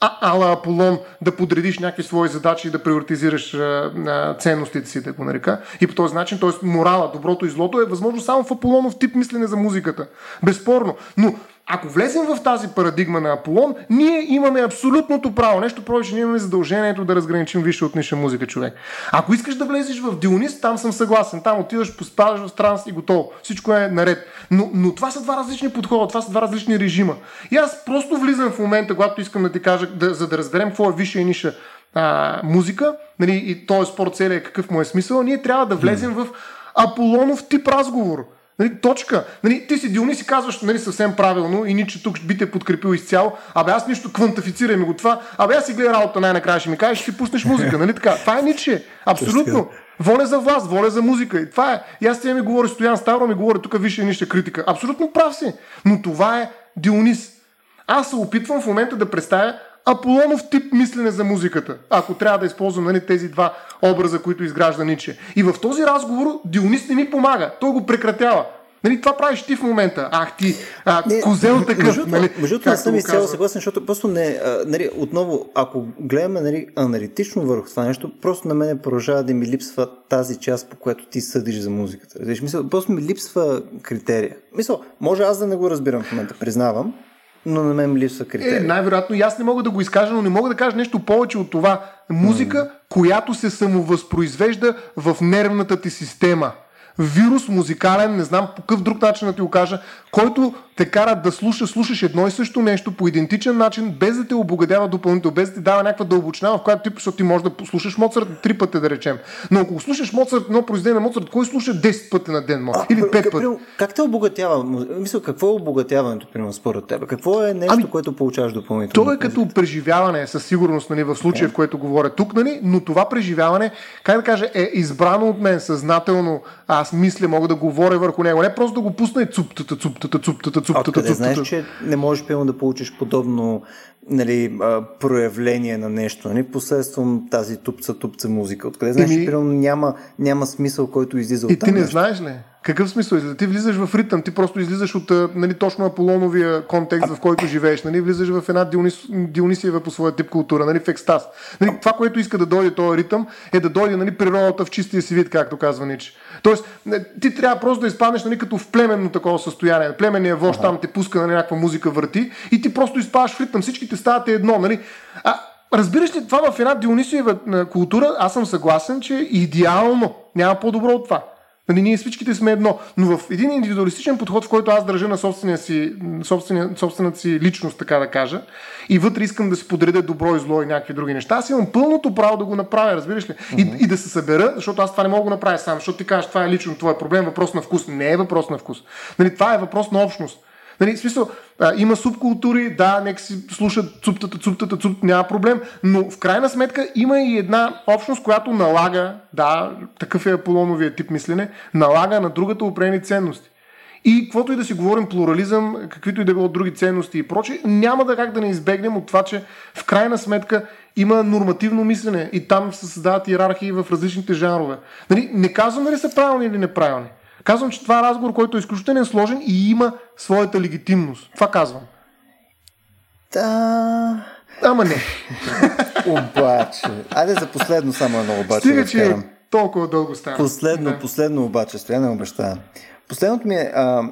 а, ала Аполон да подредиш някакви свои задачи и да приоритизираш ценностите си, да го нарека. И по този начин, т.е. морала, доброто и злото е възможно само в Аполонов тип мислене за музиката. Безспорно. Но ако влезем в тази парадигма на Аполон, ние имаме абсолютното право. Нещо повече, ние имаме задължението да разграничим висше от ниша музика, човек. Ако искаш да влезеш в Дионис, там съм съгласен. Там отиваш, поспадаш в транс и готово. Всичко е наред. Но, но това са два различни подхода, това са два различни режима. И аз просто влизам в момента, когато искам да ти кажа, да, за да разберем какво е висша и ниша а, музика, нали, и този спорт целият какъв му е смисъл, ние трябва да влезем в Аполонов тип разговор. Нали, точка. Нали, ти си Дионис и казваш нали, съвсем правилно и ниче тук би те подкрепил изцяло. Абе аз нищо квантифицирай ми го това. Абе аз си гледа работа най-накрая ще ми кажеш, ще си пуснеш музика. Нали така? Това е ниче. Абсолютно. Воля за власт, воля за музика. И това е. И аз сега ми говори Стоян Ставро, ми говори тук висше нищо критика. Абсолютно прав си. Но това е Дионис. Аз се опитвам в момента да представя Аполонов тип мислене за музиката, ако трябва да използвам нали, тези два образа, които изгражда Ниче. И в този разговор Дионис не ми помага. Той го прекратява. Нали, това правиш ти в момента. Ах ти, а, не, козел такъв. Между нали, между не съм изцяло съгласен, защото просто не, а, нали, отново, ако гледаме нали, аналитично върху това нещо, просто на мене продължава да ми липсва тази част, по която ти съдиш за музиката. Виж, мисъл, просто ми липсва критерия. Мисъл, може аз да не го разбирам в момента, признавам, но на мен липсва критерия. Е, най-вероятно и аз не мога да го изкажа, но не мога да кажа нещо повече от това. Музика, mm. която се самовъзпроизвежда в нервната ти система вирус музикален, не знам по какъв друг начин да ти го кажа, който те кара да слушаш, слушаш едно и също нещо по идентичен начин, без да те обогадява допълнително, без да ти дава някаква дълбочина, в която ти, защото ти можеш да слушаш Моцарт три пъти, да речем. Но ако слушаш Моцарт, едно произведение на Моцарт, кой слуша 10 пъти на ден? Може? Или 5 пъти? Как те обогатява? Мисля, какво е обогатяването, примерно, според теб? Какво е нещо, ами, което получаваш допълнително? То е като преживяване, със сигурност, нали, в случая, в който говоря тук, нали, но това преживяване, как да кажа, е избрано от мен съзнателно. Аз мисля, мога да говоря върху него. Не просто да го пусна и цуптата, цуптата, цуптата, цуптата, цуптата. знаеш, че не можеш пълно да получиш подобно нали, проявление на нещо, нали, посредством тази тупца-тупца музика. Откъде знаеш, Ими... че няма, няма смисъл, който излиза от И ти не нещо. знаеш ли? Какъв смисъл излиза? Ти влизаш в ритъм, ти просто излизаш от нали, точно Аполоновия контекст, в който живееш. Нали, влизаш в една Дионис, Дионисиева по своя тип култура, нали, в екстаз. Нали, това, което иска да дойде този ритъм, е да дойде нали, природата в чистия си вид, както казва Нич. Тоест, ти трябва просто да изпаднеш нали, като в племенно такова състояние. Племенния вожд ага. там те пуска нали, някаква музика върти и ти просто изпадаш в ритъм. Всичките стават едно. Нали. А, разбираш ли, това в една Дионисиева култура, аз съм съгласен, че идеално няма по-добро от това. Нали, ние всичките сме едно. Но в един индивидуалистичен подход, в който аз държа на собствения си, собствения, собствената си личност, така да кажа, и вътре искам да си подредя добро и зло и някакви други неща, аз имам пълното право да го направя, разбираш ли? Mm-hmm. И, и да се събера, защото аз това не мога да го направя сам, защото ти кажеш, това е лично твой проблем, въпрос на вкус. Не е въпрос на вкус. Нали, това е въпрос на общност. Нали, в смисъл, а, има субкултури, да, нека си слушат цуптата, цуптата, цуп, няма проблем, но в крайна сметка има и една общност, която налага, да, такъв е Аполоновия тип мислене, налага на другата определени ценности. И каквото и да си говорим плурализъм, каквито и да било други ценности и проче, няма да как да не избегнем от това, че в крайна сметка има нормативно мислене и там се създават иерархии в различните жанрове. Нали, не казвам дали са правилни или неправилни. Казвам, че това е разговор, който е изключително сложен и има своята легитимност. Това казвам. Да. Ама не. обаче. Айде за последно само едно обаче. Стига, да че толкова дълго става. Последно, да. последно обаче, стоя не обещавам. Последното ми е, а,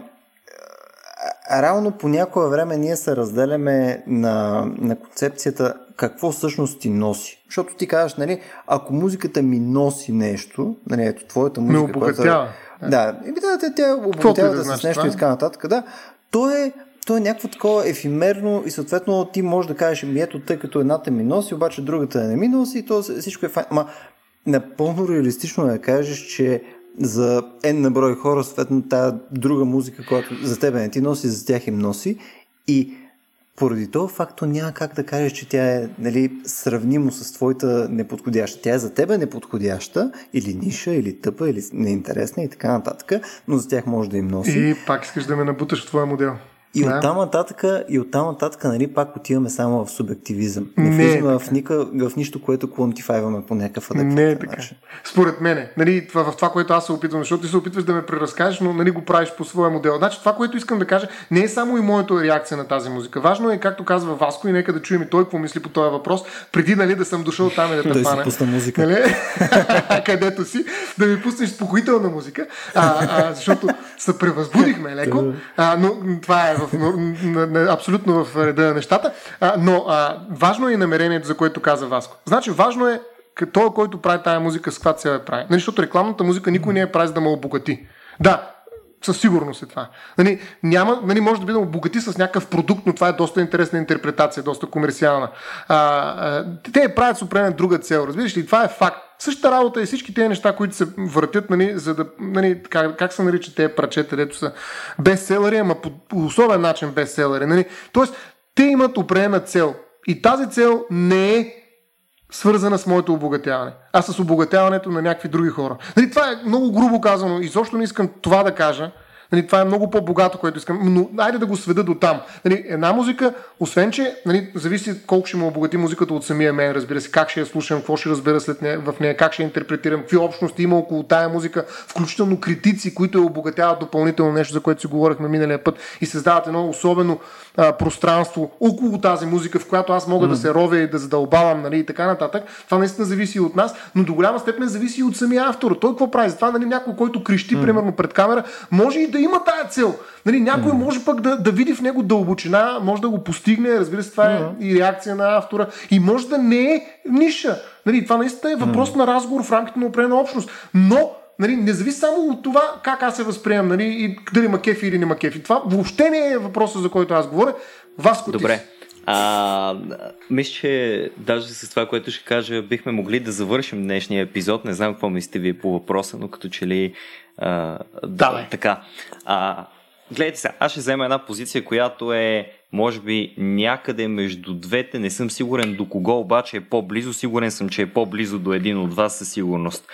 реално по някое време ние се разделяме на, на концепцията какво всъщност ти носи. Защото ти кажеш, нали, ако музиката ми носи нещо, нали, ето твоята музика, ме обогатява. Която, да, и да, те, те обогатяват да с нещо и така нататък. Да, то е, то е някакво такова ефимерно и съответно ти можеш да кажеш, ми ето, тъй като едната ми носи, обаче другата не ми носи и то всичко е файн. Ма напълно реалистично е да кажеш, че за N на брой хора, съответно тази друга музика, която за тебе не ти носи, за тях им носи. И поради това факто няма как да кажеш, че тя е нали, сравнимо с твоята неподходяща. Тя е за тебе неподходяща, или ниша, или тъпа, или неинтересна и така нататък, но за тях може да им носи. И пак искаш да ме набуташ в твоя модел. И да. оттам нататък, и оттам нататък, нали, пак отиваме само в субективизъм. Не, не влизаме е в, ника, в нищо, което квантифайваме по някакъв адекватен Не е така. Начин. Според мене, нали, това, в това, което аз се опитвам, защото ти се опитваш да ме преразкажеш, но нали, го правиш по своя модел. Значи това, което искам да кажа, не е само и моята реакция на тази музика. Важно е, както казва Васко, и нека да чуем и той какво мисли по този въпрос, преди нали, да съм дошъл там и да те пане. пусна музика. Нали? Където си, да ми пуснеш спокойителна музика, а, а, защото се превъзбудихме леко, а, но това е в, абсолютно в реда на нещата. А, но а, важно е и намерението, за което каза Васко. Значи, важно е той, който прави тази музика, с каква цел я прави. Нали, защото рекламната музика никой не е прави за да ме обогати. Да, със сигурност е това. Нали, няма, нали, може да би да обогати с някакъв продукт, но това е доста интересна интерпретация, доста комерциална. А, а, те я правят с определена друга цел, разбираш ли? Това е факт. Същата работа и всички тези неща, които се въртят, нали, за да, нали, как, как се наричат тези прачета, дето са бестселери, ама по, особен начин бестселери. Нали? Тоест, те имат определена цел. И тази цел не е свързана с моето обогатяване, а с обогатяването на някакви други хора. Нали, това е много грубо казано и защо не искам това да кажа, Нали, това е много по-богато, което искам. Но айде да го сведа до там. Нали, една музика, освен че нали, зависи колко ще му обогати музиката от самия мен, разбира се, как ще я слушам, какво ще разбера след нея, в нея, как ще интерпретирам, какви общности има около тая музика, включително критици, които я обогатяват допълнително нещо, за което си говорихме миналия път и създават едно особено а, пространство около тази музика, в която аз мога mm. да се ровя и да задълбавам нали, и така нататък. Това наистина зависи от нас, но до голяма степен зависи и от самия автор. Той какво прави? Затова нали, някой, който крещи, mm. примерно, пред камера, може и да има тая цел. Нали, някой mm. може пък да, да види в него дълбочина, може да го постигне, разбира се, това mm. е и реакция на автора, и може да не е ниша. Нали, това наистина е въпрос mm. на разговор в рамките на определена общност. Но нали, не зависи само от това как аз се възприемам нали, и дали ма кефи или не ма кефи. Това въобще не е въпроса, за който аз говоря. Вас Добре. А, мисля, че даже с това, което ще кажа, бихме могли да завършим днешния епизод. Не знам какво мислите вие по въпроса, но като че ли... А, да, да така. А, гледайте сега, аз ще взема една позиция, която е може би някъде между двете, не съм сигурен до кого обаче е по-близо, сигурен съм, че е по-близо до един от вас със сигурност.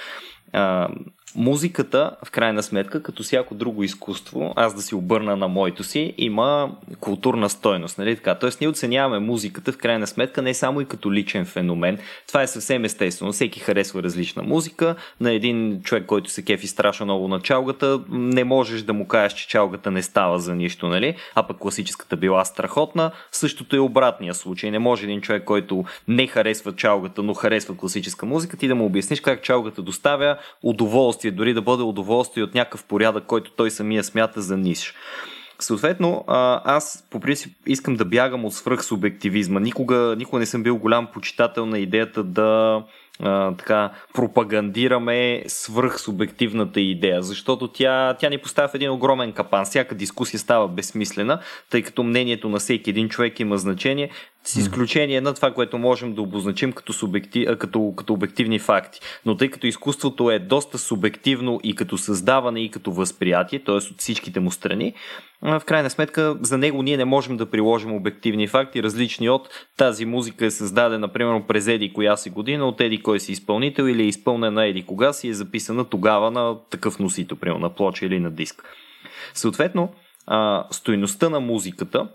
А, музиката, в крайна сметка, като всяко друго изкуство, аз да си обърна на моето си, има културна стойност. Нали? Така? Тоест, ние оценяваме музиката, в крайна сметка, не само и като личен феномен. Това е съвсем естествено. Всеки харесва различна музика. На един човек, който се кефи страшно много на чалгата, не можеш да му кажеш, че чалгата не става за нищо, нали? а пък класическата била страхотна. Същото е обратния случай. Не може един човек, който не харесва чалгата, но харесва класическа музика, ти да му обясниш как чалгата доставя удоволствие, дори да бъде удоволствие от някакъв порядък, който той самия смята за ниш. Съответно, аз по принцип искам да бягам от свръхсубективизма. Никога, никога не съм бил голям почитател на идеята да така пропагандираме свръхсубективната идея, защото тя, тя ни поставя в един огромен капан. Всяка дискусия става безсмислена, тъй като мнението на всеки един човек има значение, с изключение на това, което можем да обозначим като, субектив, като, като обективни факти. Но тъй като изкуството е доста субективно и като създаване, и като възприятие, т.е. от всичките му страни, в крайна сметка за него ние не можем да приложим обективни факти, различни от тази музика е създадена, примерно през еди коя си година, от еди кой си изпълнител или е изпълнена еди кога си е записана тогава на такъв носител, примерно на плоча или на диск. Съответно, стоеността на музиката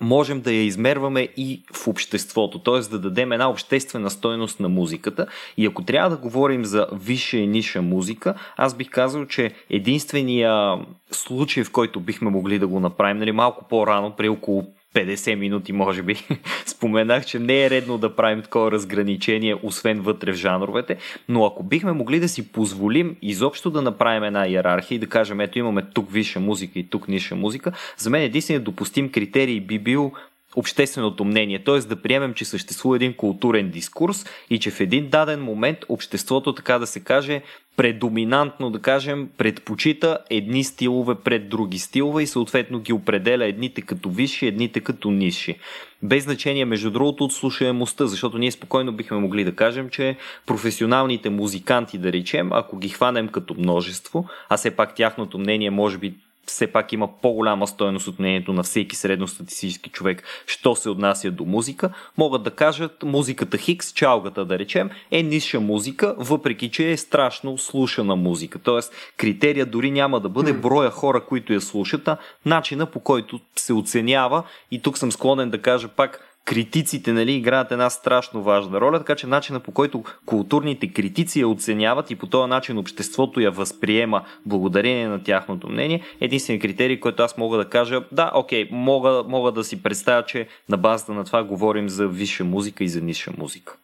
можем да я измерваме и в обществото, т.е. да дадем една обществена стойност на музиката. И ако трябва да говорим за висша и ниша музика, аз бих казал, че единствения случай, в който бихме могли да го направим, нали, малко по-рано, при около 50 минути, може би, споменах, че не е редно да правим такова разграничение, освен вътре в жанровете, но ако бихме могли да си позволим изобщо да направим една иерархия и да кажем, ето имаме тук висша музика и тук ниша музика, за мен единственият допустим критерий би бил общественото мнение, т.е. да приемем, че съществува един културен дискурс и че в един даден момент обществото, така да се каже, предоминантно, да кажем, предпочита едни стилове пред други стилове и съответно ги определя едните като висши, едните като ниши. Без значение, между другото, от слушаемостта, защото ние спокойно бихме могли да кажем, че професионалните музиканти, да речем, ако ги хванем като множество, а все пак тяхното мнение може би все пак има по-голяма стоеност от мнението на всеки средностатистически човек, що се отнася до музика, могат да кажат музиката Хикс, чалгата да речем, е ниша музика, въпреки че е страшно слушана музика. Тоест, критерия дори няма да бъде броя хора, които я слушат, а начина по който се оценява. И тук съм склонен да кажа пак критиците нали, играят една страшно важна роля, така че начина по който културните критици я оценяват и по този начин обществото я възприема благодарение на тяхното мнение, единствен критерий, който аз мога да кажа, да, окей, мога, мога да си представя, че на базата на това говорим за висша музика и за ниша музика.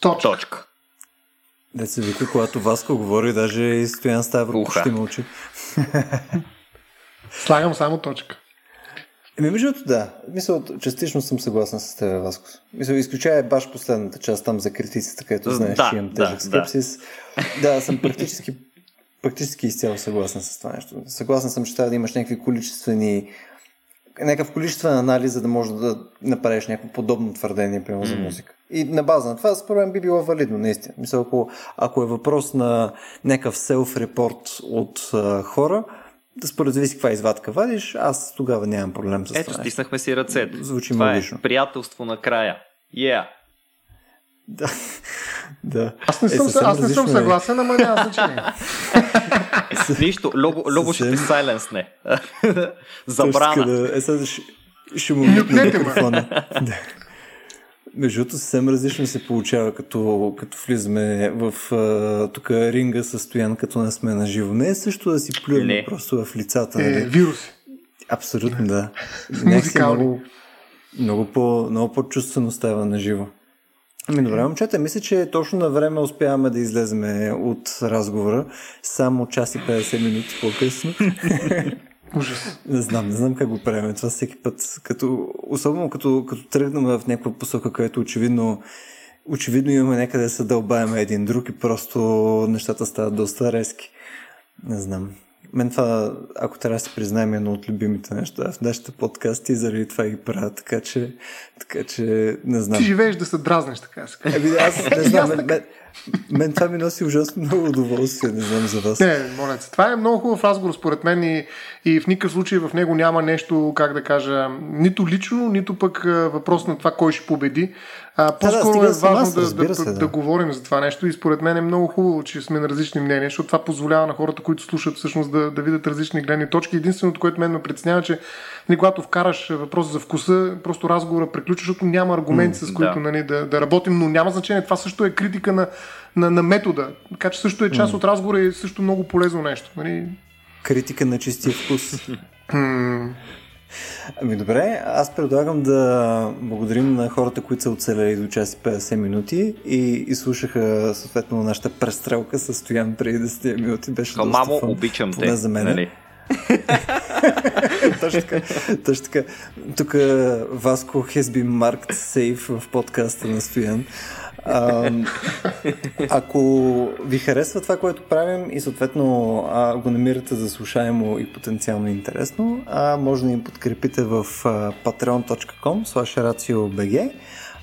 Точка. Точка. Да се вика, когато Васко говори, даже и Стоян Ставро ще мълчи. Слагам само точка. Еми, между да. Мисля, частично съм съгласен с теб, Васко. Мисля, изключая баш последната част там за критиците, където знаеш, да, че имам тежък да, скепсис. Да. да, съм практически, практически изцяло съгласен с това нещо. Съгласен съм, че трябва да имаш някакви количествени някакъв количествен анализ, за да можеш да направиш някакво подобно твърдение, примерно, mm. за музика. И на база на това, според мен би било валидно, наистина. Мисля, ако, ако е въпрос на някакъв селф-репорт от а, хора, да според зависи каква извадка вадиш, аз тогава нямам проблем с Ето, това. Ето, стиснахме си ръцете. Звучи това е приятелство на края. Yeah. Да. да. Аз не съм, е, аз не съм е. съгласен, ама няма значение. Нищо, Любо, Любо ще те сайленс не. Забрана. Е, сега ще, ще му микрофона. Между другото, съвсем различно се получава, като, като влизаме в тук ринга състоян, като не сме на живо. Не е също да си плюем просто в лицата. Е, нали? вируси. Абсолютно, да. Някакси много, много, по, много по-чувствено става на живо. Ами добре, момчета, мисля, че точно на време успяваме да излеземе от разговора. Само час и 50 минути по-късно. Ужас. Не знам, не знам как го правим. Това всеки път, като, особено като, като тръгнем в някаква посока, където очевидно, очевидно имаме някъде да се дълбаем един друг и просто нещата стават доста резки. Не знам. Мен това, ако трябва да се признаем, е едно от любимите неща в нашите подкасти, заради това ги правя, така че, така че не знам. Ти живееш да се дразнеш, така се Еби, аз не знам, мен, мен, Мен това ми носи ужасно много удоволствие, не знам за вас. Не, моля се. Това е много хубав разговор, според мен, и, и в никакъв случай в него няма нещо, как да кажа, нито лично, нито пък въпрос на това кой ще победи. А, по-скоро да, да, е важно да, да, се, да. да говорим за това нещо и според мен е много хубаво, че сме на различни мнения, защото това позволява на хората, които слушат всъщност да, да видят различни гледни точки. Единственото, което мен ме притеснява, че нали, когато вкараш въпрос за вкуса, просто разговора приключва, защото няма аргументи, с които да. Нали, да, да работим, но няма значение. Това също е критика на, на, на метода. Така че също е част от разговора и също много полезно нещо. Нали? Критика на чистия вкус. Ами добре, аз предлагам да благодарим на хората, които са оцелели до час и 50 минути и, и слушаха съответно нашата престрелка с Стоян преди 10 минути. Беше Ха, мамо, фан, обичам те. За мен. Нали? точно така. Точно така. Тук Васко has been marked safe в подкаста на Стоян. А, ако ви харесва това, което правим и съответно а, го намирате за слушаемо и потенциално интересно, а, може да ни подкрепите в patreon.com slash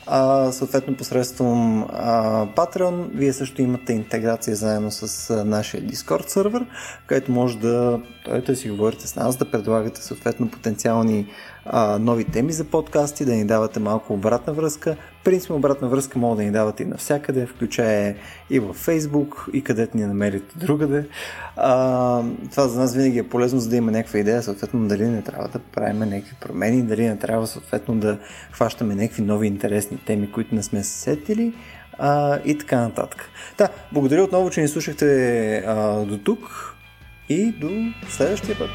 а, съответно посредством а, Patreon вие също имате интеграция заедно с а, нашия Discord сервер, където може да, да си говорите с нас, да предлагате съответно потенциални а, нови теми за подкасти, да ни давате малко обратна връзка. Принципно обратна връзка може да ни давате и навсякъде, включая и във Facebook, и където ни намерите другаде. А, това за нас винаги е полезно, за да има някаква идея, съответно дали не трябва да правим някакви промени, дали не трябва съответно да хващаме някакви нови интересни теми, които не сме се сетили а, и така нататък. Да, благодаря отново, че ни слушахте а, до тук и до следващия път.